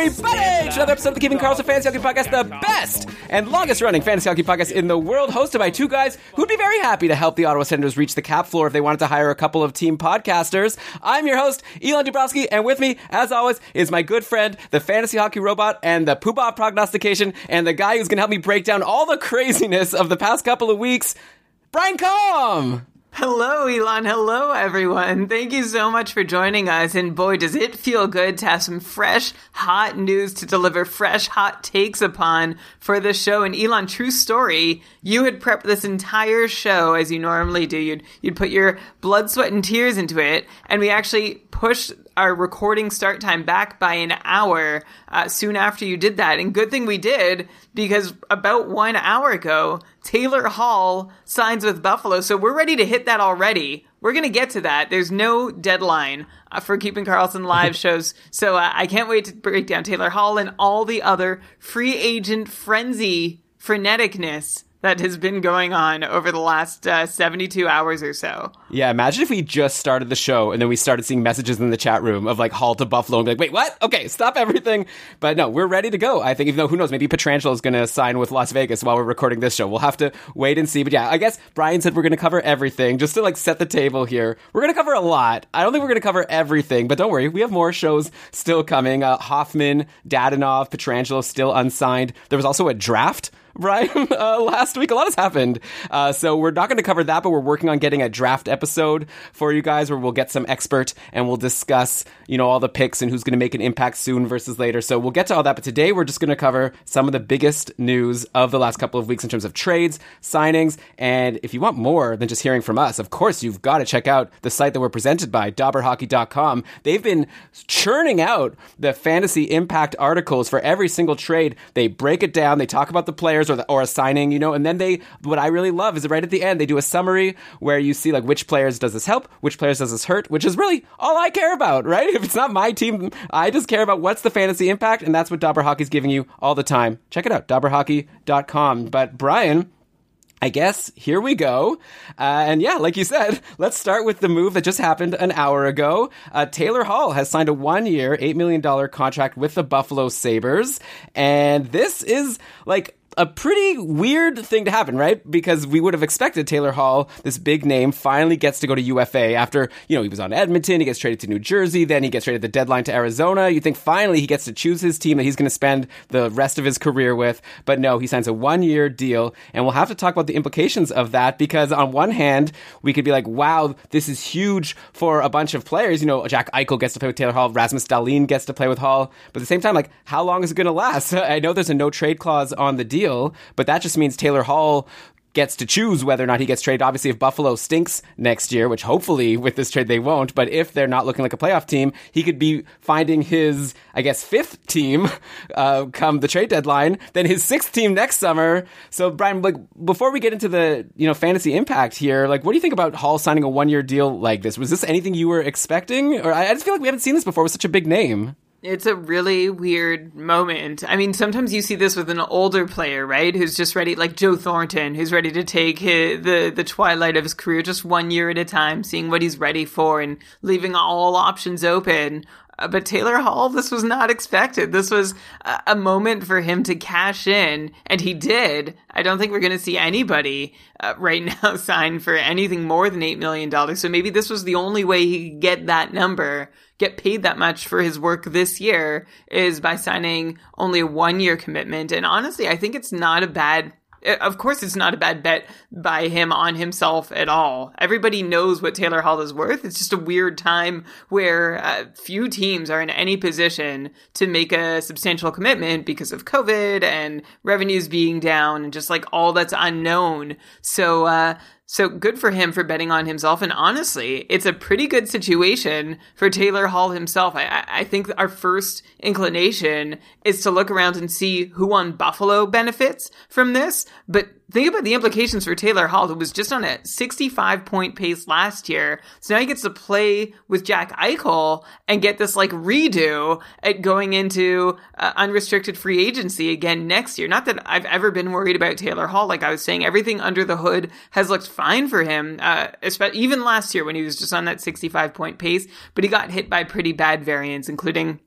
everybody to another episode of the Keeping Karlsson Fantasy Hockey Podcast, the best and longest running fantasy hockey podcast in the world, hosted by two guys who'd be very happy to help the Ottawa Senators reach the cap floor if they wanted to hire a couple of team podcasters. I'm your host, Elon Dubrowski, and with me, as always, is my good friend, the fantasy hockey robot and the poobah prognostication, and the guy who's gonna help me break down all the craziness of the past couple of weeks, Brian Com! Hello, Elon. Hello, everyone. Thank you so much for joining us. And boy, does it feel good to have some fresh, hot news to deliver fresh, hot takes upon for the show. And Elon, true story, you had prepped this entire show as you normally do. You'd, you'd put your blood, sweat, and tears into it. And we actually pushed our recording start time back by an hour uh, soon after you did that. And good thing we did because about one hour ago, Taylor Hall signs with Buffalo. So we're ready to hit that already. We're going to get to that. There's no deadline uh, for keeping Karlsson live shows. So uh, I can't wait to break down Taylor Hall and all the other free agent frenzy freneticness that has been going on over the last uh, 72 hours or so. Yeah, imagine if we just started the show and then we started seeing messages in the chat room of like Hall to Buffalo and be like, wait, what? Okay, stop everything. But no, we're ready to go. I think, even though who knows, maybe Pietrangelo is going to sign with Las Vegas while we're recording this show. We'll have to wait and see. But yeah, I guess Brian said we're going to cover everything just to like set the table here. We're going to cover a lot. I don't think we're going to cover everything, but don't worry, we have more shows still coming. Uh, Hoffman, Dadonov, Pietrangelo still unsigned. There was also a draft. Brian, uh, last week. A lot has happened. Uh, so we're not going to cover that, but we're working on getting a draft episode for you guys where we'll get some expert and we'll discuss, you know, all the picks and who's going to make an impact soon versus later. So we'll get to all that. But today we're just going to cover some of the biggest news of the last couple of weeks in terms of trades, signings. And if you want more than just hearing from us, of course, you've got to check out the site that we're presented by, dobberhockey.com. They've been churning out the fantasy impact articles for every single trade. They break it down. They talk about the players or the, or a signing, you know, and then they what I really love is right at the end they do a summary where you see like which players does this help, which players does this hurt, which is really all I care about, right? If it's not my team, I just care about what's the fantasy impact, and that's what Dobber Hockey's giving you all the time. Check it out, dobberhockey.com. But Brian, I guess here we go. Uh, and yeah, like you said, let's start with the move that just happened an hour ago. Uh, Taylor Hall has signed a one year, $8 million contract with the Buffalo Sabres. And this is like a pretty weird thing to happen, right? Because we would have expected Taylor Hall, this big name, finally gets to go to UFA after, you know, he was on Edmonton, he gets traded to New Jersey, then he gets traded the deadline to Arizona. You think finally he gets to choose his team that he's going to spend the rest of his career with. But no, he signs a one year deal. And we'll have to talk about the implications of that because on one hand, we could be like, wow, this is huge for a bunch of players. You know, Jack Eichel gets to play with Taylor Hall, Rasmus Dahlin gets to play with Hall. But at the same time, like, how long is it going to last? I know there's a no trade clause on the deal, but that just means Taylor Hall gets to choose whether or not he gets traded. Obviously, if Buffalo stinks next year, which hopefully with this trade they won't, but if they're not looking like a playoff team, he could be finding his, I guess, fifth team uh, come the trade deadline, then his sixth team next summer. So, Brian, like before we get into the you know fantasy impact here, like what do you think about Hall signing a one year deal like this? Was this anything you were expecting, or I just feel like we haven't seen this before with such a big name? It's a really weird moment. I mean, sometimes you see this with an older player, right? Who's just ready, like Joe Thornton, who's ready to take his, the the twilight of his career just one year at a time, seeing what he's ready for, and leaving all options open. Uh, but Taylor Hall, this was not expected. This was a, a moment for him to cash in, and he did. I don't think we're going to see anybody uh, right now sign for anything more than $8 million. So maybe this was the only way he could get that number, get paid that much for his work this year, is by signing only a one year commitment. And honestly, I think it's not a bad of course it's not a bad bet by him on himself at all. Everybody knows what Taylor Hall is worth. It's just a weird time where uh, few teams are in any position to make a substantial commitment because of COVID and revenues being down and just like all that's unknown. So, uh, so good for him for betting on himself. And honestly, it's a pretty good situation for Taylor Hall himself. I, I think our first inclination is to look around and see who on Buffalo benefits from this. But think about the implications for Taylor Hall, who was just on a 65 point pace last year. So now he gets to play with Jack Eichel and get this like redo at going into uh, unrestricted free agency again next year. Not that I've ever been worried about Taylor Hall. Like I was saying, everything under the hood has looked fine for him, uh, even last year when he was just on that 65 point pace, but he got hit by pretty bad variance, including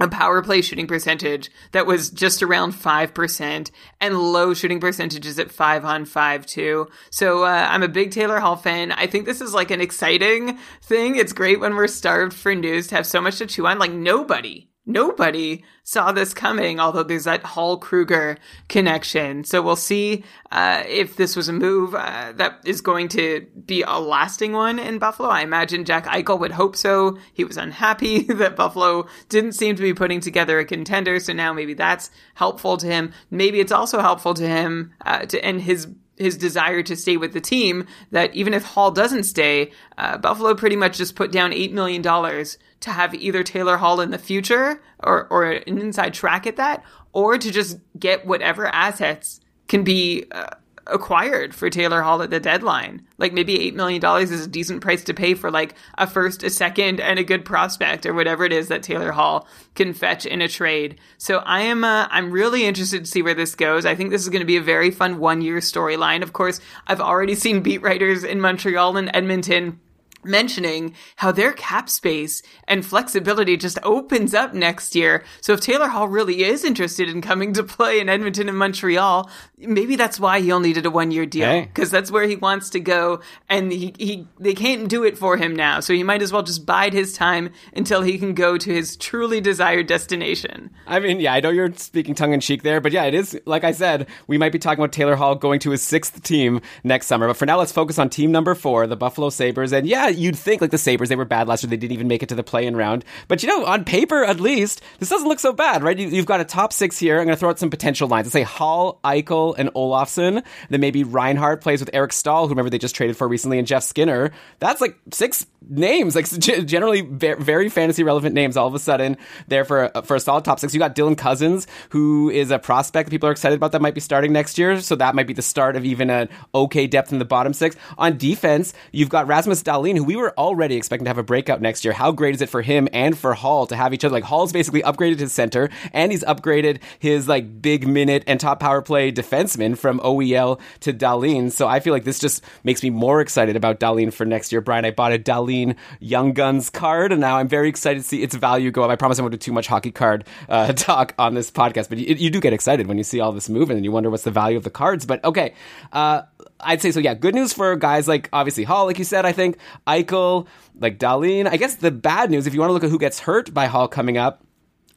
a power play shooting percentage that was just around 5% and low shooting percentages at 5 on 5 too. So uh, I'm a big Taylor Hall fan. I think this is like an exciting thing. It's great when we're starved for news to have so much to chew on. Like nobody nobody saw this coming, although there's that Hall Krueger connection. So we'll see uh, if this was a move uh, that is going to be a lasting one in Buffalo. I imagine Jack Eichel would hope so. He was unhappy that Buffalo didn't seem to be putting together a contender, so now maybe that's helpful to him. Maybe it's also helpful to him uh, to end his his desire to stay with the team that even if Hall doesn't stay, uh, Buffalo pretty much just put down $8 million to have either Taylor Hall in the future or, or an inside track at that, or to just get whatever assets can be uh, acquired for Taylor Hall at the deadline. Like maybe $8 million is a decent price to pay for like a first, a second, and a good prospect or whatever it is that Taylor Hall can fetch in a trade. So I am, uh, I'm really interested to see where this goes. I think this is going to be a very fun one year storyline. Of course, I've already seen beat writers in Montreal and Edmonton mentioning how their cap space and flexibility just opens up next year. So if Taylor Hall really is interested in coming to play in Edmonton and Montreal, maybe that's why he only did a one year deal because hey. that's where he wants to go and he, he, they can't do it for him now. So he might as well just bide his time until he can go to his truly desired destination. I mean, yeah, I know you're speaking tongue in cheek there, but yeah, it is, like I said, we might be talking about Taylor Hall going to his sixth team next summer. But for now, let's focus on team number four, the Buffalo Sabres. And yeah, you'd think like the Sabres, they were bad last year. They didn't even make it to the play in round. But you know, on paper, at least, this doesn't look so bad, right? You, have got a top six here. I'm going to throw out some potential lines. Let's say Hall, Eichel, and Olofsson. Then maybe Reinhart plays with Eric Staal, who remember they just traded for recently, and Jeff Skinner. That's like six names, like generally very fantasy relevant names all of a sudden there for, for a solid top six. You got Dylan Cozens, who is a prospect that people are excited about that might be starting next year. So that might be the start of even an okay depth in the bottom six. On defense, you've got Rasmus Dahlin, who we were already expecting to have a breakout next year. How great is it for him and for Hall to have each other? Like Hall's basically upgraded his center and he's upgraded his like big minute and top power play defenseman from OEL to Dahlin. So I feel like this just makes me more excited about Dahlin for next year. Brian, I bought a Dahlin Young Guns card and now I'm very excited to see its value go up. I promise I won't do too much hockey card uh, talk on this podcast, but you, you, do get excited when you see all this movement and you wonder what's the value of the cards. But okay, uh, I'd say so. Yeah, good news for guys like obviously Hall, like you said. I think Eichel, like Dahlin. I guess the bad news, if you want to look at who gets hurt by Hall coming up,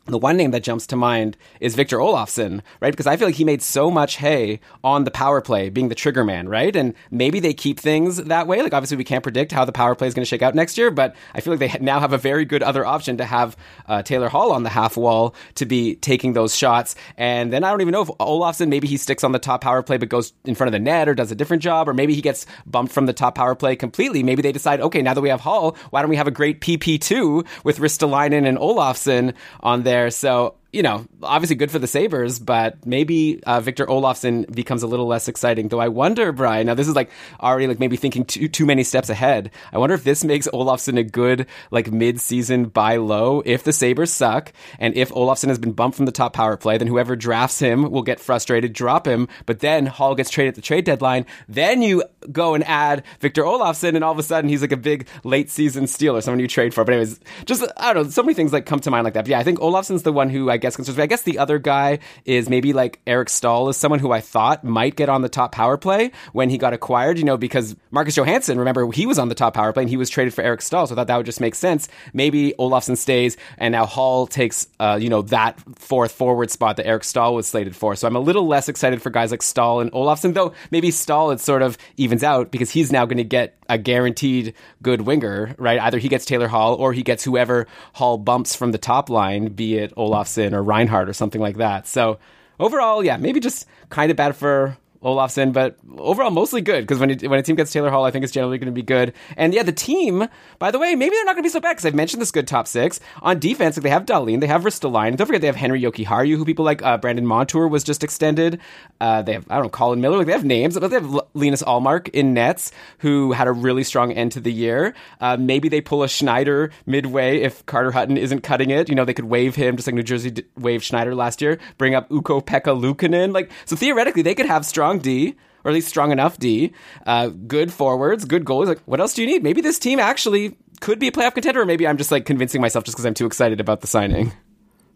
the one name that jumps to mind is Victor Olofsson, right? Because I feel like he made so much hay on the power play, being the trigger man, right? And maybe they keep things that way. Like, obviously, we can't predict how the power play is going to shake out next year, but I feel like they now have a very good other option to have uh, Taylor Hall on the half wall to be taking those shots. And then I don't even know if Olofsson, maybe he sticks on the top power play, but goes in front of the net or does a different job, or maybe he gets bumped from the top power play completely. Maybe they decide, okay, now that we have Hall, why don't we have a great PP2 with Ristolainen and Olofsson on there? There. So you know, obviously good for the Sabres, but maybe uh, Victor Olofsson becomes a little less exciting. Though I wonder, Brian, now this is like already like maybe thinking too, too many steps ahead. I wonder if this makes Olofsson a good like mid-season buy low if the Sabres suck and if Olofsson has been bumped from the top power play, then whoever drafts him will get frustrated, drop him, but then Hall gets traded at the trade deadline. Then you go and add Victor Olofsson and all of a sudden he's like a big late season steal or someone you trade for. But anyways, just I don't know, so many things like come to mind like that. But yeah, I think Olofsson's the one who I guess I guess the other guy is maybe like Eric Staal is someone who I thought might get on the top power play when he got acquired, you know, because Marcus Johansson, remember, he was on the top power play and he was traded for Eric Staal. So I thought that would just make sense. Maybe Olofsson stays and now Hall takes, uh, you know, that fourth forward spot that Eric Staal was slated for. So I'm a little less excited for guys like Staal and Olofsson, though maybe Staal it sort of evens out because he's now going to get a guaranteed good winger, right? Either he gets Taylor Hall or he gets whoever Hall bumps from the top line, be it Olofsson or Reinhart or something like that. So overall, yeah, maybe just kind of bad for Olofsson, but overall mostly good because when when a team gets Taylor Hall, I think it's generally going to be good. And yeah, the team, by the way, maybe they're not going to be so bad because I've mentioned this good top six on defense. Like they have Dahlin, they have Ristolainen. Don't forget they have Henri Jokiharju, who people like uh, Brandon Montour was just extended. Uh, they have I don't know Colin Miller. Like they have names, but they have Linus Ullmark in nets, who had a really strong end to the year. Uh, maybe they pull a Schneider midway if Carter Hutton isn't cutting it. You know they could waive him just like New Jersey d- waived Schneider last year. Bring up Ukko-Pekka Luukkonen. Like so theoretically they could have strong D, or at least strong enough D. Uh, good forwards, good goalies. Like, what else do you need? Maybe this team actually could be a playoff contender, or maybe I'm just like convincing myself just because I'm too excited about the signing.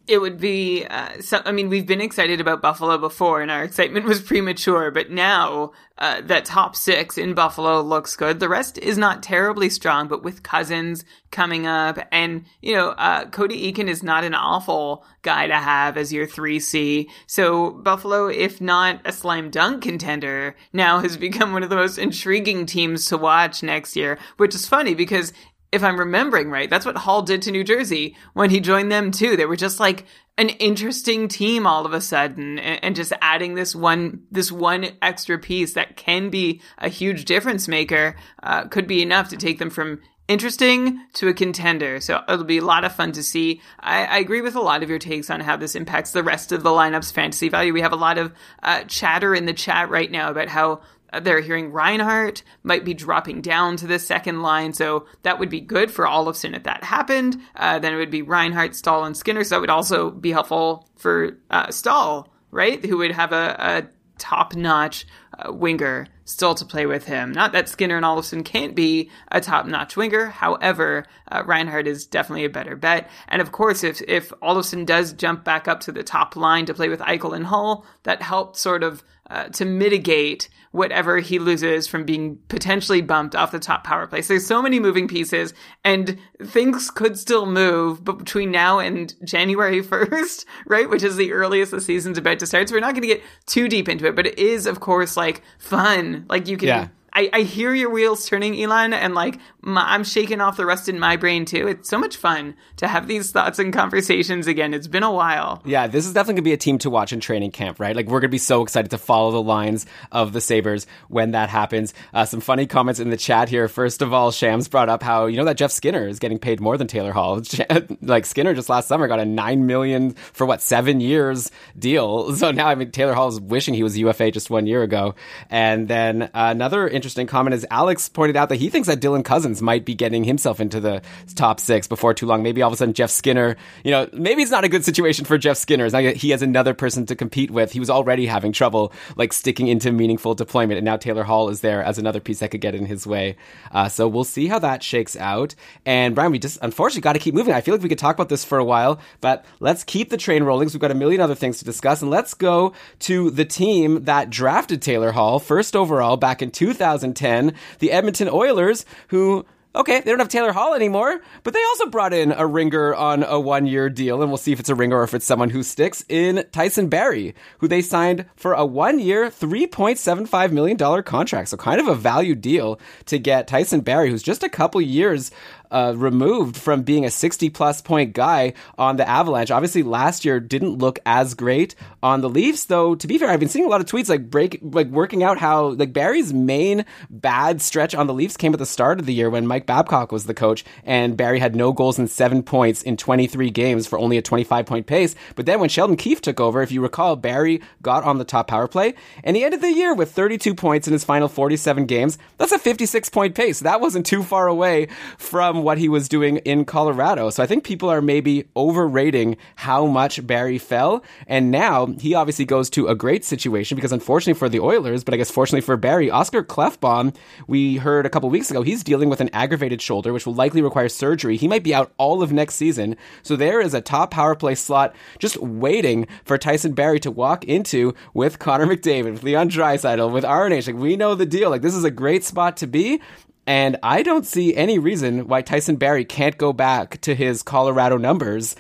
It would be, uh, so, I mean, we've been excited about Buffalo before and our excitement was premature, but now uh, that top six in Buffalo looks good. The rest is not terribly strong, but with Cozens coming up and, you know, uh, Cody Eakin is not an awful guy to have as your 3C. So Buffalo, if not a slam dunk contender, now has become one of the most intriguing teams to watch next year, which is funny because if I'm remembering right, that's what Hall did to New Jersey when he joined them too. They were just like an interesting team all of a sudden and, just adding this one, this one extra piece that can be a huge difference maker, uh, could be enough to take them from interesting to a contender. So it'll be a lot of fun to see. I, I, agree with a lot of your takes on how this impacts the rest of the lineup's fantasy value. We have a lot of uh, chatter in the chat right now about how they're hearing Reinhart might be dropping down to the second line, so that would be good for Olofsson if that happened. Uh, then it would be Reinhart, Staal, and Skinner, so that would also be helpful for uh, Staal, right? Who would have a, a top notch uh, winger still to play with him. Not that Skinner and Olofsson can't be a top notch winger. However, uh, Reinhart is definitely a better bet. And of course, if, if Olofsson does jump back up to the top line to play with Eichel and Hall, that helped sort of uh, to mitigate whatever he loses from being potentially bumped off the top power play. So there's so many moving pieces and things could still move, but between now and January 1st, right, which is the earliest the season's about to start. So we're not going to get too deep into it, but it is, of course, like fun. Like you can. Yeah I, I hear your wheels turning, Elon, and like my, I'm shaking off the rust in my brain too. It's so much fun to have these thoughts and conversations again. It's been a while. Yeah, this is definitely gonna be a team to watch in training camp, right? Like we're gonna be so excited to follow the lines of the Sabres when that happens. Uh, some funny comments in the chat here. First of all, Shams brought up how you know that Jeff Skinner is getting paid more than Taylor Hall. like Skinner just last summer got a nine million for what seven years deal. So now I mean Taylor Hall is wishing he was UFA just one year ago. And then uh, another interesting comment is Alex pointed out that he thinks that Dylan Cozens might be getting himself into the top six before too long. Maybe all of a sudden Jeff Skinner, you know, maybe it's not a good situation for Jeff Skinner. It's he has another person to compete with. He was already having trouble like sticking into meaningful deployment, and now Taylor Hall is there as another piece that could get in his way. Uh, so we'll see how that shakes out. And Brian, we just unfortunately got to keep moving. I feel like we could talk about this for a while, but let's keep the train rolling. We've got a million other things to discuss, and let's go to the team that drafted Taylor Hall first overall back in 2010 the Edmonton Oilers, who okay, they don't have Taylor Hall anymore, but they also brought in a ringer on a one year deal, and we'll see if it's a ringer or if it's someone who sticks in Tyson Barrie, who they signed for a one year, $3.75 million contract. So kind of a value deal to get Tyson Barrie, who's just a couple years uh, removed from being a 60 plus point guy on the Avalanche. Obviously, last year didn't look as great on the Leafs, though. To be fair, I've been seeing a lot of tweets like break, like working out how like Barrie's main bad stretch on the Leafs came at the start of the year when Mike Babcock was the coach, and Barrie had no goals and seven points in 23 games for only a 25 point pace. But then when Sheldon Keefe took over, if you recall, Barrie got on the top power play, and he ended the year with 32 points in his final 47 games. That's a 56 point pace. That wasn't too far away from what he was doing in Colorado. So I think people are maybe overrating how much Barrie fell. And now he obviously goes to a great situation because unfortunately for the Oilers, but I guess fortunately for Barrie, Oscar Klefbom, we heard a couple weeks ago, he's dealing with an aggravated shoulder, which will likely require surgery. He might be out all of next season. So there is a top power play slot just waiting for Tyson Barrie to walk into with Connor McDavid, with Leon Draisaitl, with RNH. Like we know the deal. Like this is a great spot to be. And I don't see any reason why Tyson Barrie can't go back to his Colorado numbers.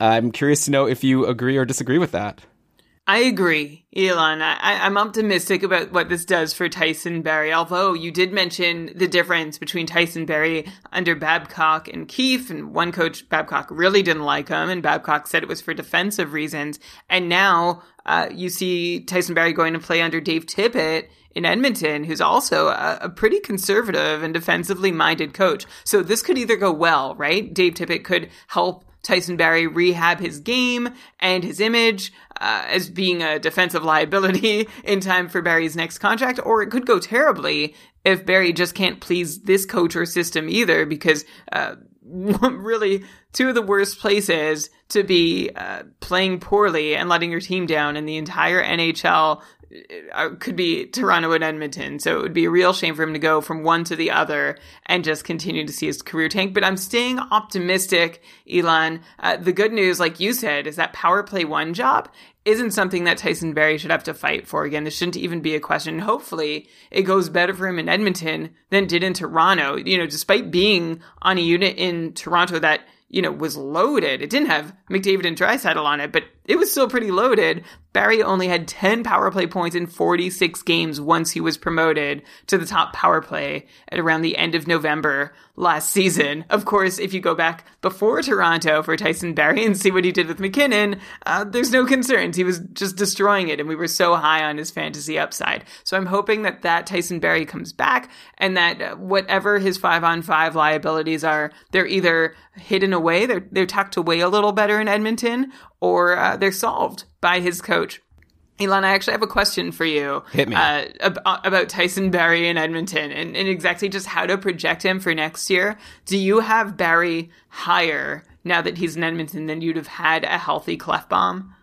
I'm curious to know if you agree or disagree with that. I agree, Elon. I, am optimistic about what this does for Tyson Barrie. Although you did mention the difference between Tyson Barrie under Babcock and Keefe, and one coach Babcock really didn't like him, and Babcock said it was for defensive reasons. And now uh, you see Tyson Barry going to play under Dave Tippett in Edmonton, who's also a, a, pretty conservative and defensively minded coach. So this could either go well, right? Dave Tippett could help Tyson Barrie rehab his game and his image uh, as being a defensive liability in time for Barrie's next contract, or it could go terribly if Barrie just can't please this coach or system either, because uh, really two of the worst places to be uh, playing poorly and letting your team down in the entire NHL could be Toronto and Edmonton. So it would be a real shame for him to go from one to the other and just continue to see his career tank. But I'm staying optimistic, Elon. Uh, the good news, like you said, is that power play one job isn't something that Tyson Barrie should have to fight for again. This shouldn't even be a question. Hopefully, it goes better for him in Edmonton than did in Toronto. You know, despite being on a unit in Toronto that you know, was loaded. It didn't have McDavid and Draisaitl on it, but it was still pretty loaded. Barrie only had 10 power play points in 46 games once he was promoted to the top power play at around the end of November last season. Of course, if you go back before Toronto for Tyson Barrie and see what he did with MacKinnon, uh, there's no concerns. He was just destroying it, and we were so high on his fantasy upside. So I'm hoping that that Tyson Barrie comes back and that uh, whatever his five on five liabilities are, they're either hidden away, they're, they're tucked away a little better in Edmonton, or uh, they're solved by his coach. Elon, I actually have a question for you. Hit me. Uh, about Tyson Barrie in Edmonton and, and exactly just how to project him for next year. Do you have Barrie higher now that he's in Edmonton than you'd have had a healthy Klefbom?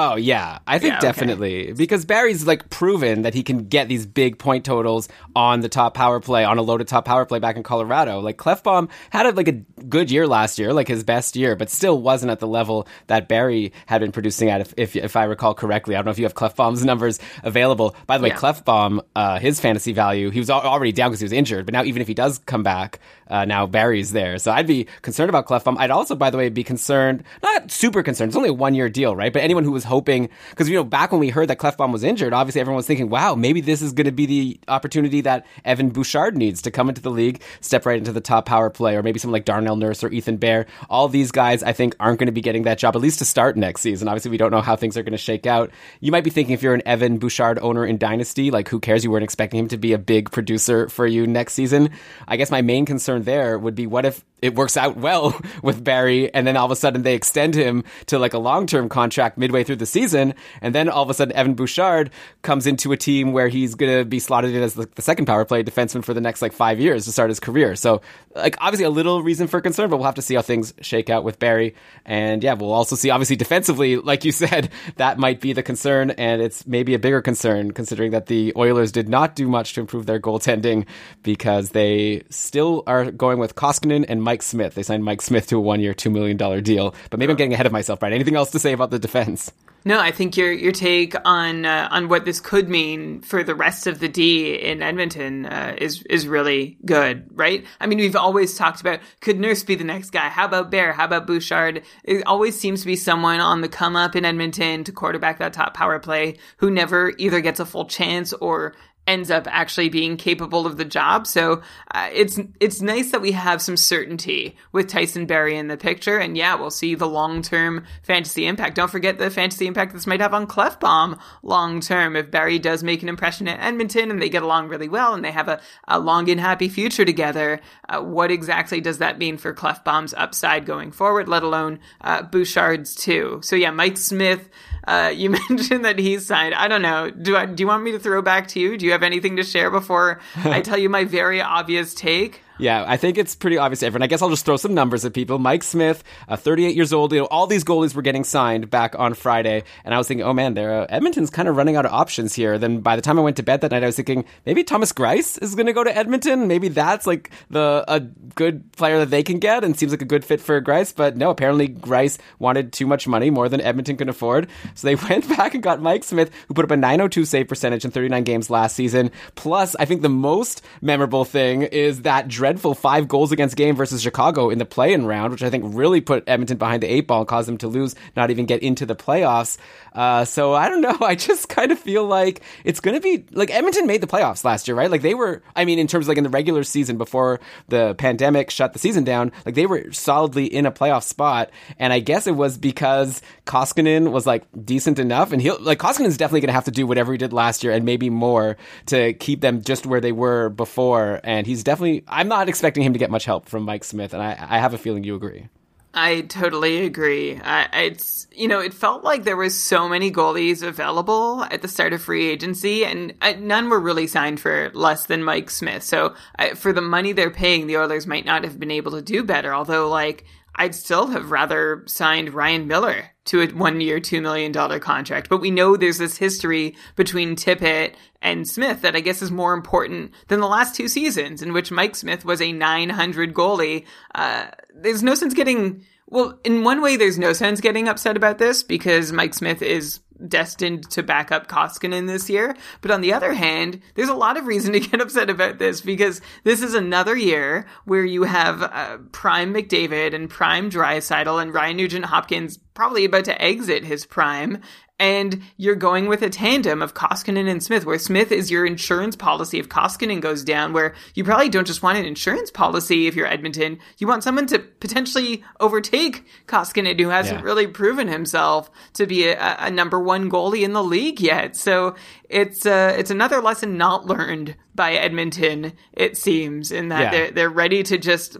Oh yeah, I think Yeah, okay. definitely because Barrie's like proven that he can get these big point totals on the top power play on a loaded top power play back in Colorado. Like Klefbom had a, like a good year last year, like his best year, but still wasn't at the level that Barrie had been producing at. If if, if I recall correctly, I don't know if you have Klefbom's numbers available. By the way, Yeah. Klefbom, uh, his fantasy value, he was already down because he was injured, but now even if he does come back, uh, now Barrie's there. So I'd be concerned about Klefbom. I'd also, by the way, be concerned, not super concerned. It's only a one year deal, right? But anyone who was hoping, because you know, back when we heard that Klefbom was injured, obviously everyone was thinking, wow, maybe this is going to be the opportunity that Evan Bouchard needs to come into the league, step right into the top power play, or maybe someone like Darnell Nurse or Ethan Bear. All these guys, I think, aren't going to be getting that job, at least to start next season. Obviously, we don't know how things are going to shake out. You might be thinking if you're an Evan Bouchard owner in Dynasty, like who cares? You weren't expecting him to be a big producer for you next season. I guess my main concern there would be what if it works out well with Barrie and then all of a sudden they extend him to like a long-term contract midway through the season and then all of a sudden Evan Bouchard comes into a team where he's going to be slotted in as the, the second power play defenseman for the next like 5 years to start his career. So like obviously a little reason for concern but we'll have to see how things shake out with Barrie and yeah, we'll also see obviously defensively like you said that might be the concern and it's maybe a bigger concern considering that the Oilers did not do much to improve their goaltending because they still are going with Koskinen and Mike Smith. They signed Mike Smith to a one-year, two million dollar deal. But maybe I'm getting ahead of myself, Brian. Anything else to say about the defense? No, I think your your take on uh, on what this could mean for the rest of the D in Edmonton uh, is is really good, right? I mean, we've always talked about could Nurse be the next guy? How about Bear? How about Bouchard? It always seems to be someone on the come up in Edmonton to quarterback that top power play who never either gets a full chance or ends up actually being capable of the job. So uh, it's it's nice that we have some certainty with Tyson Barrie in the picture, and yeah, we'll see the long term fantasy impact. Don't forget the fantasy impact this might have on Klefbom long term if Barrie does make an impression at Edmonton and they get along really well and they have a, a long and happy future together. Uh, what exactly does that mean for Klefbom's upside going forward? Let alone uh, Bouchard's too. So yeah, Mike Smith. Uh, you mentioned that he's signed. I don't know. Do I, do you want me to throw back to you? Do you have anything to share before I tell you my very obvious take? Yeah, I think it's pretty obvious to everyone. I guess I'll just throw some numbers at people. Mike Smith, uh, 38 years old. You know, all these goalies were getting signed back on Friday, and I was thinking, oh man, they're, uh, Edmonton's kind of running out of options here. Then by the time I went to bed that night, I was thinking maybe Thomas Greiss is going to go to Edmonton. Maybe that's like the a good player that they can get, and seems like a good fit for Greiss. But no, apparently Greiss wanted too much money, more than Edmonton could afford. So they went back and got Mike Smith, who put up a 902 save percentage in 39 games last season. Plus, I think the most memorable thing is that dreadful five goals against game versus Chicago in the play-in round, which I think really put Edmonton behind the eight ball and caused them to lose, not even get into the playoffs. Uh, so I don't know. I just kind of feel like it's going to be like Edmonton made the playoffs last year, right? Like they were, I mean, in terms of like in the regular season before the pandemic shut the season down, like they were solidly in a playoff spot. And I guess it was because Koskinen was like decent enough and he'll like Koskinen's definitely going to have to do whatever he did last year and maybe more to keep them just where they were before. And he's definitely, I'm not expecting him to get much help from Mike Smith. And I, I have a feeling you agree. I totally agree. I, it's you know it felt like there was so many goalies available at the start of free agency, and uh, none were really signed for less than Mike Smith. So uh, for the money they're paying, the Oilers might not have been able to do better. Although like I'd still have rather signed Ryan Miller to a one year, $2 million contract. But we know there's this history between Tippett and Smith that I guess is more important than the last two seasons in which Mike Smith was a 900 goalie. Uh, there's no sense getting, well, in one way, there's no sense getting upset about this because Mike Smith is destined to back up Koskinen this year. But on the other hand, there's a lot of reason to get upset about this because this is another year where you have uh, prime McDavid and prime Draisaitl and Ryan Nugent Hopkins probably about to exit his prime and you're going with a tandem of Koskinen and Smith, where Smith is your insurance policy if Koskinen goes down, where you probably don't just want an insurance policy if you're Edmonton. You want someone to potentially overtake Koskinen, who hasn't Yeah. really proven himself to be a, a number one goalie in the league yet. So it's uh, it's another lesson not learned by Edmonton, it seems, in that Yeah. they're they're ready to just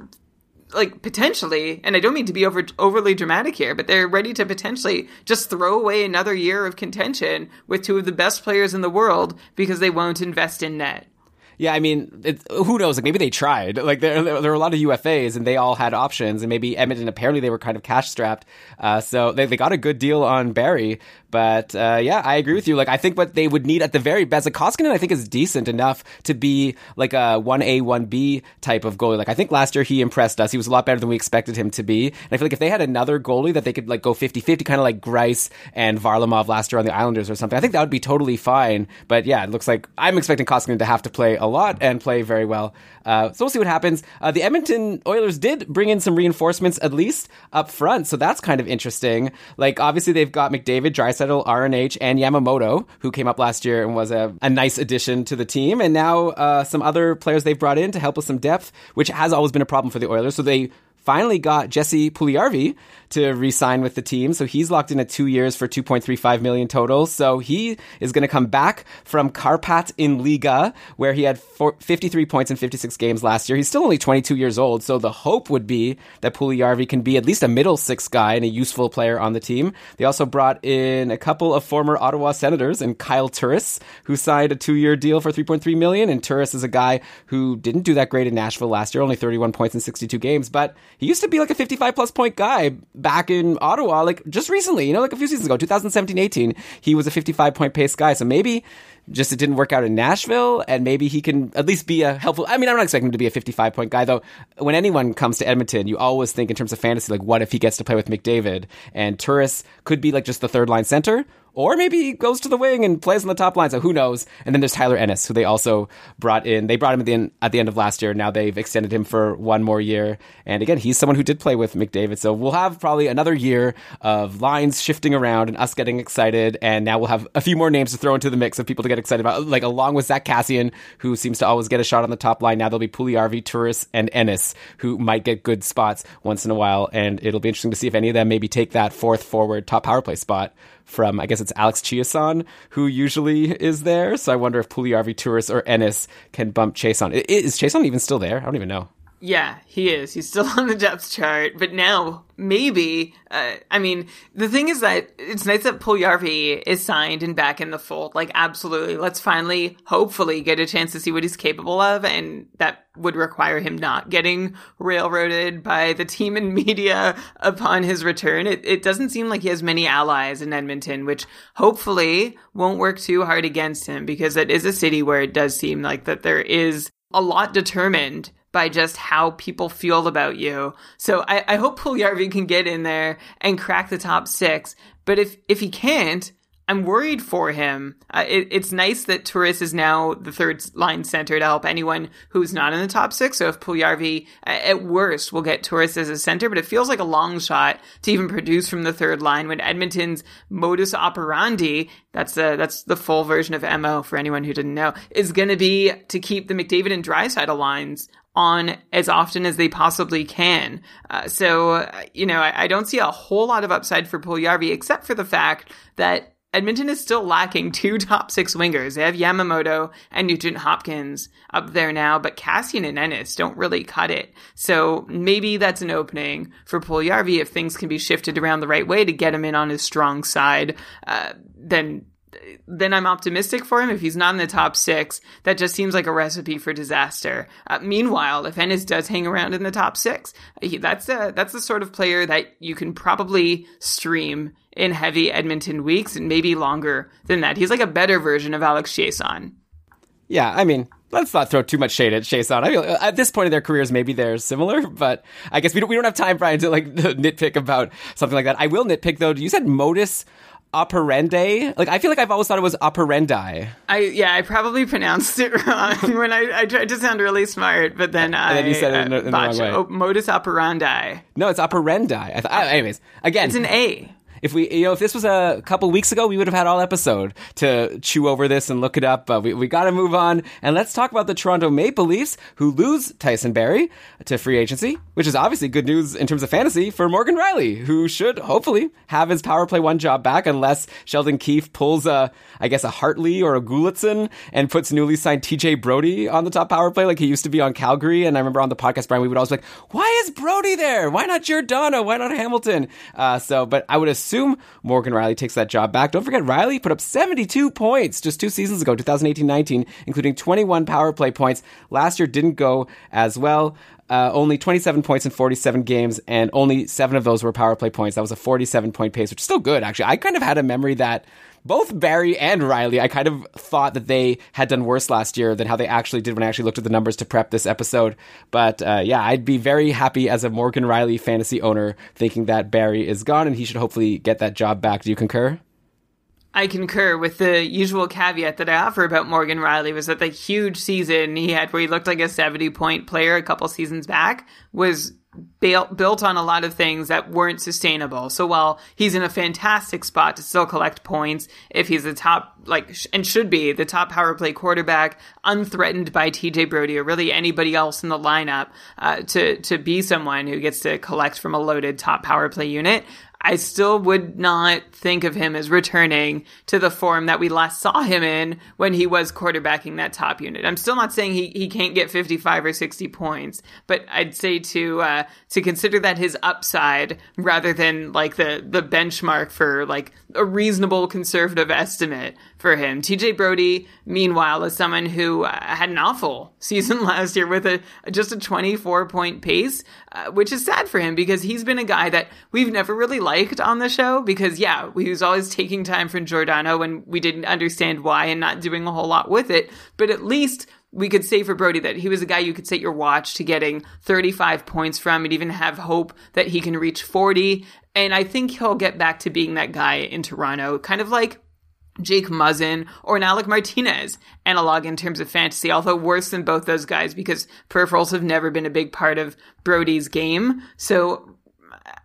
like potentially, and I don't mean to be over overly dramatic here, but they're ready to potentially just throw away another year of contention with two of the best players in the world because they won't invest in net. Yeah, I mean, it, who knows? Like maybe they tried. Like there, there, were a lot of UFAs, and they all had options. And maybe Edmonton apparently they were kind of cash strapped, uh, so they, they got a good deal on Barrie. But uh, yeah, I agree with you. Like I think what they would need at the very best, like Koskinen, I think is decent enough to be like a one A one B type of goalie. Like I think last year he impressed us. He was a lot better than we expected him to be. And I feel like if they had another goalie that they could like go 50-50, kind of like Greiss and Varlamov last year on the Islanders or something, I think that would be totally fine. But yeah, it looks like I'm expecting Koskinen to have to play a lot and play very well. Uh, so we'll see what happens. Uh, the Edmonton Oilers did bring in some reinforcements, at least up front, so that's kind of interesting. Like obviously they've got McDavid, Draisaitl, RNH, and Yamamoto, who came up last year and was a, a nice addition to the team, and now uh, some other players they've brought in to help with some depth, which has always been a problem for the Oilers. So they finally got Jesse Puliarvi to re-sign with the team. So he's locked in at two years for 2.35 million total. So he is going to come back from Karpat in Liga, where he had four, 53 points in 56 games last year. He's still only 22 years old. So the hope would be that Puliarvi can be at least a middle six guy and a useful player on the team. They also brought in a couple of former Ottawa Senators and Kyle Turris, who signed a two-year deal for 3.3 million. And Turris is a guy who didn't do that great in Nashville last year, only 31 points in 62 games, but he used to be like a 55 plus point guy back in Ottawa, like just recently, you know, like a few seasons ago, 2017 18. He was a 55 point pace guy. So maybe just it didn't work out in Nashville, and maybe he can at least be a helpful. I mean, I'm not expecting him to be a 55 point guy, though. When anyone comes to Edmonton, you always think in terms of fantasy, like, what if he gets to play with McDavid? And Turris could be like just the third line center, Or maybe he goes to the wing and plays on the top line. So who knows? And then there's Tyler Ennis, who they also brought in. They brought him at the end, at the end of last year. Now they've extended him for one more year. And again, he's someone who did play with McDavid. So we'll have probably another year of lines shifting around and us getting excited. And now we'll have a few more names to throw into the mix of people to get excited about, like along with Zack Kassian, who seems to always get a shot on the top line. Now there'll be Puliarvi, Turris, and Ennis, who might get good spots once in a while. And it'll be interesting to see if any of them maybe take that fourth forward top power play spot from I guess it's Alex Chiasson who usually is there. So I wonder if Puliarvi Turris or Ennis can bump Chiasson. I- Is Chiasson even still there? I don't even know. Yeah, he is. He's still on the depth chart, but now maybe. Uh, I mean, the thing is that it's nice that Puljärvi is signed and back in the fold. Like, absolutely. Let's finally, hopefully, get a chance to see what he's capable of, and that would require him not getting railroaded by the team and media upon his return. It, it doesn't seem like he has many allies in Edmonton, which hopefully won't work too hard against him because it is a city where it does seem like that there is a lot determined by just how people feel about you. So I, I hope Puljärvi can get in there and crack the top six. But if if he can't, I'm worried for him. Uh, it, it's nice that Turris is now the third line center to help anyone who's not in the top six. So if Puljärvi, at worst, will get Turris as a center, but it feels like a long shot to even produce from the third line when Edmonton's modus operandi, that's the, that's the full version of MO for anyone who didn't know, is going to be to keep the McDavid and Draisaitl lines on as often as they possibly can. Uh, so, uh, you know, I, I, don't see a whole lot of upside for Puljärvi except for the fact that Edmonton is still lacking two top six wingers. They have Yamamoto and Nugent Hopkins up there now, but Kassian and Ennis don't really cut it. So maybe that's an opening for Puljärvi if things can be shifted around the right way to get him in on his strong side. Uh, then then I'm optimistic for him. If he's not in the top six, that just seems like a recipe for disaster. Uh, meanwhile, if Ennis does hang around in the top six, he, that's a, that's the sort of player that you can probably stream in heavy Edmonton weeks and maybe longer than that. He's like a better version of Alex Chiasson. Yeah, I mean, let's not throw too much shade at Chiasson. I feel at this point in their careers, maybe they're similar, but I guess we don't we don't have time, Brian, to like nitpick about something like that. I will nitpick though. You said modus operandi. Like I feel like I've always thought it was operandi. I yeah, I probably pronounced it wrong when I, I tried to sound really smart, but then I then you said it in, in the wrong uh, way. Oh, modus operandi. No, it's operandi. I th- anyways, again, it's an A. If we, you know, if this was a couple weeks ago, we would have had all episode to chew over this and look it up. But we, we got to move on and let's talk about the Toronto Maple Leafs who lose Tyson Barrie to free agency, which is obviously good news in terms of fantasy for Morgan Rielly, who should hopefully have his power play one job back unless Sheldon Keefe pulls a, I guess, a Hartley or a Gulutzan and puts newly signed TJ Brodie on the top power play like he used to be on Calgary. And I remember on the podcast, Brian, we would always be like, why is Brodie there? Why not Giordano? Why not Hamilton? Uh, so, but I would assume assume Morgan Rielly takes that job back. Don't forget, Rielly put up 72 points just two seasons ago, 2018 19, including 21 power play points. Last year didn't go as well. Uh, only 27 points in 47 games, and only seven of those were power play points. That was a 47 point pace, which is still good, actually. I kind of had a memory that both Barrie and Rielly, I kind of thought that they had done worse last year than how they actually did when I actually looked at the numbers to prep this episode. But uh, yeah, I'd be very happy as a Morgan Rielly fantasy owner thinking that Barrie is gone and he should hopefully get that job back. Do you concur? I concur with the usual caveat that I offer about Morgan Rielly was that the huge season he had where he looked like a 70 point player a couple seasons back was built on a lot of things that weren't sustainable. So while he's in a fantastic spot to still collect points, if he's the top, like, and should be the top power play quarterback, unthreatened by TJ Brodie or really anybody else in the lineup, uh, to, to be someone who gets to collect from a loaded top power play unit, I still would not think of him as returning to the form that we last saw him in when he was quarterbacking that top unit. I'm still not saying he, he can't get 55 or 60 points, but I'd say to uh, to consider that his upside rather than like the the benchmark for like a reasonable conservative estimate for him. TJ Brodie, meanwhile, is someone who uh, had an awful season last year with a just a 24 point pace, uh, which is sad for him because he's been a guy that we've never really liked on the show because yeah, he was always taking time from Giordano when we didn't understand why and not doing a whole lot with it, but at least we could say for Brodie that he was a guy you could set your watch to getting 35 points from and even have hope that he can reach 40. And I think he'll get back to being that guy in Toronto, kind of like Jake Muzzin or an Alec Martinez analog in terms of fantasy, although worse than both those guys because peripherals have never been a big part of Brodie's game. So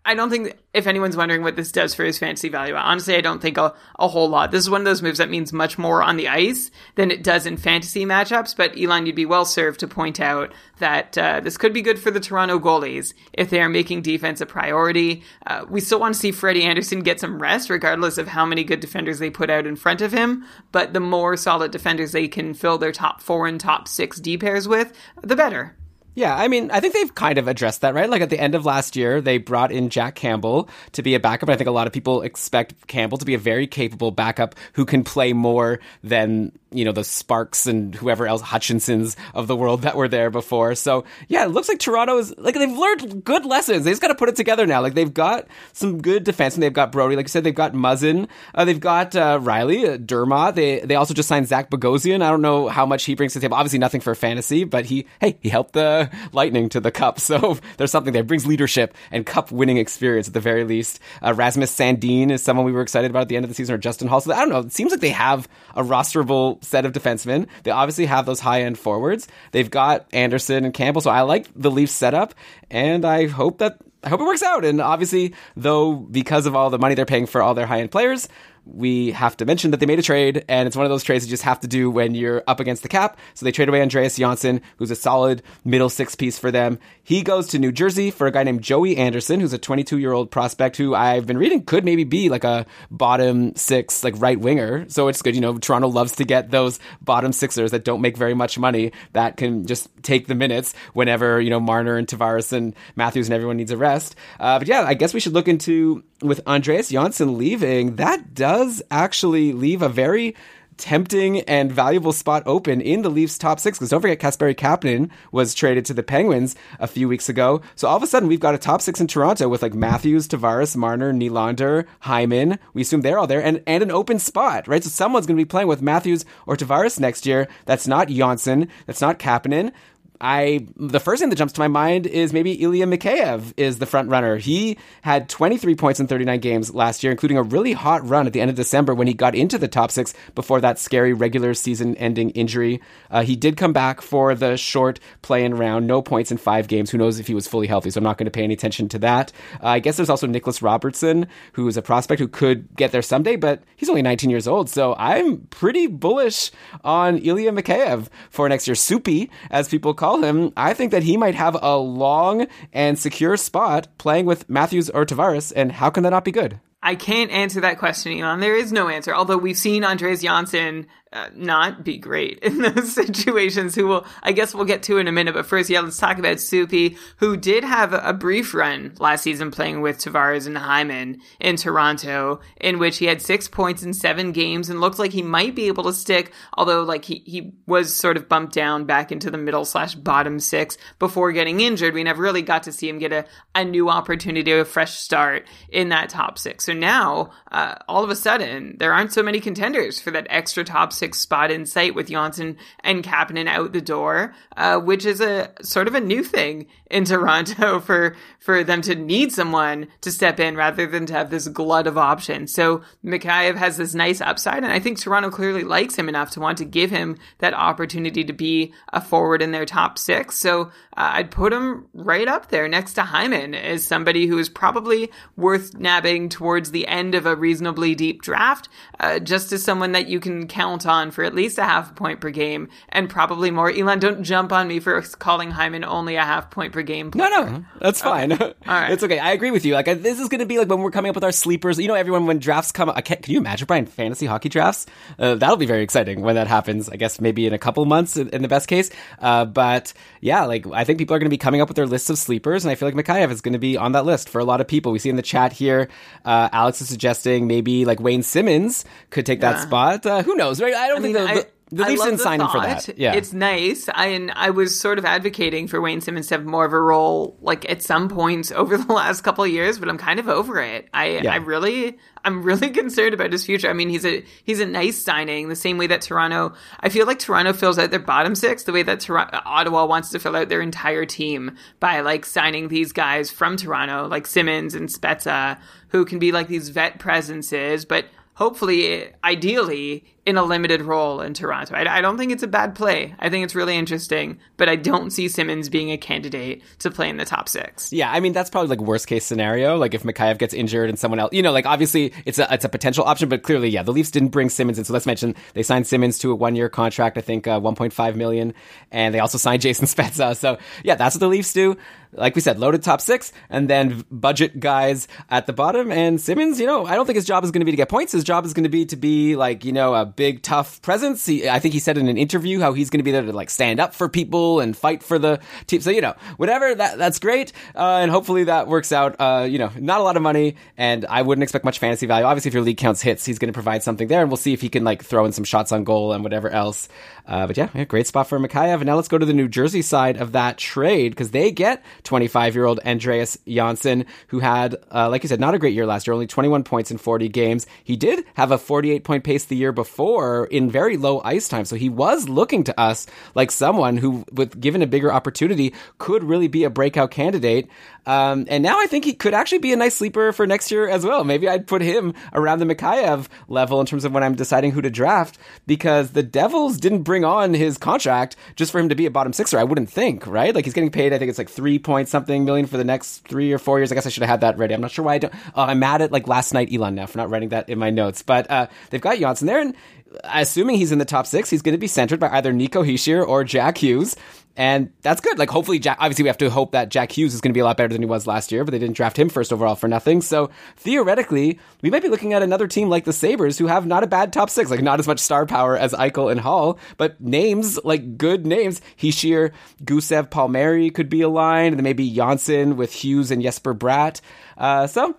I don't think if anyone's wondering what this does for his fantasy value, honestly, I don't think a, a whole lot. This is one of those moves that means much more on the ice than it does in fantasy matchups. But Elon, you'd be well served to point out that uh, this could be good for the Toronto goalies if they are making defense a priority. Uh, we still want to see Freddie Andersen get some rest, regardless of how many good defenders they put out in front of him. But the more solid defenders they can fill their top four and top six D pairs with, the better. Yeah, I mean, I think they've kind of addressed that, right? Like at the end of last year, they brought in Jack Campbell to be a backup. I think a lot of people expect Campbell to be a very capable backup who can play more than, you know, the Sparks and whoever else, Hutchinsons of the world that were there before. So, yeah, it looks like Toronto is, like, they've learned good lessons. They just got to put it together now. Like, they've got some good defense, and they've got Brodie. Like you said, they've got Muzzin. Uh, they've got uh, Rielly, uh, Dermott. They, they also just signed Zach Bogosian. I don't know how much he brings to the table. Obviously, nothing for fantasy, but he, hey, he helped the Lightning to the Cup. So there's something there. Brings leadership and Cup winning experience at the very least. Uh, Rasmus Sandin is someone we were excited about at the end of the season, or Justin Holl. So I don't know. It seems like they have a rosterable set of defensemen. They obviously have those high end forwards. They've got Andersen and Campbell. So I like the Leafs setup, and I hope that I hope it works out. And obviously, though, because of all the money they're paying for all their high end players, we have to mention that they made a trade, and it's one of those trades you just have to do when you're up against the cap. So they trade away Andreas Johnsson, who's a solid middle six piece for them. He goes to New Jersey for a guy named Joey Anderson, who's a 22 year old prospect who I've been reading could maybe be like a bottom six, like right winger. So it's good. You know, Toronto loves to get those bottom sixers that don't make very much money that can just take the minutes whenever, you know, Marner and Tavares and Matthews and everyone needs a rest. Uh, but yeah, I guess we should look into with Andreas Johnsson leaving, that does actually leave a very tempting and valuable spot open in the Leafs top six. Because don't forget, Kasperi Kapanen was traded to the Penguins a few weeks ago. So all of a sudden, we've got a top six in Toronto with like Matthews, Tavares, Marner, Nylander, Hyman. We assume they're all there, and and an open spot, right? So someone's going to be playing with Matthews or Tavares next year. That's not Johnsson. That's not Kapanen. I the first thing that jumps to my mind is maybe Ilya Mikheyev is the front runner. He had 23 points in 39 games last year, including a really hot run at the end of December when he got into the top six before that scary regular season ending injury. Uh, he did come back for the short play-in round, no points in five games. Who knows if he was fully healthy? So I'm not going to pay any attention to that. Uh, I guess there's also Nicholas Robertson, who is a prospect who could get there someday, but he's only 19 years old. So I'm pretty bullish on Ilya Mikheyev for next year. Soupy, as people call him, I think that he might have a long and secure spot playing with Matthews or Tavares, and how can that not be good? I can't answer that question, Elon. There is no answer. Although we've seen Andres Johnsson uh, not be great in those situations, who will, I guess we'll get to in a minute. But first, yeah, let's talk about Soupy, who did have a brief run last season playing with Tavares and Hyman in Toronto, in which he had six points in seven games and looked like he might be able to stick, although like he, he was sort of bumped down back into the middle slash bottom six before getting injured. We never really got to see him get a, a new opportunity, a fresh start in that top six. So now, uh, all of a sudden, there aren't so many contenders for that extra top six spot in sight with Johnsson and Kapanen out the door, uh, which is a sort of a new thing in Toronto for for them to need someone to step in rather than to have this glut of options. So Mikheyev has this nice upside, and I think Toronto clearly likes him enough to want to give him that opportunity to be a forward in their top six. So uh, I'd put him right up there next to Hyman as somebody who is probably worth nabbing towards the end of a reasonably deep draft, uh, just as someone that you can count on for at least a half point per game and probably more. Elon, don't jump on me for calling Hyman only a half point per game. No, no, that's fine. All right. It's okay. I agree with you. Like this is going to be like when we're coming up with our sleepers. You know, everyone when drafts come. I can't, can you imagine Brian fantasy hockey drafts? Uh, that'll be very exciting when that happens. I guess maybe in a couple months in, in the best case. Uh, but yeah, like I think people are going to be coming up with their lists of sleepers, and I feel like Mikheyev is going to be on that list for a lot of people. We see in the chat here, uh, Alex is suggesting maybe like Wayne Simmons could take that spot. Uh, who knows? Right? I don't I think mean, the, the- The Leafs didn't the sign him for that. Yeah. It's nice. I and I was sort of advocating for Wayne Simmons to have more of a role, like at some points over the last couple of years, but I'm kind of over it. I Yeah. I really I'm really concerned about his future. I mean, he's a he's a nice signing, the same way that Toronto. I feel like Toronto fills out their bottom six the way that Toronto, Ottawa wants to fill out their entire team by like signing these guys from Toronto, like Simmons and Spezza, who can be like these vet presences, but hopefully, ideally, in a limited role in Toronto. I, I don't think it's a bad play. I think it's really interesting, but I don't see Simmons being a candidate to play in the top six. Yeah, I mean that's probably like worst case scenario. Like if Mikheyev gets injured and someone else, you know, like obviously it's a it's a potential option, but clearly, yeah, the Leafs didn't bring Simmons in. So let's mention they signed Simmons to a one year contract, I think uh, 1.5 million, and they also signed Jason Spezza. So yeah, that's what the Leafs do. Like we said, loaded top six, and then budget guys at the bottom. And Simmons, you know, I don't think his job is going to be to get points. His job is going to be to be like you know a big tough presence. He, I think he said in an interview how he's going to be there to like stand up for people and fight for the team. So you know, whatever that that's great, uh, and hopefully that works out. Uh, you know, not a lot of money, and I wouldn't expect much fantasy value. Obviously, if your league counts hits, he's going to provide something there, and we'll see if he can like throw in some shots on goal and whatever else. Uh, but yeah, yeah, great spot for Mikheyev. And now let's go to the New Jersey side of that trade because they get 25 year old Andreas Johnsson, who had, uh, like you said, not a great year last year, only 21 points in 40 games. He did have a 48 point pace the year before in very low ice time. So he was looking to us like someone who, with given a bigger opportunity, could really be a breakout candidate. Um, and now I think he could actually be a nice sleeper for next year as well. Maybe I'd put him around the Mikheyev level in terms of when I'm deciding who to draft because the Devils didn't bring on his contract just for him to be a bottom sixer. I wouldn't think, right? Like he's getting paid, I think it's like three point something million for the next three or four years. I guess I should have had that ready. I'm not sure why I don't. Uh, I'm mad at like last night Elon now for not writing that in my notes. But uh, they've got Johnsson there, and assuming he's in the top six, he's going to be centered by either Nico Hischier or Jack Hughes. And that's good. Like, hopefully, Jack, obviously, we have to hope that Jack Hughes is going to be a lot better than he was last year, but they didn't draft him first overall for nothing. So, theoretically, we might be looking at another team like the Sabres who have not a bad top six, like, not as much star power as Eichel and Hall, but names, like, good names. Hischier, Gusev, Palmieri could be aligned, and then maybe Johnsson with Hughes and Jesper Bratt. Uh, so,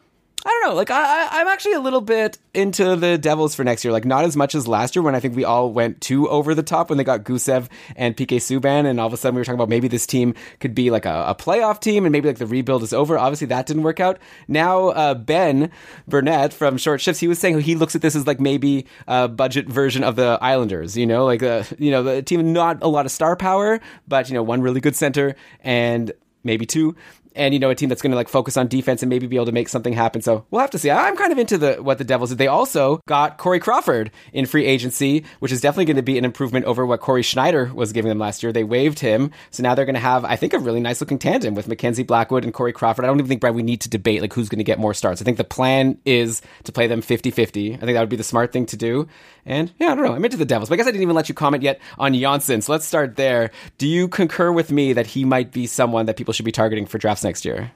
I don't know. Like I, I'm actually a little bit into the Devils for next year. Like not as much as last year when I think we all went too over the top when they got Gusev and PK Subban, and all of a sudden we were talking about maybe this team could be like a, a playoff team, and maybe like the rebuild is over. Obviously that didn't work out. Now uh, Ben Burnett from Short Shifts, he was saying he looks at this as like maybe a budget version of the Islanders. You know, like a you know the team not a lot of star power, but you know one really good center and maybe two and you know a team that's going to like focus on defense and maybe be able to make something happen. So we'll have to see. I'm kind of into the what the Devils did. They also got Corey Crawford in free agency, which is definitely going to be an improvement over what Cory Schneider was giving them last year. They waived him, so now they're going to have I think a really nice looking tandem with Mackenzie Blackwood and Corey Crawford. I don't even think Brad we need to debate like who's going to get more starts. I think the plan is to play them 50-50. I think that would be the smart thing to do. And yeah, I don't know. I'm into the Devils, but I guess I didn't even let you comment yet on Johnsson. So let's start there. Do you concur with me that he might be someone that people should be targeting for drafts next year?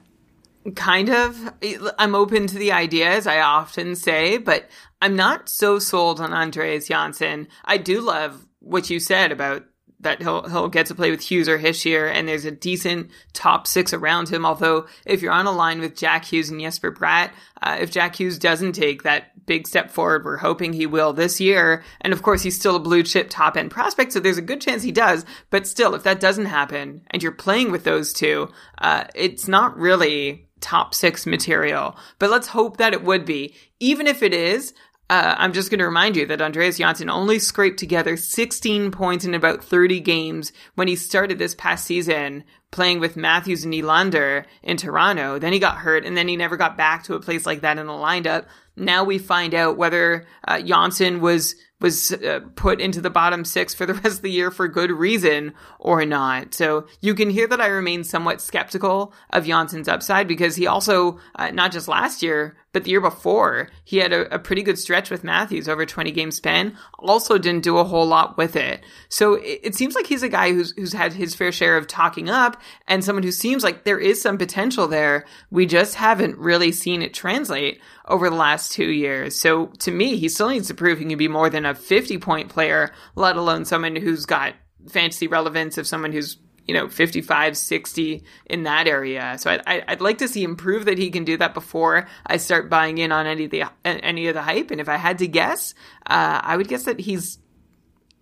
Kind of. I'm open to the idea, as I often say, but I'm not so sold on Andreas Johnsson. I do love what you said about that he'll he'll get to play with Hughes or Hischier, and there's a decent top six around him. Although if you're on a line with Jack Hughes and Jesper Bratt, uh, if Jack Hughes doesn't take that big step forward, we're hoping he will this year. And of course, he's still a blue chip top end prospect, so there's a good chance he does. But still, if that doesn't happen, and you're playing with those two, uh, it's not really top six material. But let's hope that it would be. Even if it is, uh, I'm just going to remind you that Andreas Johnsson only scraped together 16 points in about 30 games when he started this past season playing with Matthews and Nylander in Toronto. Then he got hurt, and then he never got back to a place like that in the lineup. Now we find out whether uh, Johnsson was was uh, put into the bottom six for the rest of the year for good reason or not. So you can hear that I remain somewhat skeptical of Johnsson's upside because he also, uh, not just last year, but the year before, he had a, a, pretty good stretch with Matthews over 20 game span. Also didn't do a whole lot with it. So it, it seems like he's a guy who's, who's had his fair share of talking up and someone who seems like there is some potential there. We just haven't really seen it translate over the last two years. So to me, he still needs to prove he can be more than a 50 point player, let alone someone who's got fantasy relevance of someone who's you know 55 60 in that area so I, i'd like to see him prove that he can do that before i start buying in on any of the any of the hype and if i had to guess uh, i would guess that he's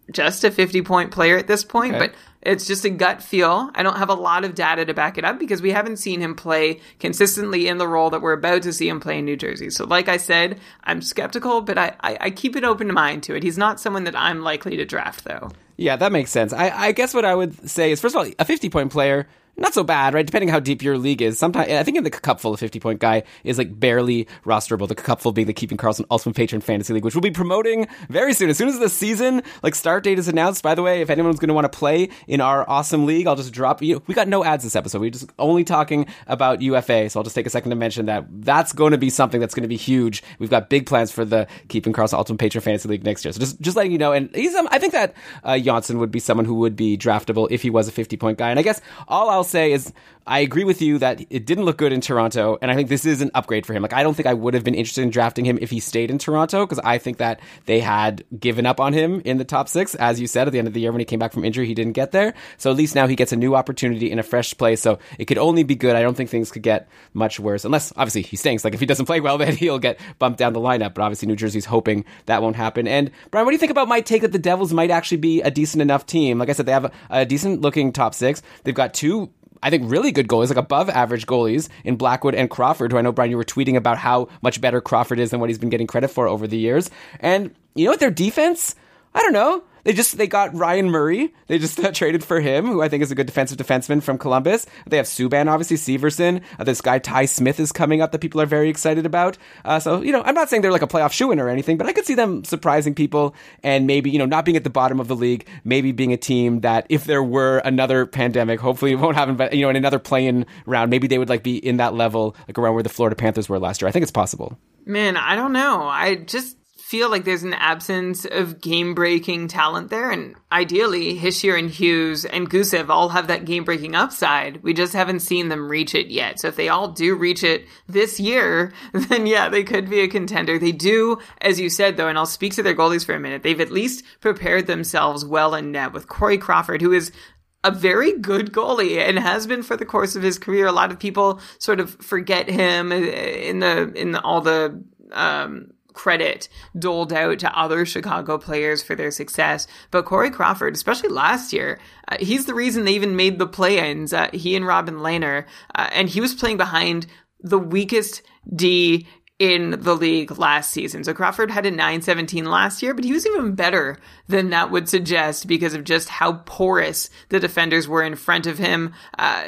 just a 50 point player at this point, Okay. but it's just a gut feel. I don't have a lot of data to back it up because we haven't seen him play consistently in the role that we're about to see him play in New Jersey. So, like I said, I'm skeptical, but I, I, I keep an open mind to it. He's not someone that I'm likely to draft, though. Yeah, that makes sense. I, I guess what I would say is, first of all, a 50 point player, not so bad, right? Depending how deep your league is. Sometimes, I think in the cupful, a 50 point guy is like barely rosterable. The cupful being the Keeping Karlsson Ultimate Patron Fantasy League, which we'll be promoting very soon. As soon as the season, like start date is announced, by the way, if anyone's going to want to play in our awesome league, I'll just drop you. We got no ads this episode. We're just only talking about UFA. So I'll just take a second to mention that that's going to be something that's going to be huge. We've got big plans for the Keeping Karlsson Ultimate Patron Fantasy League next year. So just, just letting you know. And he's, um, I think that, uh, Johnsson would be someone who would be draftable if he was a 50 point guy. And I guess all I'll say is, I agree with you that it didn't look good in Toronto, and I think this is an upgrade for him. Like, I don't think I would have been interested in drafting him if he stayed in Toronto, because I think that they had given up on him in the top six. As you said, at the end of the year when he came back from injury, he didn't get there. So at least now he gets a new opportunity in a fresh place. So it could only be good. I don't think things could get much worse, unless obviously he stinks. Like, if he doesn't play well, then he'll get bumped down the lineup. But obviously, New Jersey's hoping that won't happen. And Brian, what do you think about my take that the Devils might actually be a decent enough team? Like I said, they have a, a decent looking top six. They've got two I think really good goalies, like above average goalies in Blackwood and Crawford, who I know, Brian, you were tweeting about how much better Crawford is than what he's been getting credit for over the years. And you know what? Their defense, I don't know. They just they got Ryan Murray. They just uh, traded for him, who I think is a good defensive defenseman from Columbus. They have Subban, obviously Severson. Uh, this guy Ty Smith is coming up that people are very excited about. Uh, so you know, I'm not saying they're like a playoff shoe in or anything, but I could see them surprising people and maybe you know not being at the bottom of the league, maybe being a team that if there were another pandemic, hopefully it won't happen, but you know in another playing round, maybe they would like be in that level, like around where the Florida Panthers were last year. I think it's possible. Man, I don't know. I just feel like there's an absence of game breaking talent there. And ideally, Hischier and Hughes and Gusev all have that game breaking upside. We just haven't seen them reach it yet. So if they all do reach it this year, then yeah, they could be a contender. They do, as you said though, and I'll speak to their goalies for a minute, they've at least prepared themselves well in net with Corey Crawford, who is a very good goalie and has been for the course of his career. A lot of people sort of forget him in the in all the um, credit doled out to other Chicago players for their success. But Corey Crawford, especially last year, uh, he's the reason they even made the play-ins. Uh, he and Robin Lehner, uh, and he was playing behind the weakest D in the league last season. So Crawford had a 917 last year, but he was even better than that would suggest because of just how porous the defenders were in front of him. Uh,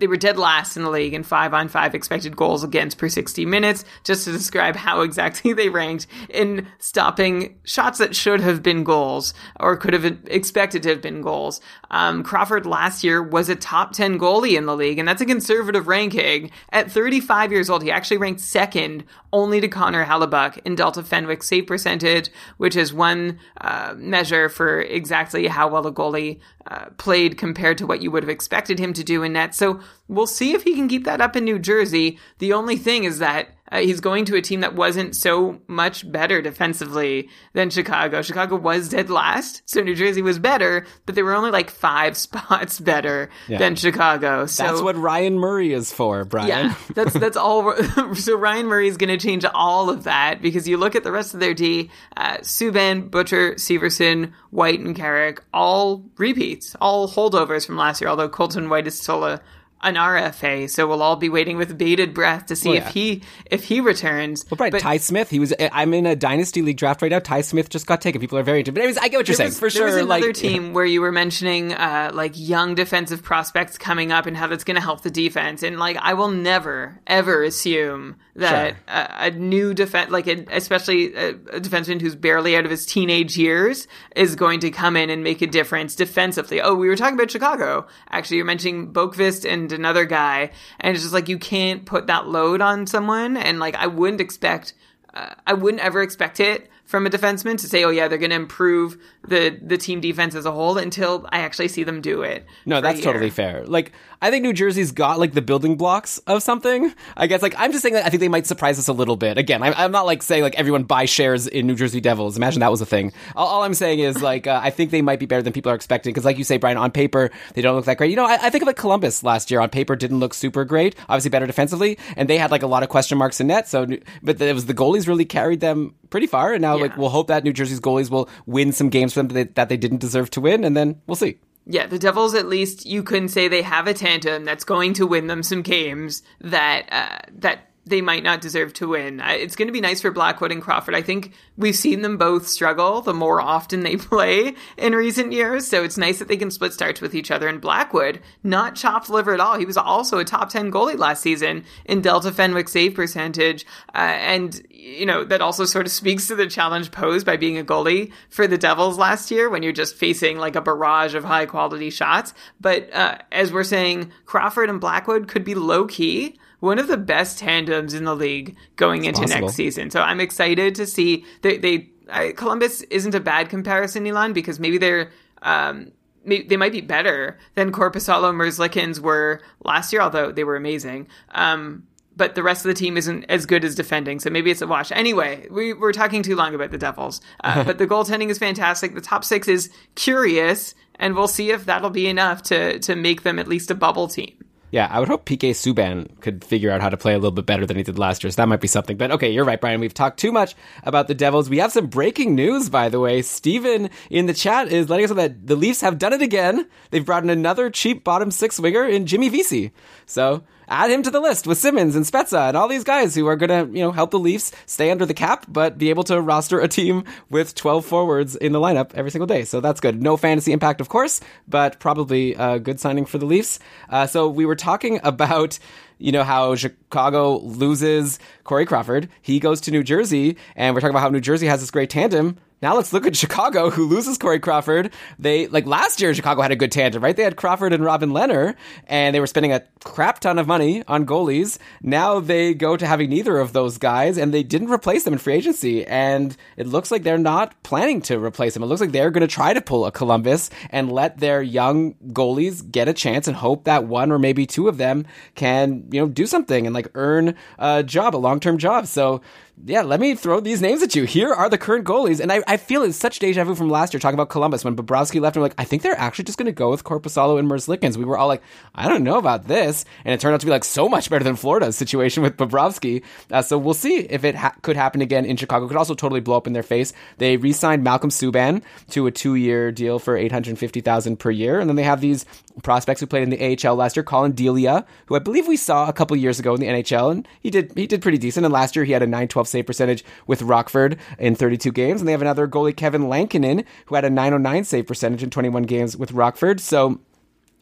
they were dead last in the league in five on five expected goals against per 60 minutes, just to describe how exactly they ranked in stopping shots that should have been goals or could have expected to have been goals. Um, Crawford last year was a top 10 goalie in the league, and that's a conservative ranking. At 35 years old, he actually ranked second only to Connor Hellebuyck in Delta Fenwick save percentage, which is one uh, measure for exactly how well a goalie uh, played compared to what you would have expected him to do in net. So we'll see if he can keep that up in New Jersey. The only thing is that uh, he's going to a team that wasn't so much better defensively than Chicago. Chicago was dead last, so New Jersey was better, but they were only like five spots better than Chicago. So That's what Ryan Murray is for, Brian. yeah, that's that's all. so Ryan Murray is going to change all of that because you look at the rest of their D: uh, Subban, Butcher, Severson, White, and Carrick, all repeats, all holdovers from last year. Although Colton White is still a an RFA, so we'll all be waiting with bated breath to see Well, if he if he returns. Well, right, But- Ty Smith. He was. I'm in a dynasty league draft right now. Ty Smith just got taken. People are very into. But anyways, I get what you're saying was, for there sure. was another like team where you were mentioning uh, like young defensive prospects coming up and how that's going to help the defense. And like, I will never ever assume that Sure. a, a new defense, like a, especially a, a defenseman who's barely out of his teenage years, is going to come in and make a difference defensively. Oh, we were talking about Chicago. Actually, you're mentioning Boqvist and another guy, and it's just like you can't put that load on someone. And like, I wouldn't expect uh, I wouldn't ever expect it from a defenseman to say, "Oh yeah, they're going to improve the the team defense as a whole," until I actually see them do it. No, that's totally fair. Like, I think New Jersey's got like the building blocks of something. I guess like I'm just saying that I think they might surprise us a little bit. Again, I'm, I'm not like saying like everyone buy shares in New Jersey Devils. Imagine that was a thing. All, all I'm saying is like uh, I think they might be better than people are expecting because, like you say, Brian, on paper they don't look that great. You know, I, I think of like Columbus last year on paper didn't look super great. Obviously better defensively, and they had like a lot of question marks in net. So, but it was the goalies really carried them pretty far, and now like we'll hope that New Jersey's goalies will win some games for them that they, that they didn't deserve to win, and then we'll see. Yeah, the Devils at least you can say they have a tandem that's going to win them some games that uh, that they might not deserve to win. It's going to be nice for Blackwood and Crawford. I think we've seen them both struggle the more often they play in recent years. So it's nice that they can split starts with each other. And Blackwood, not chopped liver at all. He was also a top 10 goalie last season in Delta Fenwick save percentage. Uh, and, you know, that also sort of speaks to the challenge posed by being a goalie for the Devils last year when you're just facing like a barrage of high quality shots. But uh, as we're saying, Crawford and Blackwood could be low key one of the best tandems in the league going into possible. next season. So I'm excited to see they, they I, Columbus isn't a bad comparison, Elon, because maybe they're um, may, they might be better than Korpisalo Merzlikins were last year, although they were amazing. Um, but the rest of the team isn't as good as defending, so maybe it's a wash. Anyway, we, we're talking too long about the Devils, uh, but the goaltending is fantastic. The top six is curious, and we'll see if that'll be enough to to make them at least a bubble team. Yeah, I would hope PK Subban could figure out how to play a little bit better than he did last year. So that might be something. But okay, you're right, Brian. We've talked too much about the Devils. We have some breaking news, by the way. Steven in the chat is letting us know that the Leafs have done it again. They've brought in another cheap bottom six winger in Jimmy Vesey. So add him to the list with Simmons and Spezza and all these guys who are going to, you know, help the Leafs stay under the cap, but be able to roster a team with 12 forwards in the lineup every single day. So that's good. No fantasy impact, of course, but probably a good signing for the Leafs. Uh, so we were talking about you know how Chicago loses Corey Crawford. He goes to New Jersey, and we're talking about how New Jersey has this great tandem. Now let's look at Chicago, who loses Corey Crawford. They like last year, Chicago had a good tandem, right? They had Crawford and Robin Lehner, and they were spending a crap ton of money on goalies. Now they go to having neither of those guys, and they didn't replace them in free agency. And it looks like they're not planning to replace them. It looks like they're going to try to pull a Columbus and let their young goalies get a chance and hope that one or maybe two of them can, you know, do something and like earn a job, a long term job. So yeah, let me throw these names at you. Here are the current goalies. And I, I feel it's such deja vu from last year talking about Columbus when Bobrovsky left. And we're like, I think they're actually just going to go with Korpisalo and Merzlikins. We were all like, I don't know about this. And it turned out to be like so much better than Florida's situation with Bobrovsky. Uh, so we'll see if it ha- could happen again in Chicago. Could also totally blow up in their face. They re signed Malcolm Subban to a two year deal for 850000 per year. And then they have these prospects who played in the AHL last year, Colin Delia, who I believe we saw a couple years ago in the NHL. And he did, he did pretty decent. And last year he had a 912 save percentage with Rockford in 32 games. And they have another goalie, Kevin Lankinen, who had a 909 save percentage in 21 games with Rockford. So,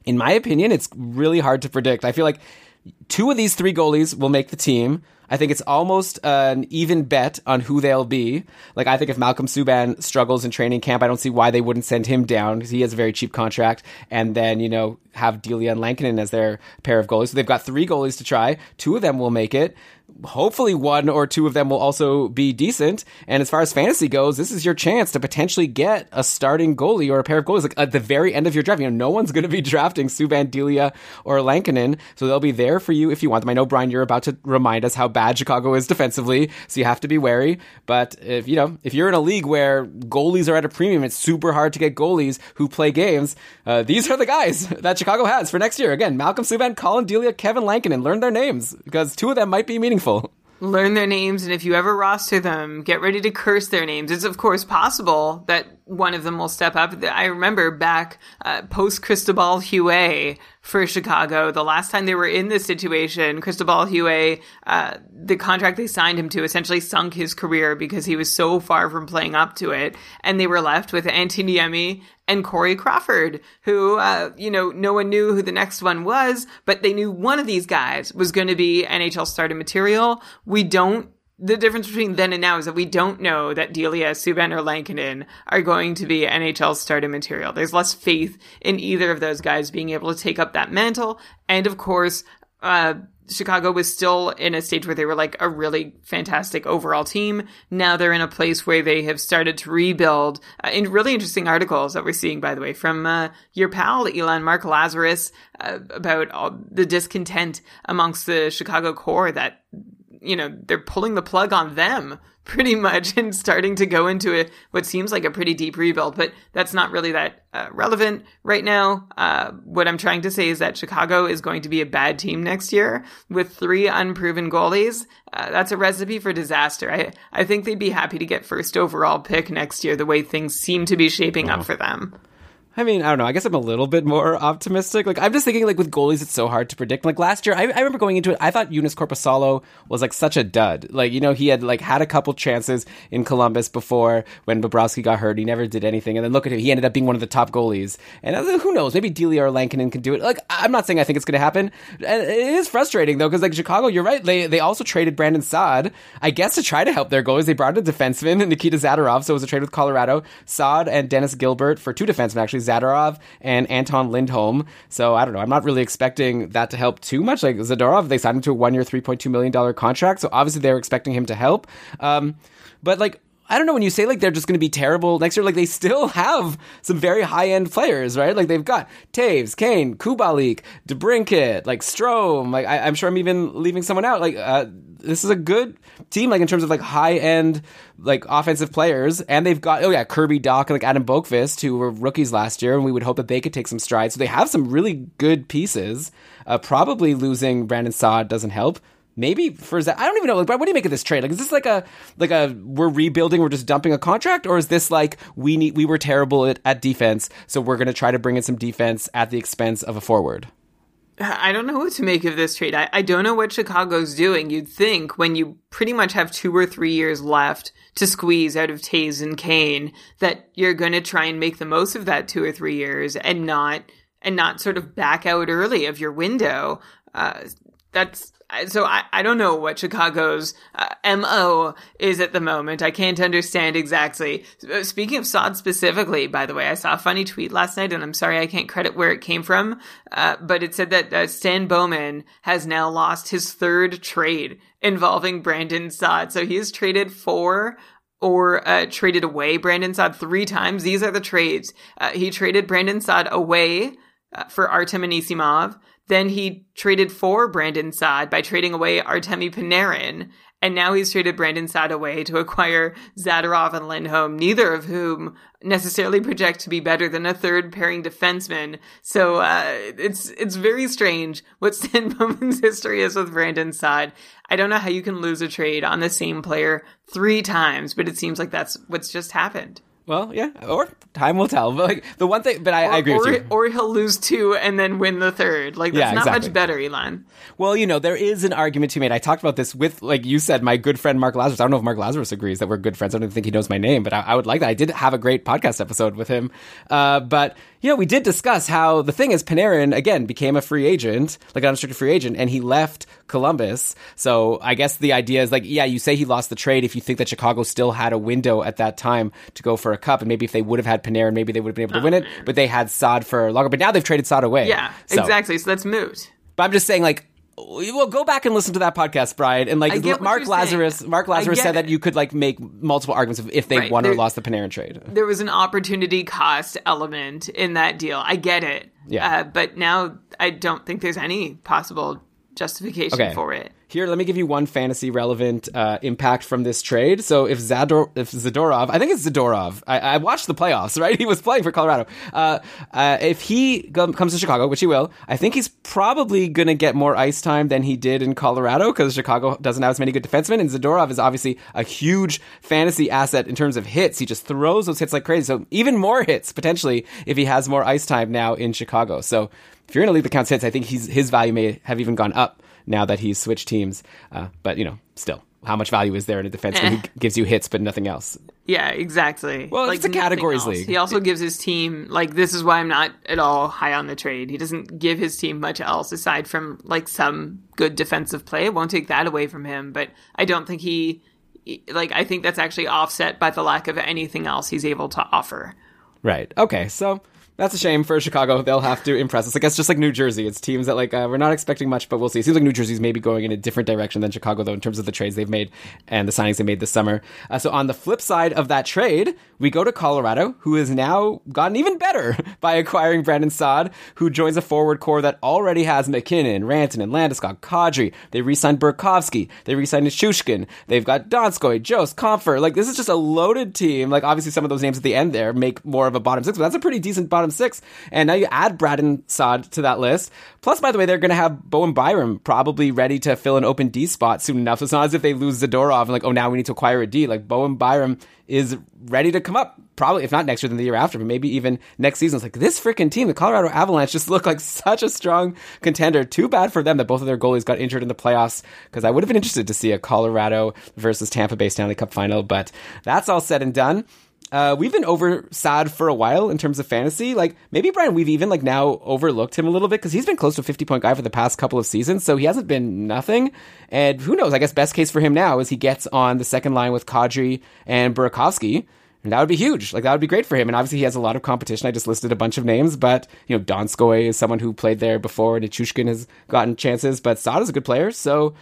in my opinion, it's really hard to predict. I feel like two of these three goalies will make the team. I think it's almost an even bet on who they'll be. Like, I think if Malcolm Subban struggles in training camp, I don't see why they wouldn't send him down because he has a very cheap contract. And then, you know, have Delia and Lankinen as their pair of goalies. So they've got three goalies to try. Two of them will make it. Hopefully, one or two of them will also be decent. And as far as fantasy goes, this is your chance to potentially get a starting goalie or a pair of goalies like at the very end of your draft. You know, no one's going to be drafting Subban, Delia, or Lankinen, so they'll be there for you if you want them. I know Brian, you're about to remind us how bad Chicago is defensively, so you have to be wary. But if you know, if you're in a league where goalies are at a premium, it's super hard to get goalies who play games. Uh, these are the guys that Chicago has for next year. Again, Malcolm Subban, Colin Delia, Kevin Lankinen. Learn their names because two of them might be meaningful. learn their names and if you ever roster them get ready to curse their names it's of course possible that one of them will step up i remember back uh, post Cristobal Huet for chicago the last time they were in this situation Cristobal Huet uh, the contract they signed him to essentially sunk his career because he was so far from playing up to it and they were left with Antti Niemi and Corey Crawford, who, uh, you know, no one knew who the next one was, but they knew one of these guys was going to be NHL starting material. We don't the difference between then and now is that we don't know that Delia, Subban, or Lankinen are going to be NHL starting material. There's less faith in either of those guys being able to take up that mantle. And of course, uh, Chicago was still in a stage where they were like a really fantastic overall team. Now they're in a place where they have started to rebuild. Uh, in really interesting articles that we're seeing, by the way, from uh, your pal Elon Mark Lazerus uh, about the discontent amongst the Chicago core that you know, they're pulling the plug on them pretty much and starting to go into a, what seems like a pretty deep rebuild, but that's not really that uh, relevant right now. Uh, what I'm trying to say is that Chicago is going to be a bad team next year with three unproven goalies. Uh, that's a recipe for disaster. I, I think they'd be happy to get first overall pick next year the way things seem to be shaping up for them. I mean, I don't know. I guess I'm a little bit more optimistic. Like, I'm just thinking, like, with goalies, it's so hard to predict. Like, last year, I, I remember going into it, I thought Joonas Korpisalo was, like, such a dud. Like, you know, he had, like, had a couple chances in Columbus before when Bobrovsky got hurt. He never did anything. And then look at him. He ended up being one of the top goalies. And like, who knows? Maybe Delia or Lankinen can do it. Like, I'm not saying I think it's going to happen. It is frustrating, though, because, like, Chicago, you're right. They, they also traded Brandon Saad, I guess, to try to help their goalies. They brought in a defenseman, Nikita Zadorov. So it was a trade with Colorado. Saad and Dennis Gilbert for two defensemen, actually. Zadorov and Anton Lindholm. So I don't know. I'm not really expecting that to help too much. Like Zadorov, they signed him to a one year, $3.2 million contract. So obviously they're expecting him to help. Um, but like, I don't know when you say like they're just going to be terrible next year. Like they still have some very high end players, right? Like they've got Toews, Kane, Kubalik, DeBrincat, like Strome. Like I, am sure I'm even leaving someone out. Like uh, this is a good team, like in terms of like high end like offensive players, and they've got oh yeah Kirby Dach and like Adam Boqvist who were rookies last year, and we would hope that they could take some strides. So they have some really good pieces. Uh, probably losing Brandon Saad doesn't help maybe for Zach. I don't even know. Like, what do you make of this trade? Like, is this like a like a we're rebuilding, we're just dumping a contract, or is this like we need we were terrible at, at defense, so we're going to try to bring in some defense at the expense of a forward? I don't know what to make of this trade. I, I don't know what Chicago's doing. You'd think when you pretty much have two or three years left to squeeze out of Toews and Kane that you're going to try and make the most of that two or three years and not and not sort of back out early of your window. Uh, that's so I, I don't know what Chicago's uh, MO is at the moment. I can't understand exactly. Speaking of Saad specifically, by the way, I saw a funny tweet last night and I'm sorry I can't credit where it came from, uh, but it said that uh, Stan Bowman has now lost his third trade involving Brandon Saad. So he has traded for or uh, traded away Brandon Saad three times. These are the trades. Uh, he traded Brandon Saad away uh, for Artem Anisimov. Then he traded for Brandon Saad by trading away Artemi Panarin. And now he's traded Brandon Saad away to acquire Zadorov and Lindholm, neither of whom necessarily project to be better than a third pairing defenseman. So uh, it's it's very strange what Stan Bowman's history is with Brandon Saad. I don't know how you can lose a trade on the same player three times, but it seems like that's what's just happened. Well, yeah, or time will tell. But like the one thing, but I, or, I agree or, with you. Or he'll lose two and then win the third. Like that's Yeah, not exactly. much better, Elon. Well, you know, there is an argument to be made. I talked about this with, like you said, my good friend Mark Lazerus. I don't know if Mark Lazerus agrees that we're good friends. I don't even think he knows my name, but I, I would like that. I did have a great podcast episode with him. Uh, but, you know, we did discuss how the thing is Panarin, again, became a free agent, like an unrestricted free agent, and he left Columbus. So I guess the idea is like, yeah, you say he lost the trade if you think that Chicago still had a window at that time to go for a cup. And maybe if they would have had Panarin, maybe they would have been able to win it, but they had Saad for longer. But now they've traded Saad away. Yeah, So- exactly. So that's moot. but I'm just saying, like, well, go back and listen to that podcast, Brian. And like, Mark saying. Lazerus, Mark Lazerus said that you could like make multiple arguments of if they Right, won or lost the Panarin trade. There was an opportunity cost element in that deal. I get it. Yeah. Uh, but now I don't think there's any possible justification Okay. for it. Here, let me give you one fantasy relevant uh, impact from this trade. So, if Zador, if Zadorov, I think it's Zadorov. I, I watched the playoffs, right? He was playing for Colorado. Uh, uh, if he comes to Chicago, which he will, I think he's probably going to get more ice time than he did in Colorado because Chicago doesn't have as many good defensemen. And Zadorov is obviously a huge fantasy asset in terms of hits. He just throws those hits like crazy. So, even more hits potentially if he has more ice time now in Chicago. So, if you're in a league that counts hits, I think he's, his value may have even gone up now that he's switched teams. Uh, but you know, still, how much value is there in a defenseman who g- gives you hits but nothing else? Yeah, exactly. Well, it's a categories else. league. He also gives his team like this is why I'm not at all high on the trade. He doesn't give his team much else aside from like some good defensive play. It won't take that away from him, but I don't think he like I think that's actually offset by the lack of anything else he's able to offer. Right. Okay. So That's a shame for Chicago. They'll have to impress us. I guess just like New Jersey, it's teams that like uh, we're not expecting much, but we'll see. It seems like New Jersey's maybe going in a different direction than Chicago, though, in terms of the trades they've made and the signings they made this summer. Uh, so on the flip side of that trade, we go to Colorado, who has now gotten even better by acquiring Brandon Saad, who joins a forward core that already has MacKinnon, Rantanen, Landeskog, Kadri. They re-signed Burakovsky. They re-signed Shushkin. They've got Donskoy, Jost, Comfort. Like this is just a loaded team. Like obviously some of those names at the end there make more of a bottom six, but that's a pretty decent bottom six. And now you add Brandon Saad to that list. Plus, by the way, they're going to have Bowen Byram probably ready to fill an open D spot soon enough. It's not as if they lose Zadorov and like, oh, now we need to acquire a D. Like Bowen Byram is ready to come up. Probably, if not next year, then the year after, but maybe even next season. It's like this freaking team, the Colorado Avalanche, just look like such a strong contender. Too bad for them that both of their goalies got injured in the playoffs because I would have been interested to see a Colorado versus Tampa Bay Stanley Cup final. But that's all said and done uh, we've been over Saad for a while in terms of fantasy. Like maybe Brian, we've even like now overlooked him a little bit because he's been close to a 50 point guy for the past couple of seasons. So he hasn't been nothing. And who knows? I guess best case for him now is he gets on the second line with Kadri and Burakovsky. And that would be huge. Like that would be great for him. And obviously he has a lot of competition. I just listed a bunch of names, but you know, Donskoy is someone who played there before. and Nichushkin has gotten chances, but Saad is a good player. So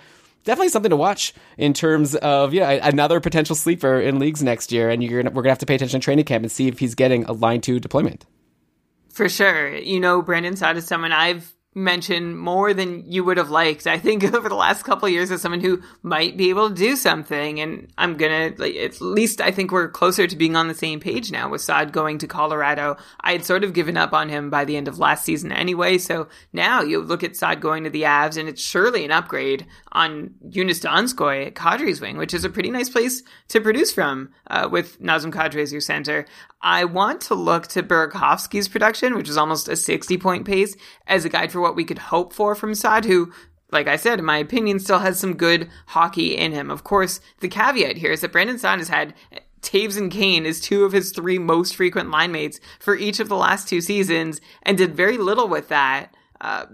definitely something to watch in terms of yeah another potential sleeper in leagues next year, and gonna, we're gonna have to pay attention to training camp and see if he's getting a line two deployment. For sure, you know Brandon Saad is someone I've mentioned more than you would have liked. I think over the last couple years as someone who might be able to do something, and I'm gonna like at least I think we're closer to being on the same page now with Saad going to Colorado. I had sort of given up on him by the end of last season anyway, so now you look at Saad going to the Avs, and it's surely an upgrade on Joonas Donskoy at Kadri's wing, which is a pretty nice place to produce from uh, with Nazem Kadri as your center. I want to look to Burakovsky's production, which is almost a 60 point pace, as a guide for what we could hope for from Saad, who, like I said, in my opinion, still has some good hockey in him. Of course, the caveat here is that Brandon Saad has had Toews and Kane as two of his three most frequent line mates for each of the last two seasons and did very little with that. Uh,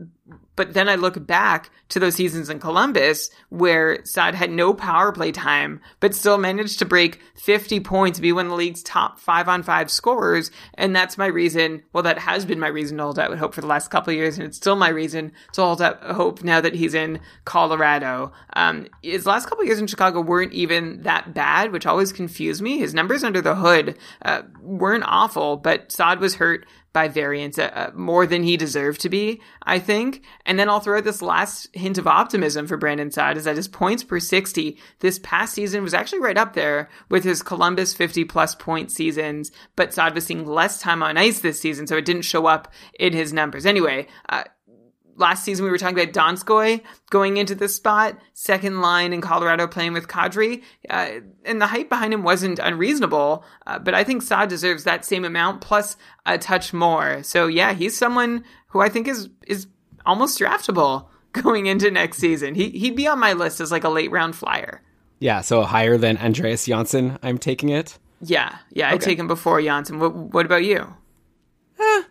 but then I look back to those seasons in Columbus where Saad had no power play time, but still managed to break 50 points, be one of the league's top five on five scorers. And that's my reason. Well, that has been my reason to hold out hope for the last couple years. And it's still my reason to hold out hope now that he's in Colorado. Um, his last couple years in Chicago weren't even that bad, which always confused me. His numbers under the hood uh, weren't awful, but Saad was hurt by variance uh, uh, more than he deserved to be, I think. And then I'll throw this last hint of optimism for Brandon Saad is that his points per 60 this past season was actually right up there with his Columbus 50 plus point seasons, but Saad was seeing less time on ice this season, so it didn't show up in his numbers. Anyway, uh, last season we were talking about Donskoy going into this spot, second line in Colorado playing with Kadri, uh, and the hype behind him wasn't unreasonable. Uh, but I think Saad deserves that same amount plus a touch more. So yeah, he's someone who I think is is almost draftable going into next season. He he'd be on my list as like a late round flyer. Yeah, so higher than Andreas Johnsson, I'm taking it. Yeah, yeah, I'd take him before Johnsson. What, what about you? Eh,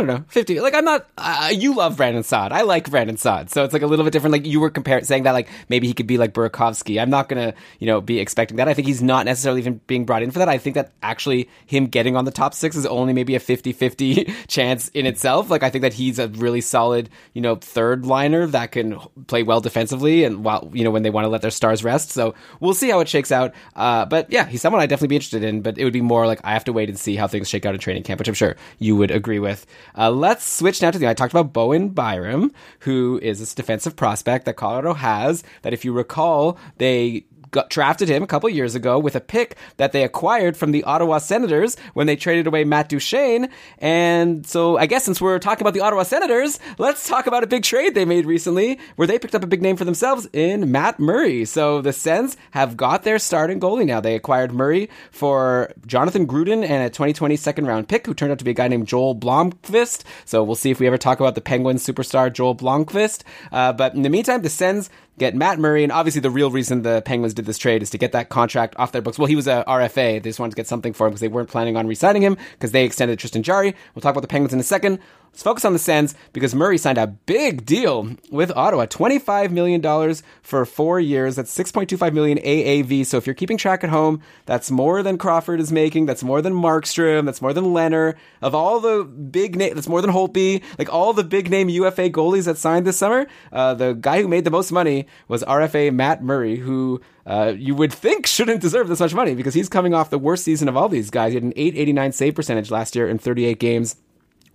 I don't know, 50. Like, I'm not, uh, you love Brandon Saad. I like Brandon Saad. So it's like a little bit different. Like, you were comparing, saying that, like, maybe he could be like Burakovsky. I'm not going to, you know, be expecting that. I think he's not necessarily even being brought in for that. I think that actually him getting on the top six is only maybe a 50 50 chance in itself. Like, I think that he's a really solid, you know, third liner that can play well defensively and while, you know, when they want to let their stars rest. So we'll see how it shakes out. Uh, but yeah, he's someone I'd definitely be interested in, but it would be more like I have to wait and see how things shake out in training camp, which I'm sure you would agree with. Uh, let's switch now to the. I talked about Bowen Byram, who is this defensive prospect that Colorado has. That, if you recall, they got drafted him a couple years ago with a pick that they acquired from the Ottawa Senators when they traded away Matt Duchene. And so I guess since we're talking about the Ottawa Senators, let's talk about a big trade they made recently where they picked up a big name for themselves in Matt Murray. So the Sens have got their starting goalie now. They acquired Murray for Jonathan Gruden and a 2020 second round pick who turned out to be a guy named Joel Blomqvist. So we'll see if we ever talk about the Penguins superstar Joel Blomqvist. Uh, but in the meantime, the Sens get Matt Murray, and obviously the real reason the Penguins did this trade is to get that contract off their books. Well, he was a RFA; they just wanted to get something for him because they weren't planning on re-signing him because they extended Tristan Jarry. We'll talk about the Penguins in a second. Let's focus on the Sens because Murray signed a big deal with Ottawa. $25 million for four years. That's 6.25 million AAV. So if you're keeping track at home, that's more than Crawford is making. That's more than Markstrom. That's more than Lehner. Of all the big name, that's more than Holtby. Like all the big name UFA goalies that signed this summer, uh, the guy who made the most money was RFA Matt Murray, who uh, you would think shouldn't deserve this much money because he's coming off the worst season of all these guys. He had an 889 save percentage last year in 38 games.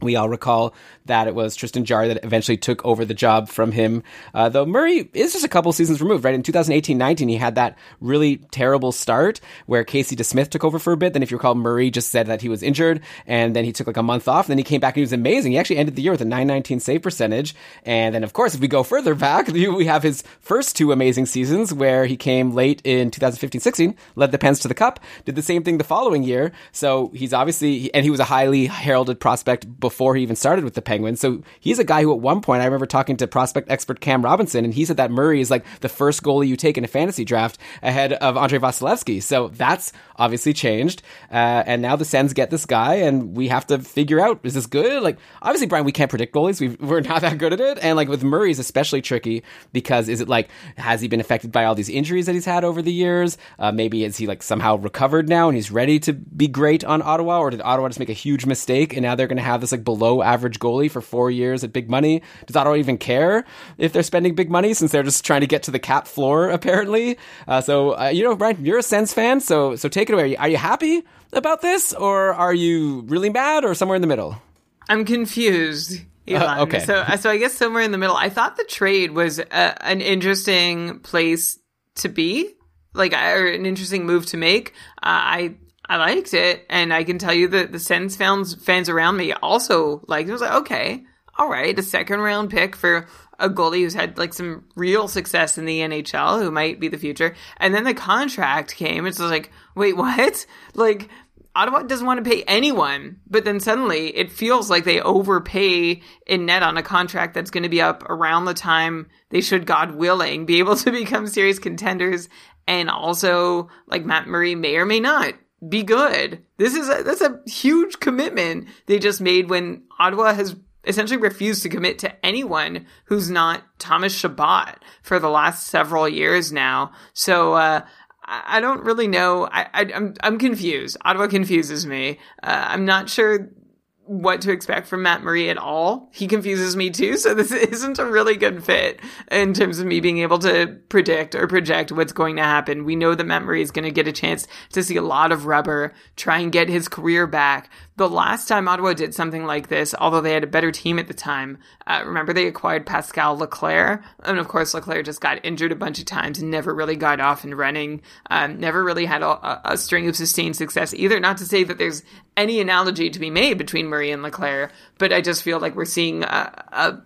We all recall that it was Tristan Jarry that eventually took over the job from him. Uh, though Murray is just a couple seasons removed, right? In 2018-19, he had that really terrible start where Casey DeSmith took over for a bit. Then if you recall, Murray just said that he was injured and then he took like a month off. And then he came back and he was amazing. He actually ended the year with a 919 save percentage. And then of course, if we go further back, we have his first two amazing seasons where he came late in 2015-16, led the Pens to the Cup, did the same thing the following year. So he's obviously, and he was a highly heralded prospect before he even started with the Penguins. So he's a guy who at one point I remember talking to prospect expert Cam Robinson, and he said that Murray is like the first goalie you take in a fantasy draft ahead of Andrei Vasilevskiy. So that's obviously changed, uh, and now the Sens get this guy, and we have to figure out is this good? Like obviously, Brian, we can't predict goalies. we we're not that good at it, and like with Murray is especially tricky because is it like has he been affected by all these injuries that he's had over the years? Uh, maybe is he like somehow recovered now and he's ready to be great on Ottawa, or did Ottawa just make a huge mistake and now they're going to have this like below average goalie for four years at big money? Does Ottawa even care if they're spending big money since they're just trying to get to the cap floor apparently? Uh, so uh, you know, Brian, you're a Sens fan, so so take it away. Are you, happy about this, or are you really mad, or somewhere in the middle? I'm confused. Elon. okay. So, so I guess somewhere in the middle. I thought the trade was a, an interesting place to be, like, or an interesting move to make. Uh, I I liked it, and I can tell you that the Sens fans fans around me also liked it. I was like, okay, all right, a second round pick for a goalie who's had like some real success in the NHL, who might be the future. And then the contract came. It's like, wait, what? Like Ottawa doesn't want to pay anyone, but then suddenly it feels like they overpay in net on a contract that's going to be up around the time they should, God willing, be able to become serious contenders. And also, like Matt Murray may or may not be good. This is a, that's a huge commitment they just made when Ottawa has essentially refused to commit to anyone who's not Thomas Chabot for the last several years now. So, uh, I don't really know. I, I, am I'm, I'm confused. Ottawa confuses me. Uh, I'm not sure what to expect from Matt Murray at all. He confuses me too. So this isn't a really good fit in terms of me being able to predict or project what's going to happen. We know that Matt is going to get a chance to see a lot of rubber, try and get his career back. The last time Ottawa did something like this, although they had a better team at the time, uh, remember they acquired Pascal Leclaire, and of course Leclaire just got injured a bunch of times and never really got off and running. Um, never really had a, a, string of sustained success either. Not to say that there's any analogy to be made between Murray and Leclaire, but I just feel like we're seeing a, a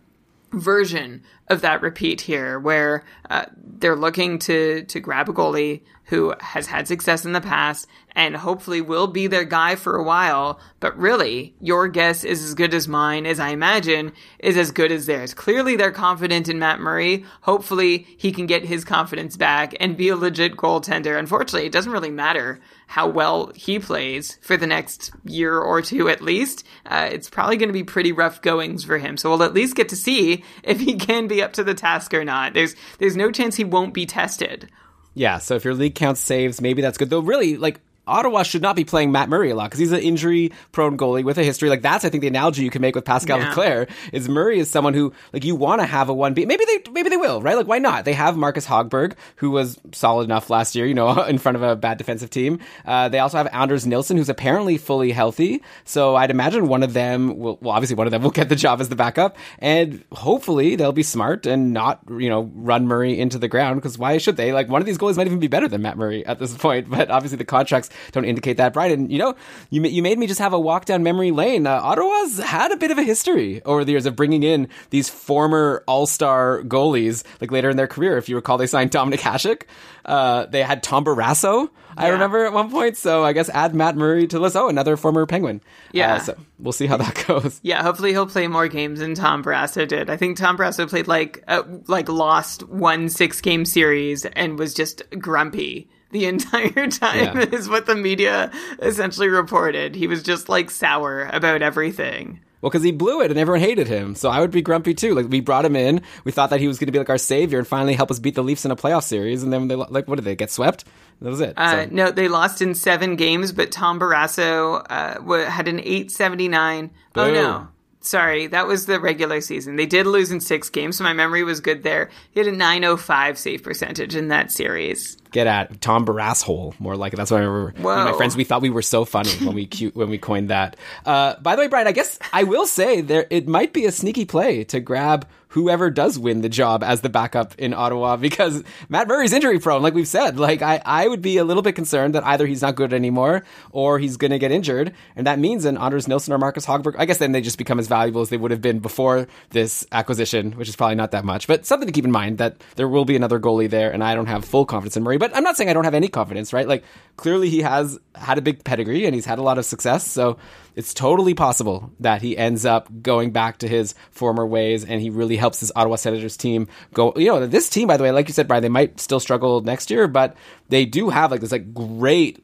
version of that repeat here, where uh, they're looking to to grab a goalie who has had success in the past and hopefully will be their guy for a while. But really, your guess is as good as mine, as I imagine, is as good as theirs. Clearly, they're confident in Matt Murray. Hopefully, he can get his confidence back and be a legit goaltender. Unfortunately, it doesn't really matter how well he plays for the next year or two at least. Uh, it's probably going to be pretty rough goings for him. So we'll at least get to see if he can be up to the task or not. There's there's no chance he won't be tested. Yeah, so if your league count saves, maybe that's good. Though, really, like Ottawa should not be playing Matt Murray a lot because he's an injury prone goalie with a history. Like that's I think the analogy you can make with Pascal Yeah. Leclaire is Murray is someone who like you want to have a one B. Maybe they maybe they will right. Like why not? They have Marcus Hogberg who was solid enough last year. You know in front of a bad defensive team. Uh, they also have Anders Nilsson who's apparently fully healthy. So I'd imagine one of them will well obviously one of them will get the job as the backup and hopefully they'll be smart and not you know run Murray into the ground because why should they? Like one of these goalies might even be better than Matt Murray at this point. But obviously the contracts don't indicate that. Brian, you know, you you made me just have a walk down memory lane. Uh, Ottawa's had a bit of a history over the years of bringing in these former All Star goalies, like later in their career. If you recall, they signed Dominik Hasek. Uh, they had Tom Barrasso. I remember at one point. So I guess add Matt Murray to the list. Oh, another former Penguin. Yeah. Uh, so we'll see how that goes. Yeah, hopefully he'll play more games than Tom Barrasso did. I think Tom Barrasso played like uh, like lost one six game series and was just grumpy the entire time Yeah. is what the media essentially reported. He was just like sour about everything. Well, because he blew it and everyone hated him. So I would be grumpy too. Like we brought him in, we thought that he was going to be like our savior and finally help us beat the Leafs in a playoff series, and then they like what did they get swept? That was it. Uh, So- no, they lost in seven games, but Tom Barrasso uh, had an 879. Oh, no. Sorry, that was the regular season. They did lose in six games, so my memory was good there. He had a 905 save percentage in that series. get at Tom Barasshole, more like it. That's what I remember. Me and my friends, we thought we were so funny when we cu- when we coined that. Uh, by the way, Brian, I guess I will say there it might be a sneaky play to grab whoever does win the job as the backup in Ottawa because Matt Murray's injury prone, like we've said. Like I, I would be a little bit concerned that either he's not good anymore or he's going to get injured, and that means an Anders Nilsson or Marcus Hogberg. I guess then they just become as valuable as they would have been before this acquisition, which is probably not that much, but something to keep in mind that there will be another goalie there, and I don't have full confidence in Murray. But I'm not saying I don't have any confidence, right? Like clearly he has had a big pedigree and he's had a lot of success, so it's totally possible that he ends up going back to his former ways and he really helps his Ottawa Senators team go. You know, this team, by the way, like you said, Brian, they might still struggle next year, but they do have like this like great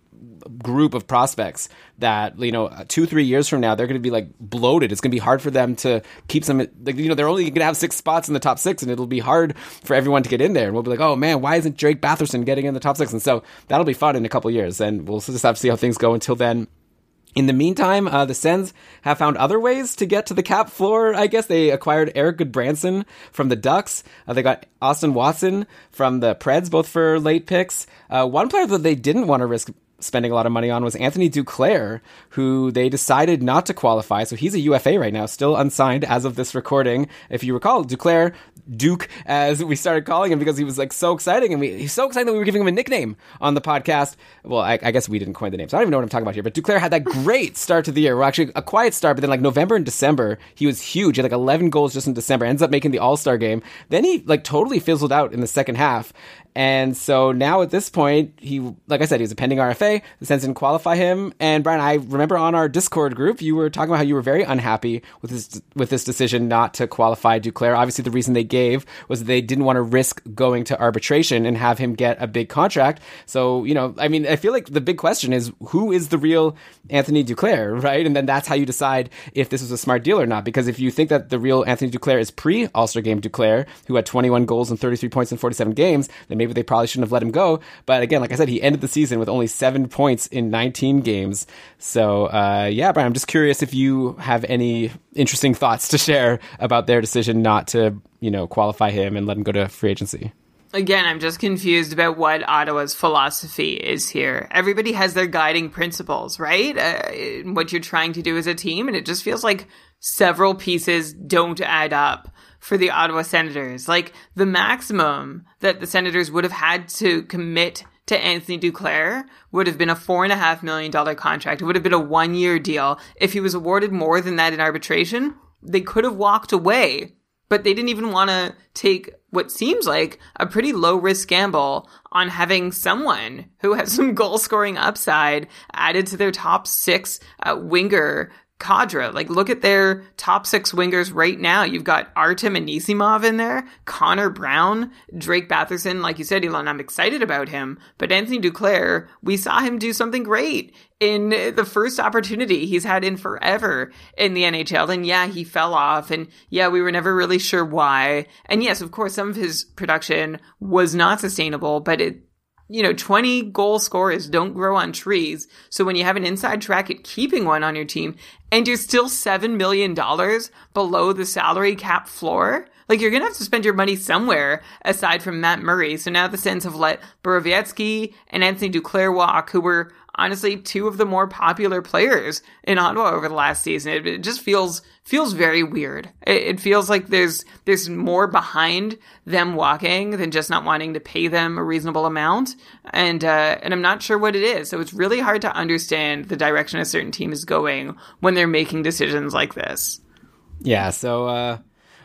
group of prospects that you know two three years from now they're going to be like bloated. It's going to be hard for them to keep some like you know they're only going to have six spots in the top six and it'll be hard for everyone to get in there. And we'll be like oh man why isn't Drake Batherson getting in the top six? And so that'll be fun in a couple years and we'll just have to see how things go until then in the meantime, uh, the Sens have found other ways to get to the cap floor. I guess they acquired Erik Gudbranson from the Ducks. Uh, they got Austin Watson from the Preds, both for late picks. Uh, one player that they didn't want to risk spending a lot of money on was Anthony Duclair, who they decided not to qualify. So he's a UFA right now, still unsigned as of this recording. If you recall, Duclair, Duke, as we started calling him because he was like so exciting and we, he's so excited that we were giving him a nickname on the podcast. Well, I, I guess we didn't coin the name, so I don't even know what I'm talking about here. But Duclair had that great start to the year. Well, actually a quiet start, but then like November and December, he was huge. He had like 11 goals just in December. Ends up making the All Star game. Then he like totally fizzled out in the second half. And so now at this point, he, like I said, he was a pending RFA. The Sens didn't qualify him. And Brian, I remember on our Discord group, you were talking about how you were very unhappy with this with this decision not to qualify Duclair. Obviously, the reason they gave was they didn't want to risk going to arbitration and have him get a big contract. So, you know, I mean, I feel like the big question is who is the real Anthony Duclair, right? And then that's how you decide if this was a smart deal or not. Because if you think that the real Anthony Duclair is pre All Star game Duclair, who had 21 goals and 33 points in 47 games, then maybe they probably shouldn't have let him go. But again, like I said, he ended the season with only seven points in 19 games. So, uh, yeah, Brian, I'm just curious if you have any interesting thoughts to share about their decision not to, you know, qualify him and let him go to free agency. Again, I'm just confused about what Ottawa's philosophy is here. Everybody has their guiding principles, right? Uh, what you're trying to do as a team, and it just feels like several pieces don't add up for the Ottawa Senators. Like the maximum that the Senators would have had to commit to Anthony Duclair would have been a four and a half million dollar contract. It would have been a one year deal. If he was awarded more than that in arbitration, they could have walked away but they didn't even want to take what seems like a pretty low risk gamble on having someone who has some goal scoring upside added to their top six uh, winger cadre. Like, look at their top six wingers right now. You've got Artem Anisimov in there, Connor Brown, Drake Batherson. Like you said, Elon, I'm excited about him. But Anthony Duclair, we saw him do something great in the first opportunity he's had in forever in the NHL. And yeah, he fell off. And yeah, we were never really sure why. And yes, of course, some of his production was not sustainable, but it, you know, 20 goal scorers don't grow on trees. So when you have an inside track at keeping one on your team and you're still $7 million below the salary cap floor, like you're going to have to spend your money somewhere aside from Matt Murray. So now the Sens have let Borowiecki and Anthony Duclair walk, who were honestly two of the more popular players in Ottawa over the last season. It, it just feels feels very weird. It, it, feels like there's there's more behind them walking than just not wanting to pay them a reasonable amount, and uh, and I'm not sure what it is. So it's really hard to understand the direction a certain team is going when they're making decisions like this. Yeah. So. uh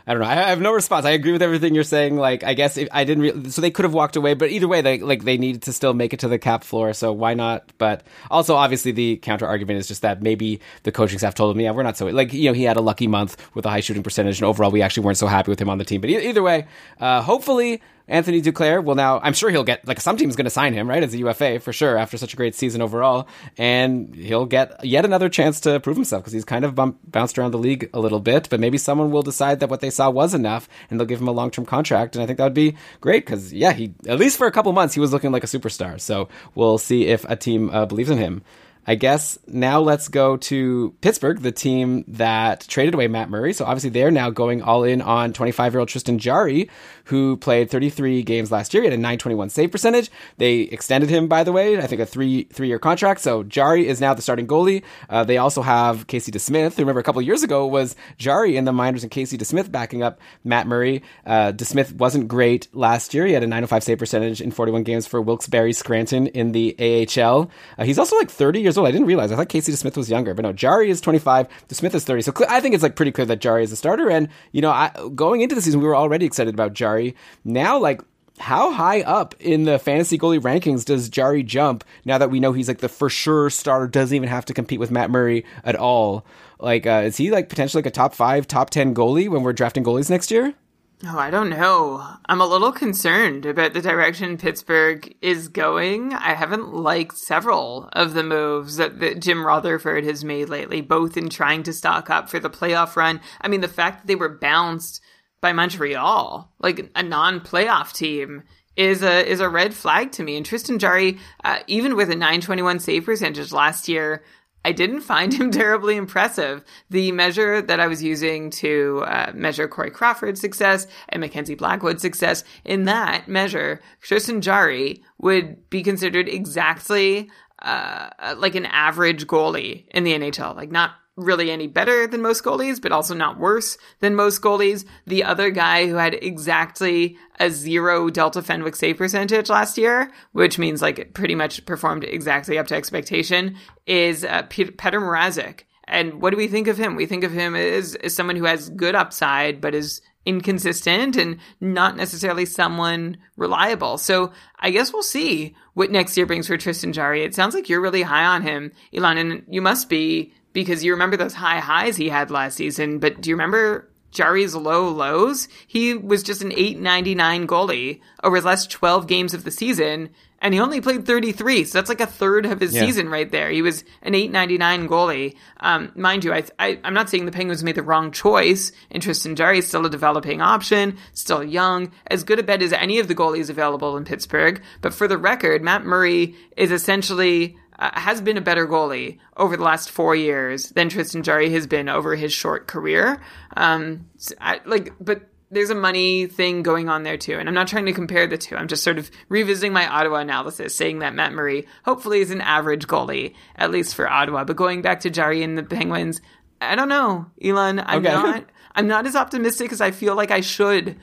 I don't know. I have no response. I agree with everything you're saying. Like, I guess I didn't, re- so they could have walked away, but either way, they like they needed to still make it to the cap floor. So why not? But also, obviously, the counter argument is just that maybe the coaching staff told him, yeah, we're not so like you know he had a lucky month with a high shooting percentage, and overall we actually weren't so happy with him on the team. But e- either way, uh, hopefully Anthony Duclair will now, I'm sure he'll get, like, some team's going to sign him, right, as a UFA for sure after such a great season overall. And he'll get yet another chance to prove himself because he's kind of bump, bounced around the league a little bit. But maybe someone will decide that what they saw was enough and they'll give him a long term contract. And I think that would be great because, yeah, he, at least for a couple months, he was looking like a superstar. So we'll see if a team uh, believes in him. I guess now let's go to Pittsburgh, the team that traded away Matt Murray. So obviously they're now going all in on 25 year old Tristan Jarry, who played 33 games last year. He had a 921 save percentage. They extended him, by the way, I think a three three year contract. So Jarry is now the starting goalie. Uh, they also have Casey DeSmith, who remember a couple years ago was Jarry in the minors and Casey DeSmith backing up Matt Murray. Uh, DeSmith wasn't great last year. He had a 905 save percentage in 41 games for Wilkes-Barre Scranton in the AHL. Uh, he's also like 30 years old. I didn't realize. I thought Casey DeSmith was younger, but no, Jarry is 25. DeSmith is 30. So cl- I think it's like pretty clear that Jarry is a starter. And, you know, I, going into the season, we were already excited about Jarry. Now, like, how high up in the fantasy goalie rankings does Jarry jump now that we know he's like the for sure starter, doesn't even have to compete with Matt Murray at all? Like, uh, is he like potentially like a top five, top 10 goalie when we're drafting goalies next year? Oh, I don't know. I'm a little concerned about the direction Pittsburgh is going. I haven't liked several of the moves that, that, Jim Rutherford has made lately, both in trying to stock up for the playoff run. I mean, the fact that they were bounced by Montreal, like a non-playoff team, is a is a red flag to me. And Tristan Jarry, uh, even with a 921 save percentage last year, I didn't find him terribly impressive. The measure that I was using to uh, measure Corey Crawford's success and Mackenzie Blackwood's success, in that measure, Tristan Jarry would be considered exactly uh, like an average goalie in the NHL. Like not really any better than most goalies, but also not worse than most goalies. The other guy who had exactly a zero Delta Fenwick save percentage last year, which means like it pretty much performed exactly up to expectation, is uh, Petr Mrazek. And what do we think of him? We think of him as, as someone who has good upside, but is inconsistent and not necessarily someone reliable. So I guess we'll see what next year brings for Tristan Jarry. It sounds like you're really high on him, Elon, and you must be because you remember those high highs he had last season, but do you remember Jarry's low lows? He was just an 899 goalie over his last 12 games of the season, and he only played 33, so that's like a third of his yeah. season right there. He was an 899 goalie. Um, mind you, I, I, am not saying the Penguins made the wrong choice. And Tristan Jarry is still a developing option, still young, as good a bet as any of the goalies available in Pittsburgh. But for the record, Matt Murray is essentially uh, has been a better goalie over the last four years than Tristan Jarry has been over his short career. Um, I, like, but there's a money thing going on there too. And I'm not trying to compare the two. I'm just sort of revisiting my Ottawa analysis, saying that Matt Murray hopefully is an average goalie, at least for Ottawa. But going back to Jarry and the Penguins, I don't know, Elon. I'm okay. not. I'm not as optimistic as I feel like I should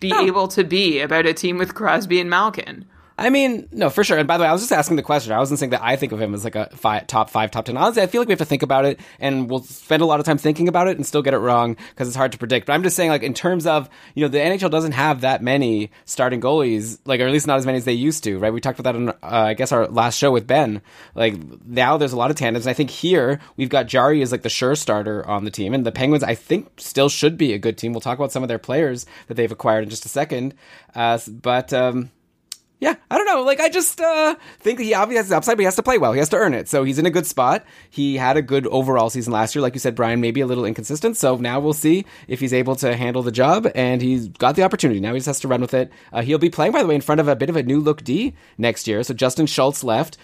be oh. able to be about a team with Crosby and Malkin. I mean, no, for sure. And by the way, I was just asking the question. I wasn't saying that I think of him as like a five, top five, top ten. Honestly, I feel like we have to think about it, and we'll spend a lot of time thinking about it and still get it wrong because it's hard to predict. But I'm just saying, like in terms of you know, the NHL doesn't have that many starting goalies, like or at least not as many as they used to, right? We talked about that on uh, I guess our last show with Ben. Like now, there's a lot of tandems. And I think here we've got Jarry as like the sure starter on the team, and the Penguins I think still should be a good team. We'll talk about some of their players that they've acquired in just a second, uh, but. Um, yeah, I don't know. Like, I just uh, think he obviously has the upside, but he has to play well. He has to earn it. So he's in a good spot. He had a good overall season last year. Like you said, Brian, maybe a little inconsistent. So now we'll see if he's able to handle the job. And he's got the opportunity. Now he just has to run with it. Uh, he'll be playing, by the way, in front of a bit of a new look D next year. So Justin Schultz left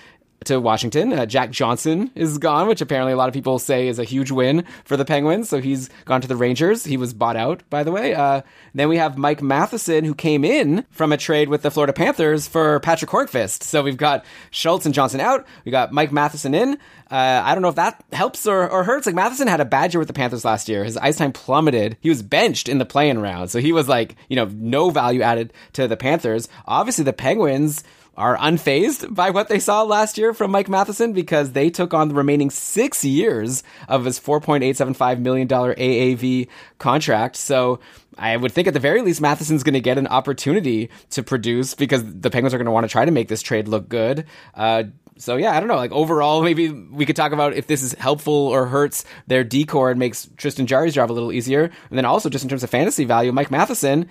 to Washington. Uh, Jack Johnson is gone, which apparently a lot of people say is a huge win for the Penguins. So he's gone to the Rangers. He was bought out, by the way. Uh, then we have Mike Matheson, who came in from a trade with the Florida Panthers for Patrick Hornqvist. So we've got Schultz and Johnson out. We got Mike Matheson in. Uh, I don't know if that helps or, or hurts. Like Matheson had a bad year with the Panthers last year. His ice time plummeted. He was benched in the playing round. So he was like, you know, no value added to the Panthers. Obviously the Penguins are unfazed by what they saw last year from Mike Matheson because they took on the remaining six years of his $4.875 million AAV contract. So I would think at the very least Matheson's going to get an opportunity to produce because the Penguins are going to want to try to make this trade look good. Uh, so yeah, I don't know. Like overall, maybe we could talk about if this is helpful or hurts their D core and makes Tristan Jarry's job a little easier. And then also just in terms of fantasy value, Mike Matheson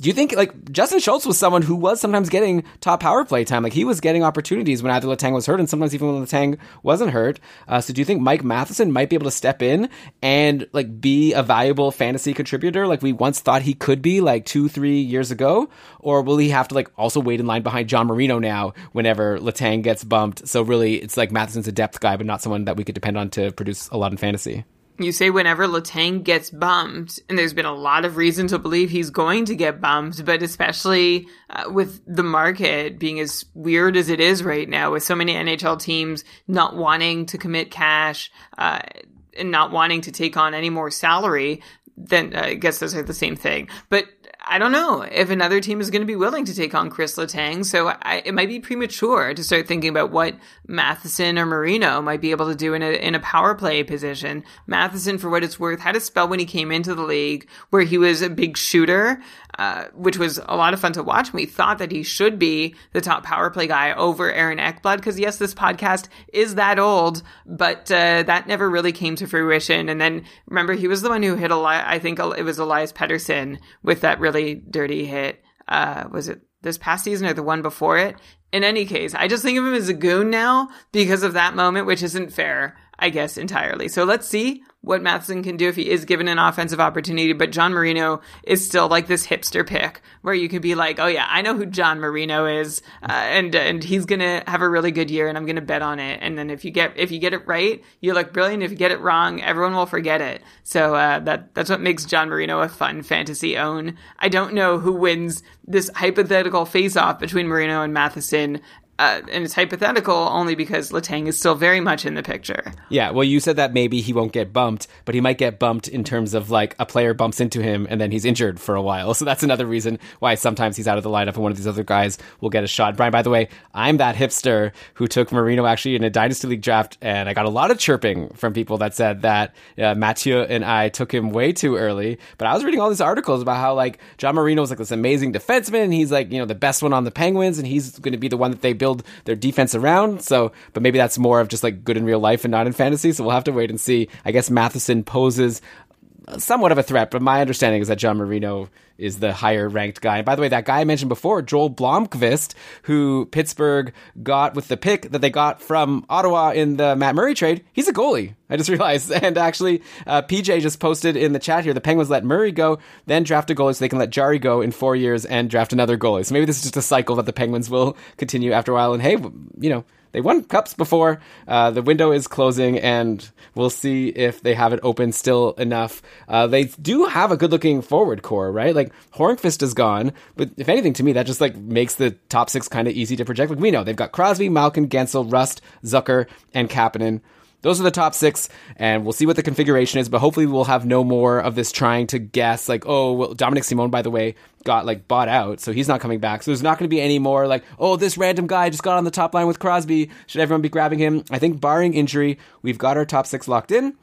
do you think like Justin Schultz was someone who was sometimes getting top power play time? Like he was getting opportunities when either Letang was hurt, and sometimes even when Letang wasn't hurt. Uh, so do you think Mike Matheson might be able to step in and like be a valuable fantasy contributor, like we once thought he could be, like two, three years ago, or will he have to like also wait in line behind John Marino now whenever Letang gets bumped? So really, it's like Matheson's a depth guy, but not someone that we could depend on to produce a lot in fantasy. You say whenever Letang gets bumped, and there's been a lot of reason to believe he's going to get bumped, but especially uh, with the market being as weird as it is right now, with so many NHL teams not wanting to commit cash uh, and not wanting to take on any more salary, then uh, I guess those are the same thing. But I don't know if another team is going to be willing to take on Chris Letang. So I, it might be premature to start thinking about what Matheson or Marino might be able to do in a, in a power play position. Matheson, for what it's worth, had a spell when he came into the league where he was a big shooter, uh, which was a lot of fun to watch. We thought that he should be the top power play guy over Aaron Ekblad because yes, this podcast is that old, but uh, that never really came to fruition. And then remember, he was the one who hit a lot. I think it was Elias Pettersson with that really dirty hit. Uh, was it this past season or the one before it? In any case, I just think of him as a goon now because of that moment, which isn't fair, I guess, entirely. So let's see what Matheson can do if he is given an offensive opportunity. But John Marino is still like this hipster pick where you could be like, oh yeah, I know who John Marino is, uh, and and he's gonna have a really good year, and I'm gonna bet on it. And then if you get if you get it right, you look brilliant. If you get it wrong, everyone will forget it. So uh, that that's what makes John Marino a fun fantasy own. I don't know who wins this hypothetical face off between Marino and Matheson uh, and it's hypothetical only because Letang is still very much in the picture. Yeah, well, you said that maybe he won't get bumped, but he might get bumped in terms of like a player bumps into him and then he's injured for a while. So that's another reason why sometimes he's out of the lineup and one of these other guys will get a shot. Brian, by the way, I'm that hipster who took Marino actually in a Dynasty League draft, and I got a lot of chirping from people that said that uh, Mathieu and I took him way too early. But I was reading all these articles about how like John Marino was like this amazing defenseman and he's like, you know, the best one on the Penguins and he's going to be the one that they build their defense around. So, but maybe that's more of just like good in real life and not in fantasy. So we'll have to wait and see. I guess Matheson poses somewhat of a threat, but my understanding is that John Marino is the higher ranked guy. And by the way, that guy I mentioned before, Joel Blomqvist, who Pittsburgh got with the pick that they got from Ottawa in the Matt Murray trade, he's a goalie. I just realized. And actually, uh, PJ just posted in the chat here the Penguins let Murray go, then draft a goalie so they can let Jarry go in four years and draft another goalie. So maybe this is just a cycle that the Penguins will continue after a while. And hey, you know, they won cups before. Uh, the window is closing, and we'll see if they have it open still enough. Uh, they do have a good-looking forward core, right? Like Hornqvist is gone, but if anything, to me, that just like makes the top six kind of easy to project. Like we know they've got Crosby, Malkin, Guentzel, Rust, Zucker, and Kapanen those are the top six, and we'll see what the configuration is. But hopefully, we'll have no more of this trying to guess. Like, oh, well, Dominik Simon, by the way, got like bought out, so he's not coming back. So there's not going to be any more like, oh, this random guy just got on the top line with Crosby. Should everyone be grabbing him? I think, barring injury, we've got our top six locked in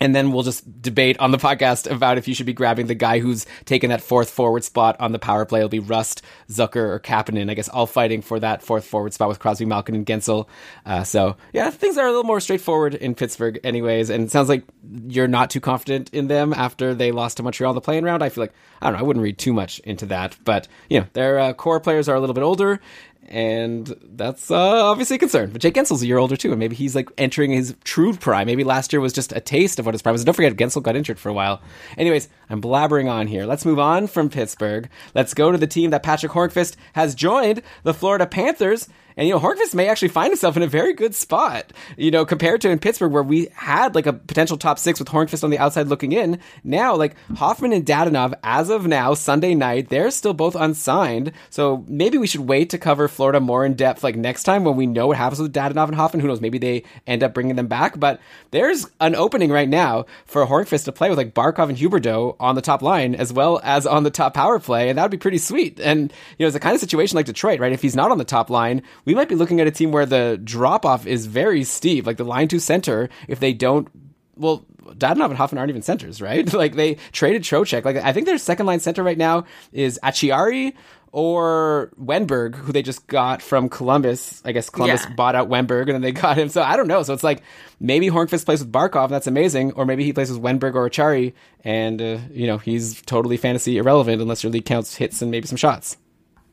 and then we'll just debate on the podcast about if you should be grabbing the guy who's taken that fourth forward spot on the power play. It'll be Rust, Zucker, or Kapanen. I guess all fighting for that fourth forward spot with Crosby, Malkin, and Guentzel. Uh, so yeah, things are a little more straightforward in Pittsburgh, anyways. And it sounds like you're not too confident in them after they lost to Montreal in the playing round. I feel like I don't know. I wouldn't read too much into that, but you know, their uh, core players are a little bit older, and that's uh, obviously a concern. But Jake Guentzel's a year older too, and maybe he's like entering his true prime. Maybe last year was just a taste of what his prime was. Don't forget, Guentzel got injured for a while. Anyways, I'm blabbering on here. Let's move on from Pittsburgh. Let's go to the team that Patrick Hornqvist has joined, the Florida Panthers. And, you know, Hornqvist may actually find himself in a very good spot, you know, compared to in Pittsburgh where we had like a potential top six with Hornqvist on the outside looking in. Now, like Hoffman and Dadonov, as of now, Sunday night, they're still both unsigned. So maybe we should wait to cover Florida more in depth like next time when we know what happens with Dadonov and Hoffman. Who knows? Maybe they end up bringing them back. But there's an opening right now for Hornqvist to play with like Barkov and Huberdeau on the top line as well as on the top power play. And that would be pretty sweet. And, you know, it's a kind of situation like Detroit, right? If he's not on the top line, we might be looking at a team where the drop off is very steep. Like the line to center, if they don't, well, Dadonov and Hoffman aren't even centers, right? like they traded Trocheck. Like I think their second line center right now is Acciari or Wenberg, who they just got from Columbus. I guess Columbus Yeah. bought out Wenberg and then they got him. So I don't know. So it's like maybe Hornqvist plays with Barkov, and that's amazing, or maybe he plays with Wenberg or Acciari, and uh, you know he's totally fantasy irrelevant unless your league counts hits and maybe some shots.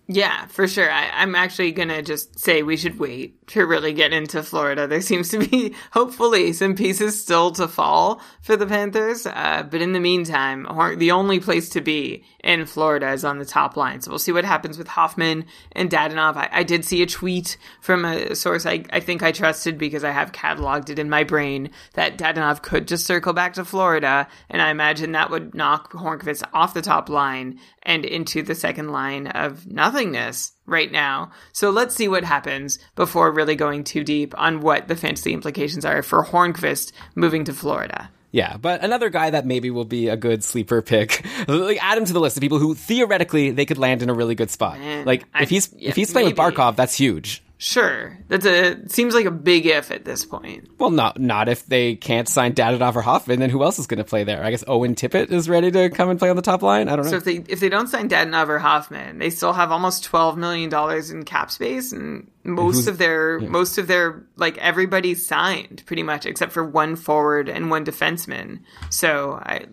Yeah, for sure. I, I'm actually gonna just say we should wait to really get into Florida. There seems to be, hopefully, some pieces still to fall for the Panthers. Uh, but in the meantime, the only place to be in Florida is on the top line. So we'll see what happens with Hoffman and Dadonov. I, I did see a tweet from a source I, I think I trusted because I have cataloged it in my brain that Dadonov could just circle back to Florida, and I imagine that would knock Hornqvist off the top line and into the second line of nothingness right now. So let's see what happens before really going too deep on what the fantasy implications are for Hornqvist moving to Florida. Yeah, but another guy that maybe will be a good sleeper pick. like add him to the list of people who theoretically they could land in a really good spot. Man, like I- if he's yeah, if he's playing with. Barkov, that's huge. Sure, that's a seems like a big if at this point. Well, not not if they can't sign Dadonov or Hoffman. Then who else is going to play there? I guess Owen Tippett is ready to come and play on the top line. I don't know. So if they if they don't sign Dadonov or Hoffman, they still have almost twelve million dollars in cap space, and most who's- of their most of their like everybody's signed pretty much except for one forward and one defenseman. So I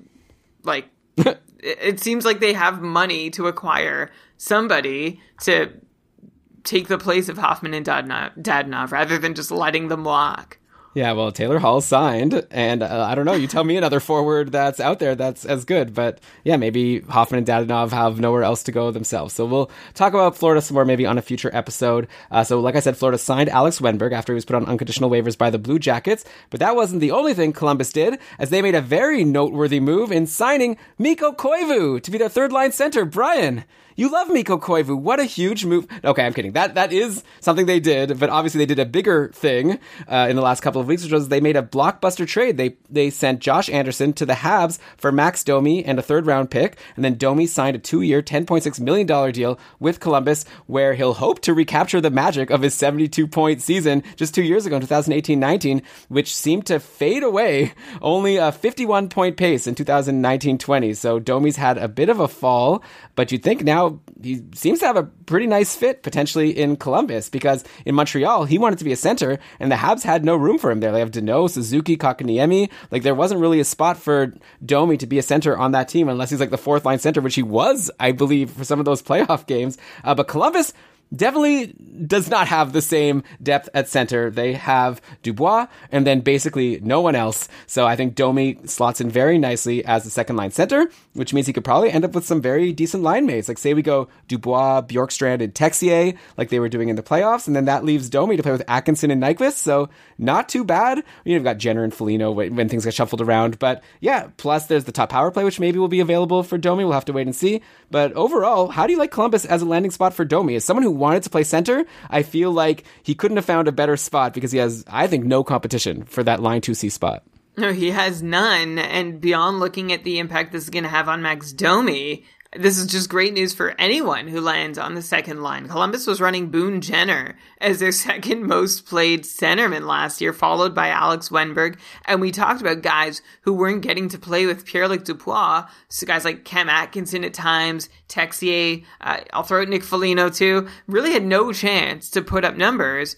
like it, it seems like they have money to acquire somebody to take the place of Hoffman and Dadonov, Dadonov rather than just letting them walk. Yeah, well, Taylor Hall signed, and uh, I don't know. You tell me another forward that's out there that's as good, but yeah, maybe Hoffman and Dadonov have nowhere else to go themselves. So we'll talk about Florida some more maybe on a future episode. Uh, so, like I said, Florida signed Alex Wenberg after he was put on unconditional waivers by the Blue Jackets, but that wasn't the only thing Columbus did, as they made a very noteworthy move in signing Mikko Koivu to be their third line center. Brian. You love Mikko Koivu. What a huge move. Okay, I'm kidding. That that is something they did, but obviously they did a bigger thing uh, in the last couple of weeks, which was they made a blockbuster trade. They they sent Josh Anderson to the Habs for Max Domi and a third round pick, and then Domi signed a two year, ten point six million dollar deal with Columbus, where he'll hope to recapture the magic of his seventy two point season just two years ago in 2018-19, which seemed to fade away. Only a fifty one point pace in 2019-20. So Domi's had a bit of a fall, but you'd think now he seems to have a pretty nice fit potentially in Columbus because in Montreal he wanted to be a center and the Habs had no room for him there. They have Danault, Suzuki, Kotkaniemi. Like there wasn't really a spot for Domi to be a center on that team unless he's like the fourth line center, which he was, I believe, for some of those playoff games. Uh, but Columbus definitely does not have the same depth at center. They have Dubois and then basically no one else. So I think Domi slots in very nicely as the second line center, which means he could probably end up with some very decent line mates. Like say we go Dubois, Bjorkstrand, and Texier, like they were doing in the playoffs, and then that leaves Domi to play with Atkinson and Nyquist. So not too bad. You've got Jenner and Foligno when things get shuffled around. But yeah, plus there's the top power play, which maybe will be available for Domi. We'll have to wait and see. But overall, how do you like Columbus as a landing spot for Domi? As someone who wanted to play center, I feel like he couldn't have found a better spot because he has, I think, no competition for that line 2C spot. No, he has none. And beyond looking at the impact this is going to have on Max Domi, this is just great news for anyone who lands on the second line. Columbus was running Boone Jenner as their second most played centerman last year, followed by Alex Wenberg. And we talked about guys who weren't getting to play with Pierre-Luc Dubois. So guys like Cam Atkinson at times, Texier, uh, I'll throw out Nick Foligno too, really had no chance to put up numbers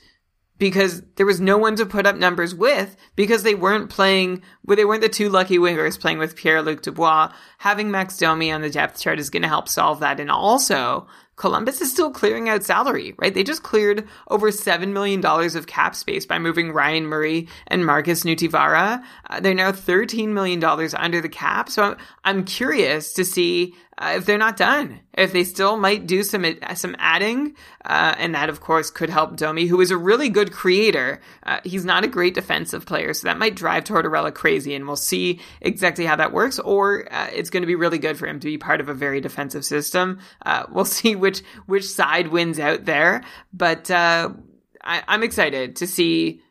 because there was no one to put up numbers with because they weren't playing well, they weren't the two lucky wingers playing with Pierre-Luc Dubois. Having Max Domi on the depth chart is going to help solve that. And also, Columbus is still clearing out salary, right? They just cleared over $7 million of cap space by moving Ryan Murray and Markus Nutivaara. Uh, they're now $13 million under the cap. So I'm, I'm curious to see uh, if they're not done, if they still might do some some adding, uh, and that of course could help Domi, who is a really good creator. Uh, he's not a great defensive player, so that might drive Tortorella crazy, and we'll see exactly how that works. Or uh, it's going to be really good for him to be part of a very defensive system. Uh, we'll see which which side wins out there, but uh, I, I'm excited to see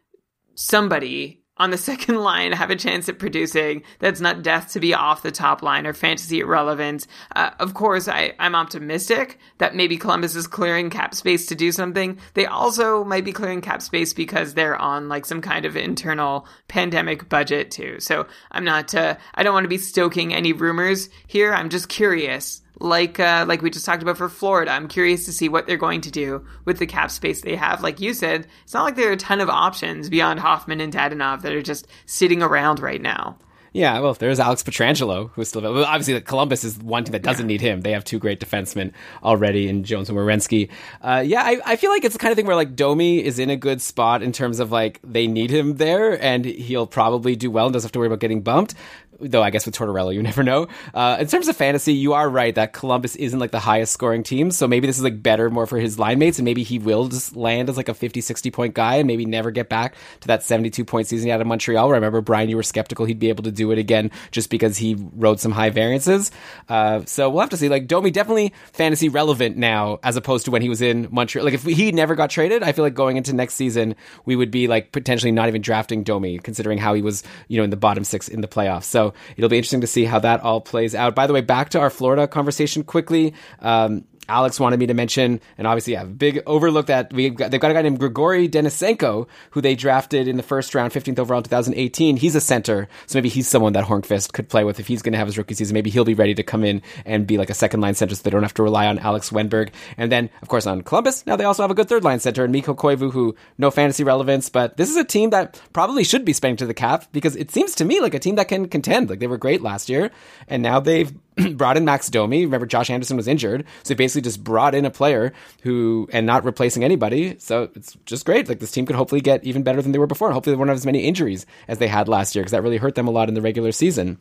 somebody on the second line have a chance at producing that's not death to be off the top line or fantasy irrelevant. Uh, of course, I, I'm optimistic that maybe Columbus is clearing cap space to do something. They also might be clearing cap space because they're on like some kind of internal pandemic budget too. So I'm not, uh, I don't want to be stoking any rumors here. I'm just curious like uh, like we just talked about for Florida. I'm curious to see what they're going to do with the cap space they have. Like you said, it's not like there are a ton of options beyond Hoffman and Dadonov that are just sitting around right now. Yeah, well, there's Alex Pietrangelo, who's still well, obviously Columbus is one team that doesn't need him. They have two great defensemen already in Jones and Werenski. Uh, yeah, I, I feel like it's the kind of thing where like Domi is in a good spot in terms of like they need him there, and he'll probably do well and doesn't have to worry about getting bumped though I guess with Tortorella, you never know. Uh, in terms of fantasy, you are right that Columbus isn't like the highest scoring team. So maybe this is like better more for his line mates and maybe he will just land as like a 50, 60 point guy and maybe never get back to that 72 point season he had in Montreal. Remember, Brian, you were skeptical he'd be able to do it again just because he rode some high variances. Uh, so we'll have to see. Like Domi definitely fantasy relevant now as opposed to when he was in Montreal. Like if he never got traded, I feel like going into next season, we would be like potentially not even drafting Domi considering how he was, you know, in the bottom six in the playoffs. So it'll be interesting to see how that all plays out. By the way, back to our Florida conversation quickly. Um, Alex wanted me to mention, and obviously, yeah, big overlook that we got, they've got a guy named Grigory Denisenko, who they drafted in the first round, 15th overall in 2018. He's a center, so maybe he's someone that Hornqvist could play with if he's going to have his rookie season. Maybe he'll be ready to come in and be like a second line center, so they don't have to rely on Alex Wenberg. And then, of course, on Columbus, now they also have a good third line center, and Mikko Koivu, who no fantasy relevance, but this is a team that probably should be spending to the cap because it seems to me like a team that can contend. Like they were great last year, and now they've brought in Max Domi. Remember, Josh Anderson was injured, so they basically just brought in a player who and not replacing anybody. So it's just great. Like this team could hopefully get even better than they were before. Hopefully, they won't have as many injuries as they had last year because that really hurt them a lot in the regular season.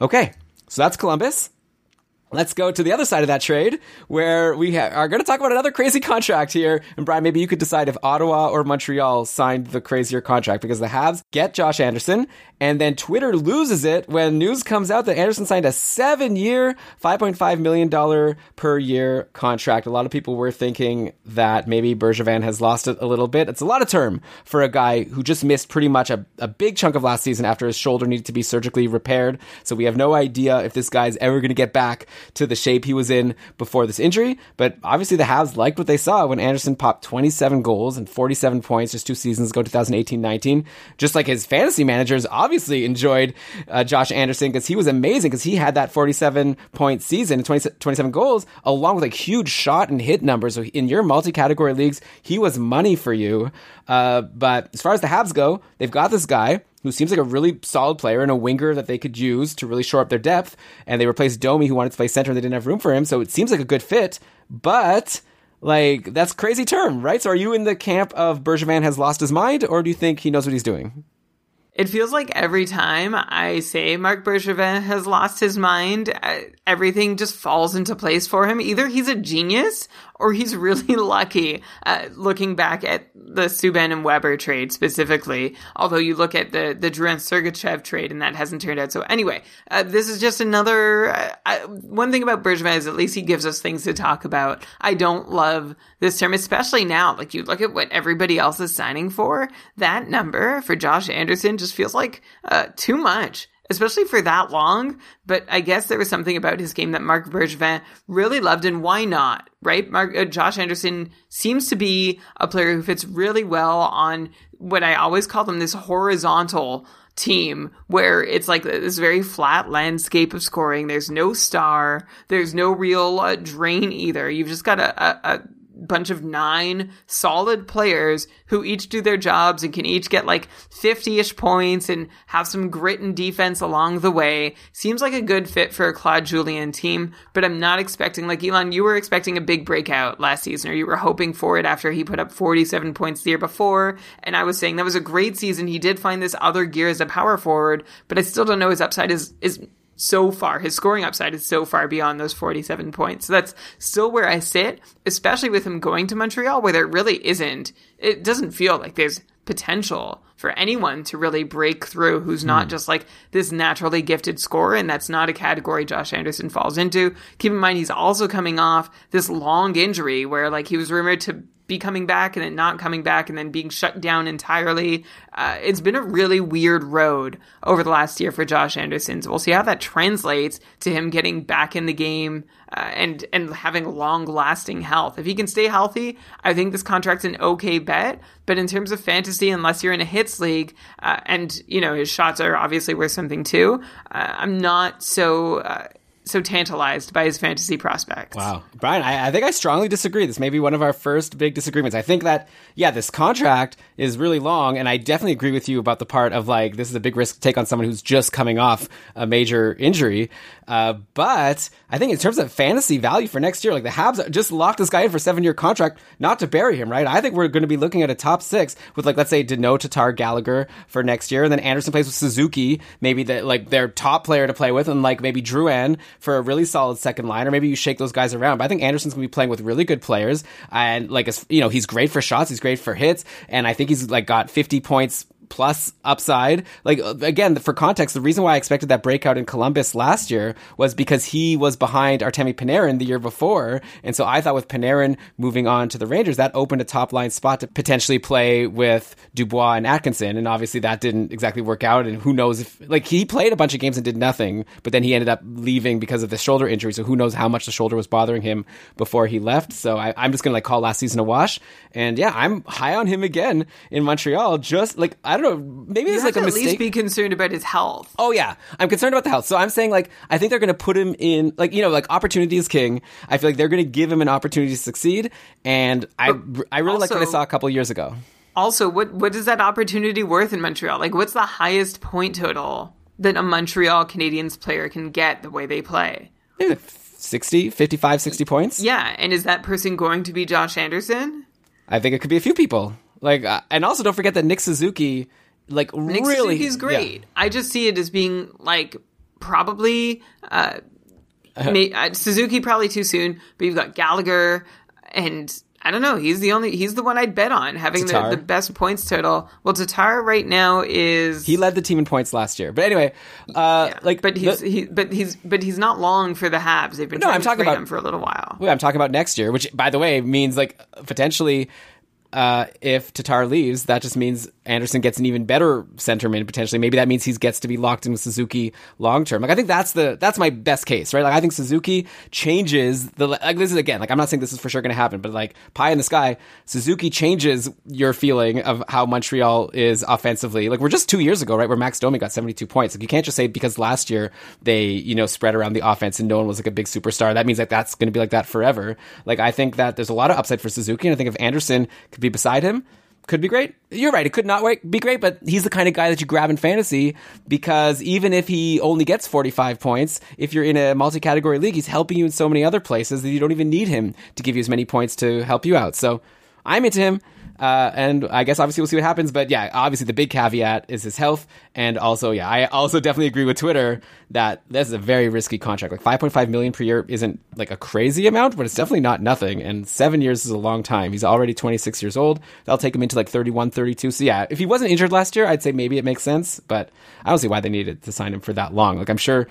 Okay, so that's Columbus. Let's go to the other side of that trade where we ha- are going to talk about another crazy contract here. And Brian, maybe you could decide if Ottawa or Montreal signed the crazier contract because the Habs get Josh Anderson and then Twitter loses it when news comes out that Anderson signed a seven year, $5.5 million per year contract. A lot of people were thinking that maybe Bergevin has lost it a little bit. It's a lot of term for a guy who just missed pretty much a, a big chunk of last season after his shoulder needed to be surgically repaired. So we have no idea if this guy's ever going to get back to the shape he was in before this injury. But obviously, the Habs liked what they saw when Anderson popped 27 goals and 47 points just two seasons ago, 2018 19. Just like his fantasy managers obviously enjoyed uh, Josh Anderson because he was amazing because he had that 47 point season and 20, 27 goals along with like huge shot and hit numbers. So in your multi category leagues, he was money for you. Uh, but as far as the Habs go, they've got this guy who seems like a really solid player and a winger that they could use to really shore up their depth. And they replaced Domi, who wanted to play center, and they didn't have room for him. So it seems like a good fit. But like that's crazy term, right? So are you in the camp of Bergevin has lost his mind, or do you think he knows what he's doing? It feels like every time I say Marc Bergevin has lost his mind, uh, everything just falls into place for him. Either he's a genius or he's really lucky. Uh, looking back at the Subban and Weber trade specifically, although you look at the the Drouin Sergachev trade and that hasn't turned out. So anyway, uh, this is just another. Uh, one thing about Bergevin is at least he gives us things to talk about. I don't love this term, especially now. Like you look at what everybody else is signing for. That number for Josh Anderson just feels like uh, too much especially for that long. But I guess there was something about his game that Marc Bergevin really loved, and why not? Right? Mark, uh, Josh Anderson seems to be a player who fits really well on what I always call them this horizontal team where it's like this very flat landscape of scoring. There's no star. There's no real uh, drain either. You've just got a, a, a bunch of nine solid players who each do their jobs and can each get like 50-ish points and have some grit and defense along the way. Seems like a good fit for a Claude Julien team, but I'm not expecting like Elon, you were expecting a big breakout last season or you were hoping for it after he put up 47 points the year before. And I was saying that was a great season. He did find this other gear as a power forward, but I still don't know his upside is, is so far. His scoring upside is so far beyond those 47 points. So that's still where I sit, especially with him going to Montreal, where there really isn't, it doesn't feel like there's potential for anyone to really break through who's not mm. just like this naturally gifted scorer. And that's not a category Josh Anderson falls into. Keep in mind, he's also coming off this long injury where like he was rumored to be coming back and then not coming back and then being shut down entirely. Uh, it's been a really weird road over the last year for Josh Anderson. So we'll see how that translates to him getting back in the game uh, and and having long lasting health. If he can stay healthy, I think this contract's an okay bet. But in terms of fantasy, unless you're in a hits league, uh, and you know his shots are obviously worth something too, uh, I'm not so uh, so tantalized by his fantasy prospects. Wow. Brian, I, I, think I strongly disagree. This may be one of our first big disagreements. I think that, yeah, this contract is really long, and I definitely agree with you about the part of like, this is a big risk to take on someone who's just coming off a major injury. Uh, but I think in terms of fantasy value for next year, like the Habs just locked this guy in for seven year contract, not to bury him, right? I think we're going to be looking at a top six with like, let's say Danault, Tatar, Gallagher for next year, and then Anderson plays with Suzuki, maybe that like their top player to play with, and like maybe Drouin for a really solid second line, or maybe you shake those guys around. But I think Anderson's gonna be playing with really good players, and like you know he's great for shots, he's great for hits, and I think he's like got 50 points plus upside. Like again, for context, the reason why I expected that breakout in Columbus last year was because he was behind Artemi Panarin the year before, and so I thought with Panarin moving on to the Rangers, that opened a top line spot to potentially play with Dubois and Atkinson, and obviously that didn't exactly work out. And who knows if like he played a bunch of games and did nothing, but then he ended up leaving because of the shoulder injury. So who knows how much the shoulder was bothering him before he left. So I, I'm just gonna like call last season a wash, and yeah, I'm high on him again in Montreal. Just like I don't know, maybe have like a to at least be concerned about his health. Oh yeah, I'm concerned about the health. So I'm saying like I think they're going to put him in like you know like opportunity is king. I feel like they're going to give him an opportunity to succeed, and I I really like what I saw a couple years ago. Also, what what is that opportunity worth in Montreal? Like, what's the highest point total that a Montreal Canadiens player can get the way they play? Maybe 60, 55, 60 points. Yeah, and is that person going to be Josh Anderson? I think it could be a few people. Like uh, and also don't forget that Nick Suzuki like Nick really Suzuki's great. yeah. I just see it as being like probably uh, may, uh, Suzuki probably too soon, but you've got Gallagher and I don't know. He's the only. He's the one I'd bet on having the, the best points total. Well, Tatar right now is He led the team in points last year. But anyway, uh yeah, like but he's the- he, but he's but he's not long for the Habs. They've been No, trying I'm to talking about- him for a little while. Well, I'm talking about next year, which, by the way, means like potentially, uh, if Tatar leaves, that just means Anderson gets an even better centerman potentially. Maybe that means he gets to be locked in with Suzuki long term. Like I think that's the that's my best case, right? Like I think Suzuki changes the like this is again like I'm not saying this is for sure going to happen, but like pie in the sky, Suzuki changes your feeling of how Montreal is offensively. Like we're just two years ago, right, where Max Domi got 72 points. Like you can't just say because last year they you know spread around the offense and no one was like a big superstar. That means like that's going to be like that forever. Like I think that there's a lot of upside for Suzuki, and I think if Anderson could be beside him could be great. You're right. It could not be great, but he's the kind of guy that you grab in fantasy because even if he only gets 45 points, if you're in a multi-category league, he's helping you in so many other places that you don't even need him to give you as many points to help you out. So I'm into him. Uh, and I guess obviously we'll see what happens, but yeah, obviously the big caveat is his health. And also, yeah, I also definitely agree with Twitter that this is a very risky contract. Like 5.5 million per year isn't like a crazy amount, but it's definitely not nothing. And seven years is a long time. He's already 26 years old. That'll take him into like 31, 32. So yeah, if he wasn't injured last year, I'd say maybe it makes sense, but I don't see why they needed to sign him for that long. Like I'm sure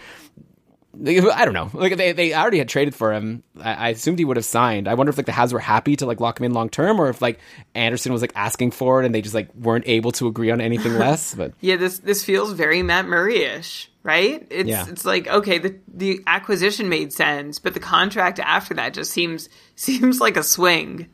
I don't know. Like they, they already had traded for him. I, I assumed he would have signed. I wonder if like the Habs were happy to like lock him in long term, or if like Anderson was like asking for it and they just like weren't able to agree on anything less. But Yeah, this this feels very Matt Murray-ish, right? It's Yeah. it's like okay, the the acquisition made sense, but the contract after that just seems seems like a swing.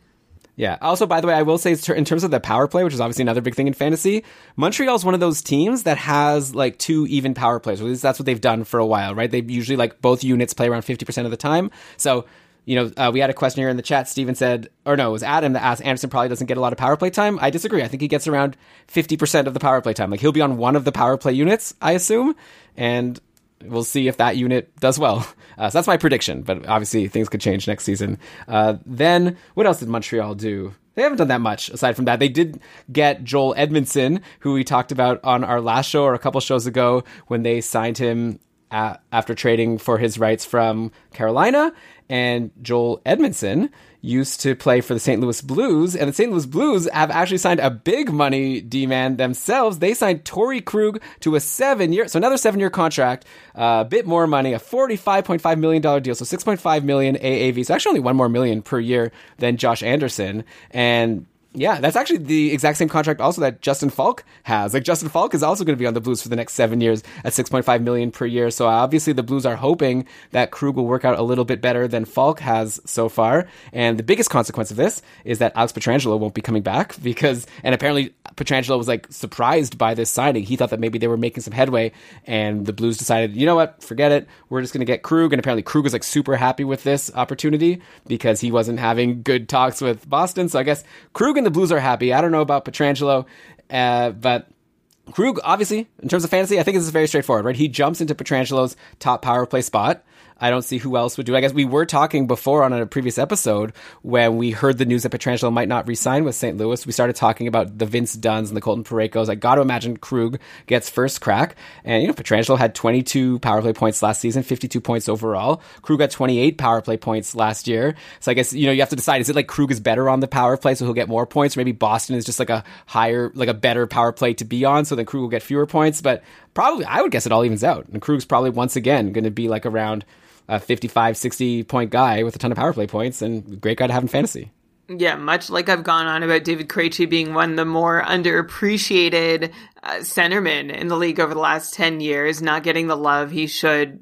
Yeah. Also, by the way, I will say in terms of the power play, which is obviously another big thing in fantasy, Montreal is one of those teams that has like two even power plays. At least that's what they've done for a while, right? They usually like both units play around 50% of the time. So, you know, uh, we had a question here in the chat. Steven said, or no, it was Adam that asked Anderson probably doesn't get a lot of power play time. I disagree. I think he gets around 50% of the power play time. Like he'll be on one of the power play units, I assume. And we'll see if that unit does well. Uh, so that's my prediction, but obviously things could change next season. Uh, then what else did Montreal do? They haven't done that much aside from that. They did get Joel Edmundson, who we talked about on our last show or a couple shows ago when they signed him uh after trading for his rights from Carolina. And Joel Edmundson used to play for the St. Louis Blues, and the St. Louis Blues have actually signed a big money D man themselves. They signed Torey Krug to a seven year, so another seven year contract, uh, a bit more money, a $45.5 million deal, so 6.5 million AAV, so actually only one more million per year than Josh Anderson. And Yeah, that's actually the exact same contract also that Justin Faulk has. Like Justin Faulk is also going to be on the Blues for the next seven years at 6.5 million per year. So obviously the Blues are hoping that Krug will work out a little bit better than Faulk has so far. And the biggest consequence of this is that Alex Pietrangelo won't be coming back because, and apparently Pietrangelo was like surprised by this signing. He thought that maybe they were making some headway and the Blues decided, you know what, forget it. We're just going to get Krug. And apparently Krug was like super happy with this opportunity because he wasn't having good talks with Boston. So I guess Krug the Blues are happy. I don't know about Pietrangelo, uh, but Krug, obviously, in terms of fantasy, I think this is very straightforward, right? He jumps into Pietrangelo's top power play spot. I don't see who else would do. It. I guess we were talking before on a previous episode when we heard the news that Pietrangelo might not resign with St. Louis. We started talking about the Vince Dunns and the Colton Parayko's. I got to imagine Krug gets first crack. And, you know, Pietrangelo had 22 power play points last season, 52 points overall. Krug got 28 power play points last year. So I guess, you know, you have to decide, is it like Krug is better on the power play so he'll get more points? Or maybe Boston is just like a higher, like a better power play to be on so then Krug will get fewer points. But probably, I would guess it all evens out. And Krug's probably once again going to be like around a 55, 60 point guy with a ton of power play points and great guy to have in fantasy. Yeah, much like I've gone on about David Krejci being one of the more underappreciated uh, centermen in the league over the last 10 years, not getting the love he should